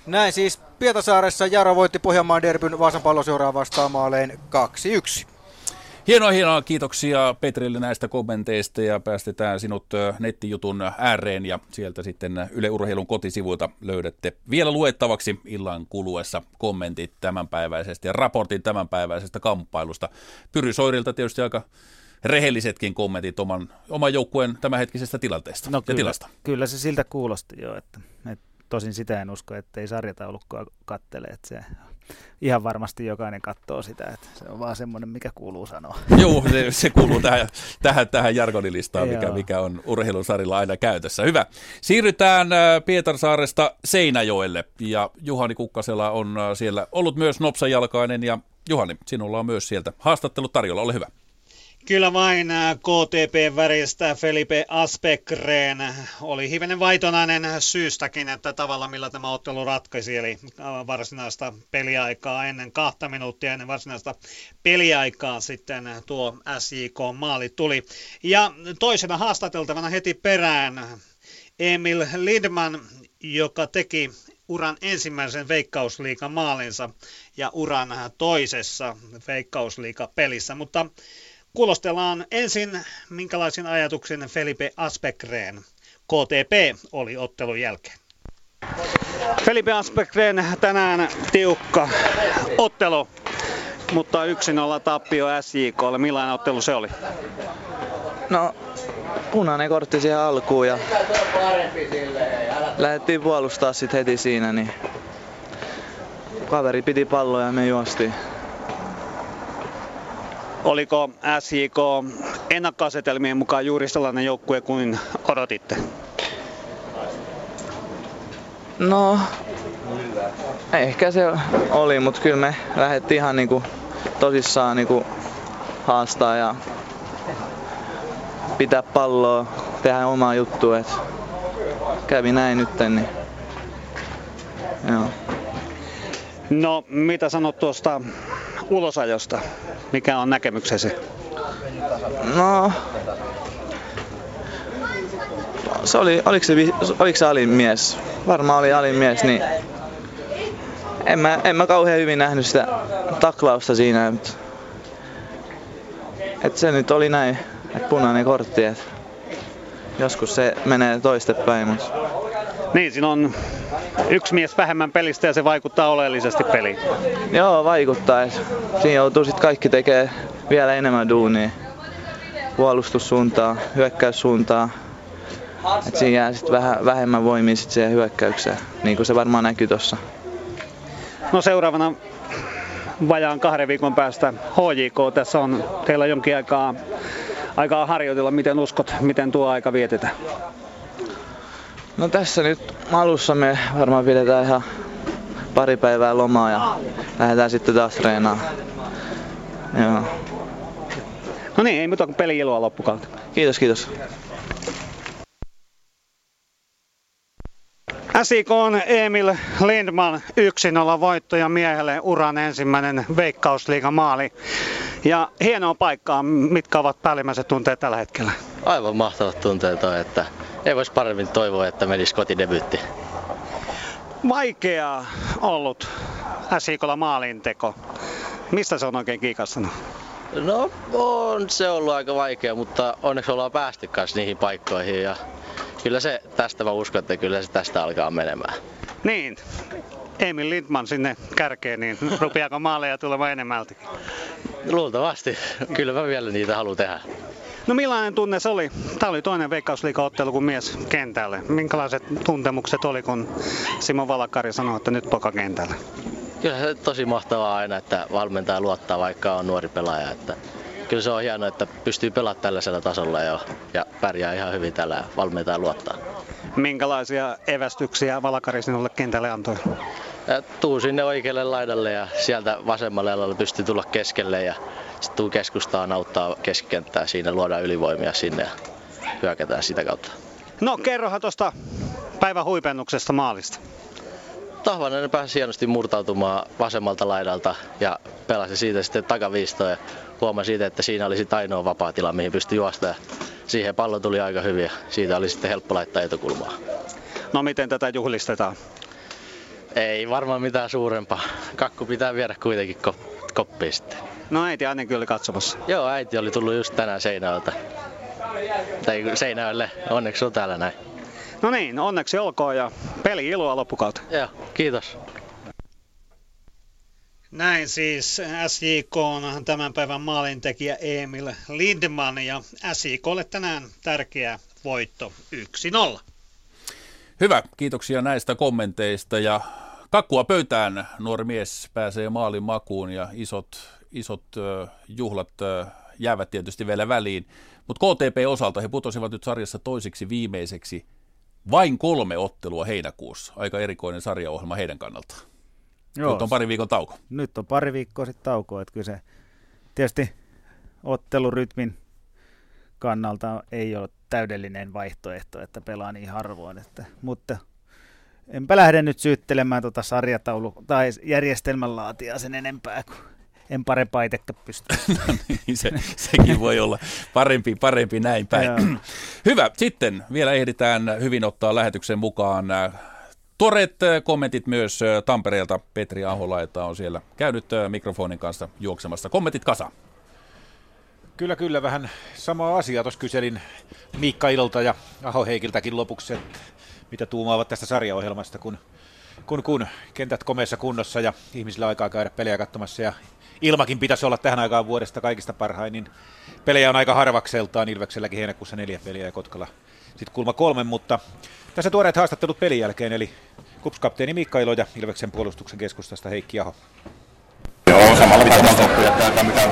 näin siis Pietasaaressa Jaro voitti Pohjanmaan derbyn Vaasan palloseuraa vastaan maalein 2-1. Hienoa, hienoa. Kiitoksia Petrille näistä kommenteista ja päästetään sinut nettijutun ääreen ja sieltä sitten Yle Urheilun kotisivuilta löydätte vielä luettavaksi illan kuluessa kommentit tämänpäiväisestä ja raportin tämänpäiväisestä kamppailusta. Pyry Soirilta tietysti aika rehellisetkin kommentit oman, oman joukkueen tämänhetkisestä tilanteesta no, ja kyllä, tilasta. Kyllä se siltä kuulosti jo, että, että tosin sitä en usko, että ei sarjataulukkoa kattele, että se ihan varmasti jokainen katsoo sitä, että se on vaan semmoinen, mikä kuuluu sanoa. Joo, se, se kuuluu tähän, tähän, tähän jargonilistaan, mikä, mikä on urheilusarilla aina käytössä. Hyvä. Siirrytään äh, Pietarsaaresta Seinäjoelle ja Juhani Kukkasella on äh, siellä ollut myös nopsajalkainen ja Juhani, sinulla on myös sieltä haastattelu tarjolla, ole hyvä. Kyllä vain äh, KTP-väristä Felipe Aspekreen oli hivenen vaitonainen syystäkin, että tavalla millä tämä ottelu ratkaisi, eli äh, varsinaista peliaikaa ennen kahta minuuttia ennen varsinaista peliaikaa sitten tuo SJK-maali tuli. Ja toisena haastateltavana heti perään Emil Lidman, joka teki uran ensimmäisen veikkausliikan maalinsa ja uran toisessa veikkausliikapelissä, mutta Kuulostellaan ensin, minkälaisin ajatuksen Felipe Aspekreen KTP oli ottelun jälkeen. Felipe Aspekreen tänään tiukka ottelu, mutta 1-0 tappio SJKlle. Millainen ottelu se oli? No, punainen kortti siihen alkuun ja lähdettiin puolustaa sitten heti siinä, niin kaveri piti palloa ja me juostiin. Oliko SJK ennakkoasetelmien mukaan juuri sellainen joukkue kuin odotitte? No, ehkä se oli, mutta kyllä me lähdettiin ihan niinku tosissaan niinku haastaa ja pitää palloa, tehdä omaa juttua. Et kävi näin nyt, niin joo. No, mitä sanot tuosta ulosajosta? Mikä on näkemyksesi? No, se oli, oliko se, oliko se alin mies? Varmaan oli alin mies, niin en mä, en mä kauhean hyvin nähnyt sitä taklausta siinä. Että, että se nyt oli näin, että punainen kortti. Että joskus se menee toistepäin, mutta niin, siinä on yksi mies vähemmän pelistä ja se vaikuttaa oleellisesti peliin. Joo, vaikuttaa. Siinä joutuu sitten kaikki tekemään vielä enemmän duunia. Puolustussuuntaa, hyökkäyssuuntaa. Et siinä jää sitten vähän vähemmän voimia sit siihen hyökkäykseen, niin kuin se varmaan näkyy tuossa. No seuraavana vajaan kahden viikon päästä HJK. Tässä on teillä jonkin aikaa, aikaa harjoitella. Miten uskot, miten tuo aika vietetään? No tässä nyt alussa me varmaan pidetään ihan pari päivää lomaa ja lähdetään sitten taas treenaamaan. Joo. No niin, ei muuta kuin peli iloa loppukautta. Kiitos, kiitos. SIK on Emil Lindman 1-0 voittoja miehelle uran ensimmäinen veikkausliigan maali. Ja hienoa paikkaa, mitkä ovat päällimmäiset tunteet tällä hetkellä? Aivan mahtavat tunteet on, että ei voisi paremmin toivoa, että menisi kotidebyytti. Vaikea ollut SIKlla maalinteko. Mistä se on oikein kiikastunut? No on se ollut aika vaikea, mutta onneksi ollaan päästy kanssa niihin paikkoihin ja kyllä se tästä mä uskon, että kyllä se tästä alkaa menemään. Niin, Emil Lindman sinne kärkeen, niin rupeako maaleja tulemaan enemmältäkin? Luultavasti. Kyllä mä vielä niitä haluan tehdä. No millainen tunne se oli? Tämä oli toinen veikkausliikaottelu kuin mies kentälle. Minkälaiset tuntemukset oli, kun Simo Valakari sanoi, että nyt poka kentälle? Kyllä se tosi mahtavaa aina, että valmentaja luottaa, vaikka on nuori pelaaja. Että kyllä se on hienoa, että pystyy pelaamaan tällaisella tasolla jo ja pärjää ihan hyvin tällä valmentaja luottaa. Minkälaisia evästyksiä Valakari sinulle kentälle antoi? Tuu sinne oikealle laidalle ja sieltä vasemmalle alalle pystyy tulla keskelle ja sitten tuu keskustaan auttaa keskikenttää siinä, luodaan ylivoimia sinne ja hyökätään sitä kautta. No kerrohan tuosta Päivän huipennuksesta maalista. Tahvanen pääsi hienosti murtautumaan vasemmalta laidalta ja pelasi siitä sitten takaviistoa ja huomasi siitä, että siinä oli sitten ainoa vapaa tila, mihin pystyi juosta ja siihen pallo tuli aika hyvin ja siitä oli sitten helppo laittaa etukulmaa. No miten tätä juhlistetaan? Ei varmaan mitään suurempaa. Kakku pitää viedä kuitenkin kop- koppiin sitten. No äiti aina kyllä katsomassa. Joo, äiti oli tullut just tänään Seinäjöltä. Tai Seinäjölle, onneksi on täällä näin. No niin, onneksi olkoon ja peli iloa loppukautta. Joo, kiitos. Näin siis SJK on tämän päivän maalintekijä Emil Lindman ja SJKlle tänään tärkeä voitto 1-0. Hyvä, kiitoksia näistä kommenteista ja kakkua pöytään nuori mies pääsee maalin makuun ja isot, isot uh, juhlat uh, jäävät tietysti vielä väliin. Mutta KTP-osalta he putosivat nyt sarjassa toiseksi viimeiseksi vain kolme ottelua heinäkuussa. Aika erikoinen sarjaohjelma heidän kannaltaan. Joo, nyt on pari viikon tauko. Nyt on pari viikkoa sitten tauko, että kyllä se tietysti ottelurytmin kannalta ei ole täydellinen vaihtoehto, että pelaa niin harvoin. Että, mutta enpä lähde nyt syyttelemään tuota sarjataulu tai järjestelmänlaatia sen enempää kuin en parempaa itsekään pysty. no niin, se, sekin voi olla parempi, parempi näin päin. Hyvä, sitten vielä ehditään hyvin ottaa lähetyksen mukaan Tuoreet kommentit myös Tampereelta. Petri Aholaita on siellä käynyt mikrofonin kanssa juoksemassa. Kommentit kasa. Kyllä, kyllä. Vähän sama asia. Tuossa kyselin Miikka Ilolta ja Aho Heikiltäkin lopuksi, että mitä tuumaavat tästä sarjaohjelmasta, kun, kun, kun kentät komeessa kunnossa ja ihmisillä aikaa käydä pelejä katsomassa ja ilmakin pitäisi olla tähän aikaan vuodesta kaikista parhain, niin pelejä on aika harvakseltaan. Ilvekselläkin heinäkuussa neljä peliä ja Kotkalla sitten kulma kolme, mutta tässä tuoreet haastattelut pelin jälkeen, eli kupskapteeni Miikka Ilo ja Ilveksen puolustuksen keskustasta Heikki Aho. Joo, samalla tavalla jättää mitä...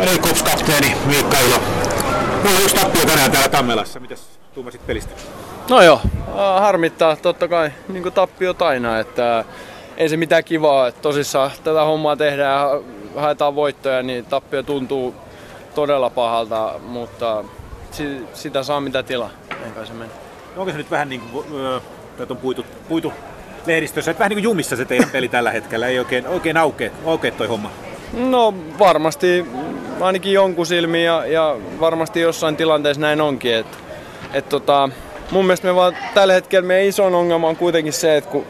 Eli kupskapteeni Miikka Ilo. Mulla on yksi tappio tänään täällä Tammelassa. Mitäs tuumasit pelistä? No joo, harmittaa totta kai niin tappio aina, että ei se mitään kivaa, että tosissaan tätä hommaa tehdään ja haetaan voittoja, niin tappio tuntuu todella pahalta, mutta sitä saa mitä tilaa. Enkä se mene. No onko se nyt vähän niin kuin, on puitu, puitu lehdistössä, että vähän niin kuin jumissa se teidän peli tällä hetkellä, ei oikein, oikein aukea, aukea toi homma? No varmasti ainakin jonkun silmiin ja, ja varmasti jossain tilanteessa näin onkin. Et, et tota, mun mielestä me vaan tällä hetkellä meidän isoin ongelma on kuitenkin se, että kun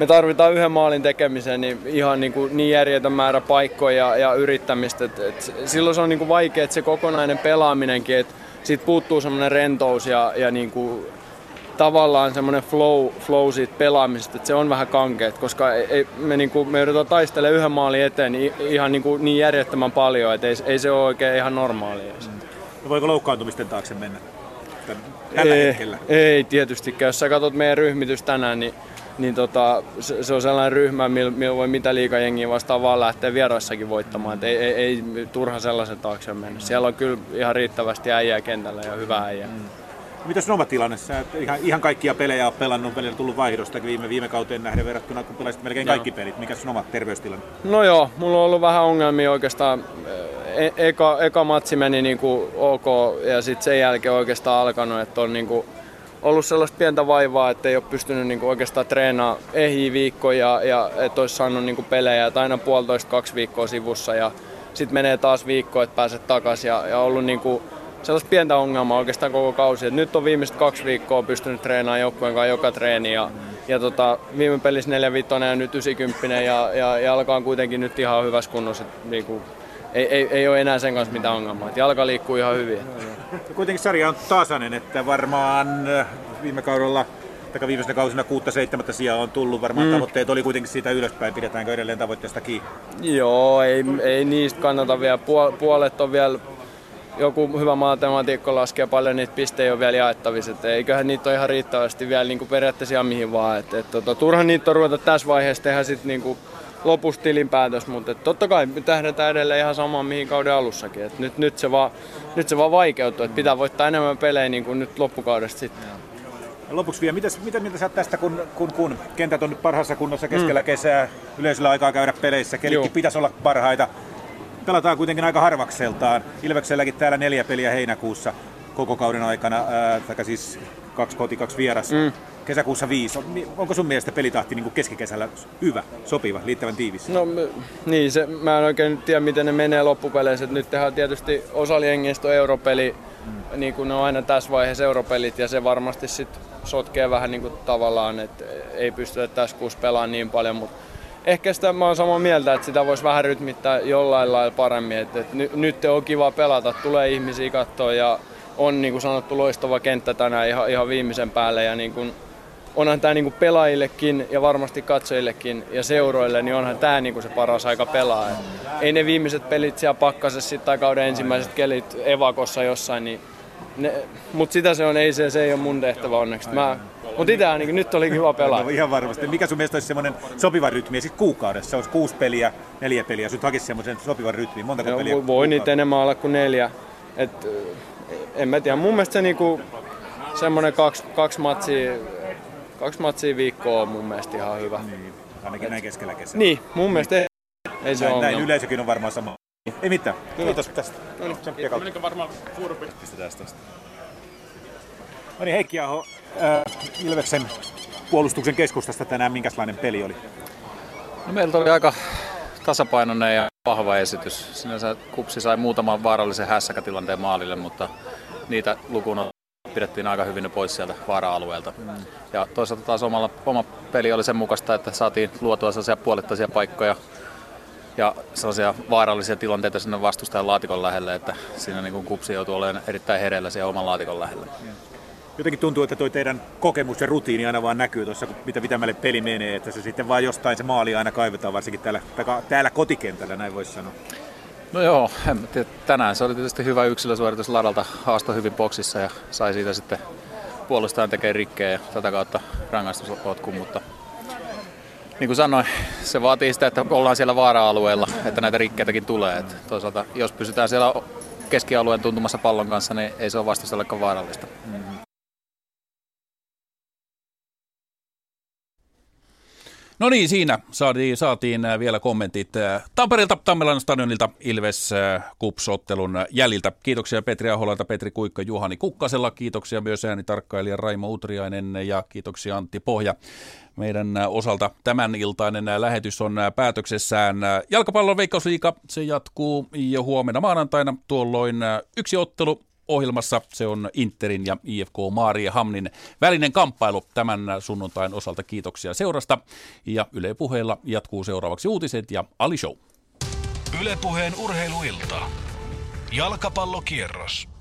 me tarvitaan yhden maalin tekemiseen niin ihan niin, kuin niin järjetön määrä paikkoja ja, ja yrittämistä. Et, et silloin se on niin kuin vaikea, että se kokonainen pelaaminenkin, että siitä puuttuu semmoinen rentous ja, ja niin kuin tavallaan semmoinen flow, flow siitä pelaamisesta, että se on vähän kankeet, koska ei, me, niin kuin, me joudutaan taistelemaan yhden maalin eteen niin, ihan niin, kuin, niin järjettömän paljon, että ei, ei se ole oikein ihan normaalia. Mm. No voiko loukkaantumisten taakse mennä tällä ei, hetkellä? Ei tietystikään. Jos sä katsot meidän ryhmitys tänään, niin niin tota, se, se, on sellainen ryhmä, millä, millä voi mitä liikajengiä vastaan vaan lähteä vieraissakin voittamaan. Et ei, ei, ei, turha sellaisen taakse mennä. Siellä on kyllä ihan riittävästi äijää kentällä ja hyvää äijää. Mm. Mitäs oma tilanne? Sä ihan, ihan kaikkia pelejä on pelannut, välillä tullut vaihdosta viime, viime kauteen nähden verrattuna, kun pelasit melkein joo. kaikki pelit. Mikä sun oma terveystilanne? No joo, mulla on ollut vähän ongelmia oikeastaan. E- eka, eka matsi meni niin kuin ok ja sitten sen jälkeen oikeastaan alkanut, että on niin kuin ollut sellaista pientä vaivaa, että ei ole pystynyt niinku oikeastaan treenaamaan ehjiä viikkoja ja että olisi saanut niinku pelejä, että aina puolitoista kaksi viikkoa sivussa ja sitten menee taas viikko, että pääset takaisin ja, ja ollut niinku sellaista pientä ongelmaa oikeastaan koko kausi. Et nyt on viimeiset kaksi viikkoa pystynyt treenaamaan joukkueen kanssa joka treeni ja, ja tota, viime pelissä 4 ja nyt 90 ja, ja jalka on kuitenkin nyt ihan hyvässä kunnossa. Et, niinku, ei, ei, ei ole enää sen kanssa mitään ongelmaa. Et jalka liikkuu ihan hyvin. Kuitenkin sarja on tasainen, että varmaan äh, viime kaudella tai viimeisenä kausina 6-7 sijaa on tullut. Varmaan mm. tavoitteet oli kuitenkin siitä ylöspäin. Pidetäänkö edelleen tavoitteesta kiinni? Joo, ei, ei niistä kannata vielä. Puolet on vielä joku hyvä matematiikko laskee paljon niitä pisteitä on vielä jaettavissa. Et eiköhän niitä ole ihan riittävästi vielä niin kuin periaatteessa mihin vaan. Et, et, tota, turha niitä on ruveta tässä vaiheessa tehdä sit niin kuin lopussa tilinpäätös, mutta totta kai me tähdätään edelleen ihan samaan mihin kauden alussakin. Et nyt, nyt, se vaan, nyt se vaan vaikeutuu, että pitää voittaa enemmän pelejä niin kuin nyt loppukaudesta sitten. Ja lopuksi vielä, mitä, mitä mieltä sä tästä, kun, kun, kun kentät on nyt parhaassa kunnossa keskellä mm. kesää, yleisöllä aikaa käydä peleissä, kelitkin pitäisi olla parhaita. Pelataan kuitenkin aika harvakseltaan. Ilvekselläkin täällä neljä peliä heinäkuussa. Koko kauden aikana, tai siis kaksi koti, kaksi vieras. Mm. Kesäkuussa viisi. Onko sun mielestä pelitahti niin keskikesällä hyvä, sopiva, liittävän tiivis? No niin, se, mä en oikein tiedä miten ne menee loppupeleissä. Nyt tehdään tietysti osa jengistä europeli, mm. niin kuin ne on aina tässä vaiheessa europelit, ja se varmasti sitten sotkee vähän niin kuin tavallaan, että ei pystytä tässä kuussa pelaamaan niin paljon, mutta ehkä sitä mä oon samaa mieltä, että sitä voisi vähän rytmittää jollain lailla paremmin. Että, että nyt, nyt on kiva pelata, tulee ihmisiä katsoa ja on niin kuin sanottu loistava kenttä tänään ihan, ihan viimeisen päälle ja niin kuin, onhan tämä niin kuin pelaajillekin ja varmasti katsojillekin ja seuroille, niin onhan tämä niin kuin se paras aika pelaa. Et ei ne viimeiset pelit siellä pakkasessa tai kauden ensimmäiset kelit evakossa jossain, niin mutta sitä se on, ei se, se ei ole mun tehtävä onneksi. Mä, mutta itse niin nyt oli kiva pelaa. Ihan varmasti. Mikä sun mielestä olisi semmoinen sopiva rytmi? Siis kuukaudessa se olisi kuusi peliä, neljä peliä. Sut hakisi semmoisen sopivan rytmin. Montako Joo, peliä? Voi niitä enemmän olla kuin neljä. Et, en mä tiedä. Mun mielestä se niinku, semmoinen kaksi, kaksi matsia, kaksi matsia viikkoa on mun mielestä ihan hyvä. Niin, ainakin Et, näin keskellä kesää. Niin, mun mielestä ei, ei se näin, näin yleisökin on varmaan sama. Ei mitään. Kyllä. Kiitos tästä. No niin, Menikö varmaan fuurupi? Pistetään tästä. No niin, Heikki Aho, äh, Ilveksen puolustuksen keskustasta tänään minkälainen peli oli? No meiltä oli aika tasapainoinen ja vahva esitys. Sinänsä Kupsi sai muutaman vaarallisen hässäkätilanteen maalille, mutta niitä lukuun pidettiin aika hyvin pois sieltä vaara-alueelta. Mm. Ja toisaalta taas omalla, oma peli oli sen mukaista, että saatiin luotua sellaisia puolittaisia paikkoja ja sellaisia vaarallisia tilanteita sinne vastustajan laatikon lähelle, että siinä niin kuin kupsi joutuu olemaan erittäin hereillä siellä oman laatikon lähellä. Jotenkin tuntuu, että toi teidän kokemus ja rutiini aina vaan näkyy tuossa, mitä pitämälle peli menee, että se sitten vaan jostain se maali aina kaivetaan, varsinkin täällä, täällä kotikentällä, näin voisi sanoa. No joo, en tiedä, tänään se oli tietysti hyvä yksilösuoritus ladalta, haastoi hyvin boksissa ja sai siitä sitten puolustajan tekee rikkejä ja tätä kautta rangaistuspotkun, mutta niin kuin sanoin, se vaatii sitä, että ollaan siellä vaara-alueella, että näitä rikkeitäkin tulee. Että toisaalta jos pysytään siellä keskialueen tuntumassa pallon kanssa, niin ei se ole vastustajallekaan vaarallista. Mm-hmm. No niin, siinä saatiin, saatiin äh, vielä kommentit äh, Tampereelta, Tammelan stadionilta Ilves äh, Kupsottelun jäljiltä. Kiitoksia Petri Aholalta, Petri Kuikka, Juhani Kukkasella. Kiitoksia myös äänitarkkailija Raimo Utriainen ja kiitoksia Antti Pohja. Meidän osalta tämän iltainen lähetys on päätöksessään. Jalkapallon veikkausliiga, se jatkuu jo huomenna maanantaina. Tuolloin yksi ottelu ohjelmassa. Se on Interin ja IFK Hamnin välinen kamppailu tämän sunnuntain osalta. Kiitoksia seurasta. Ja Yle Puheella jatkuu seuraavaksi uutiset ja Ali Show. Yle Puheen urheiluilta. Jalkapallokierros.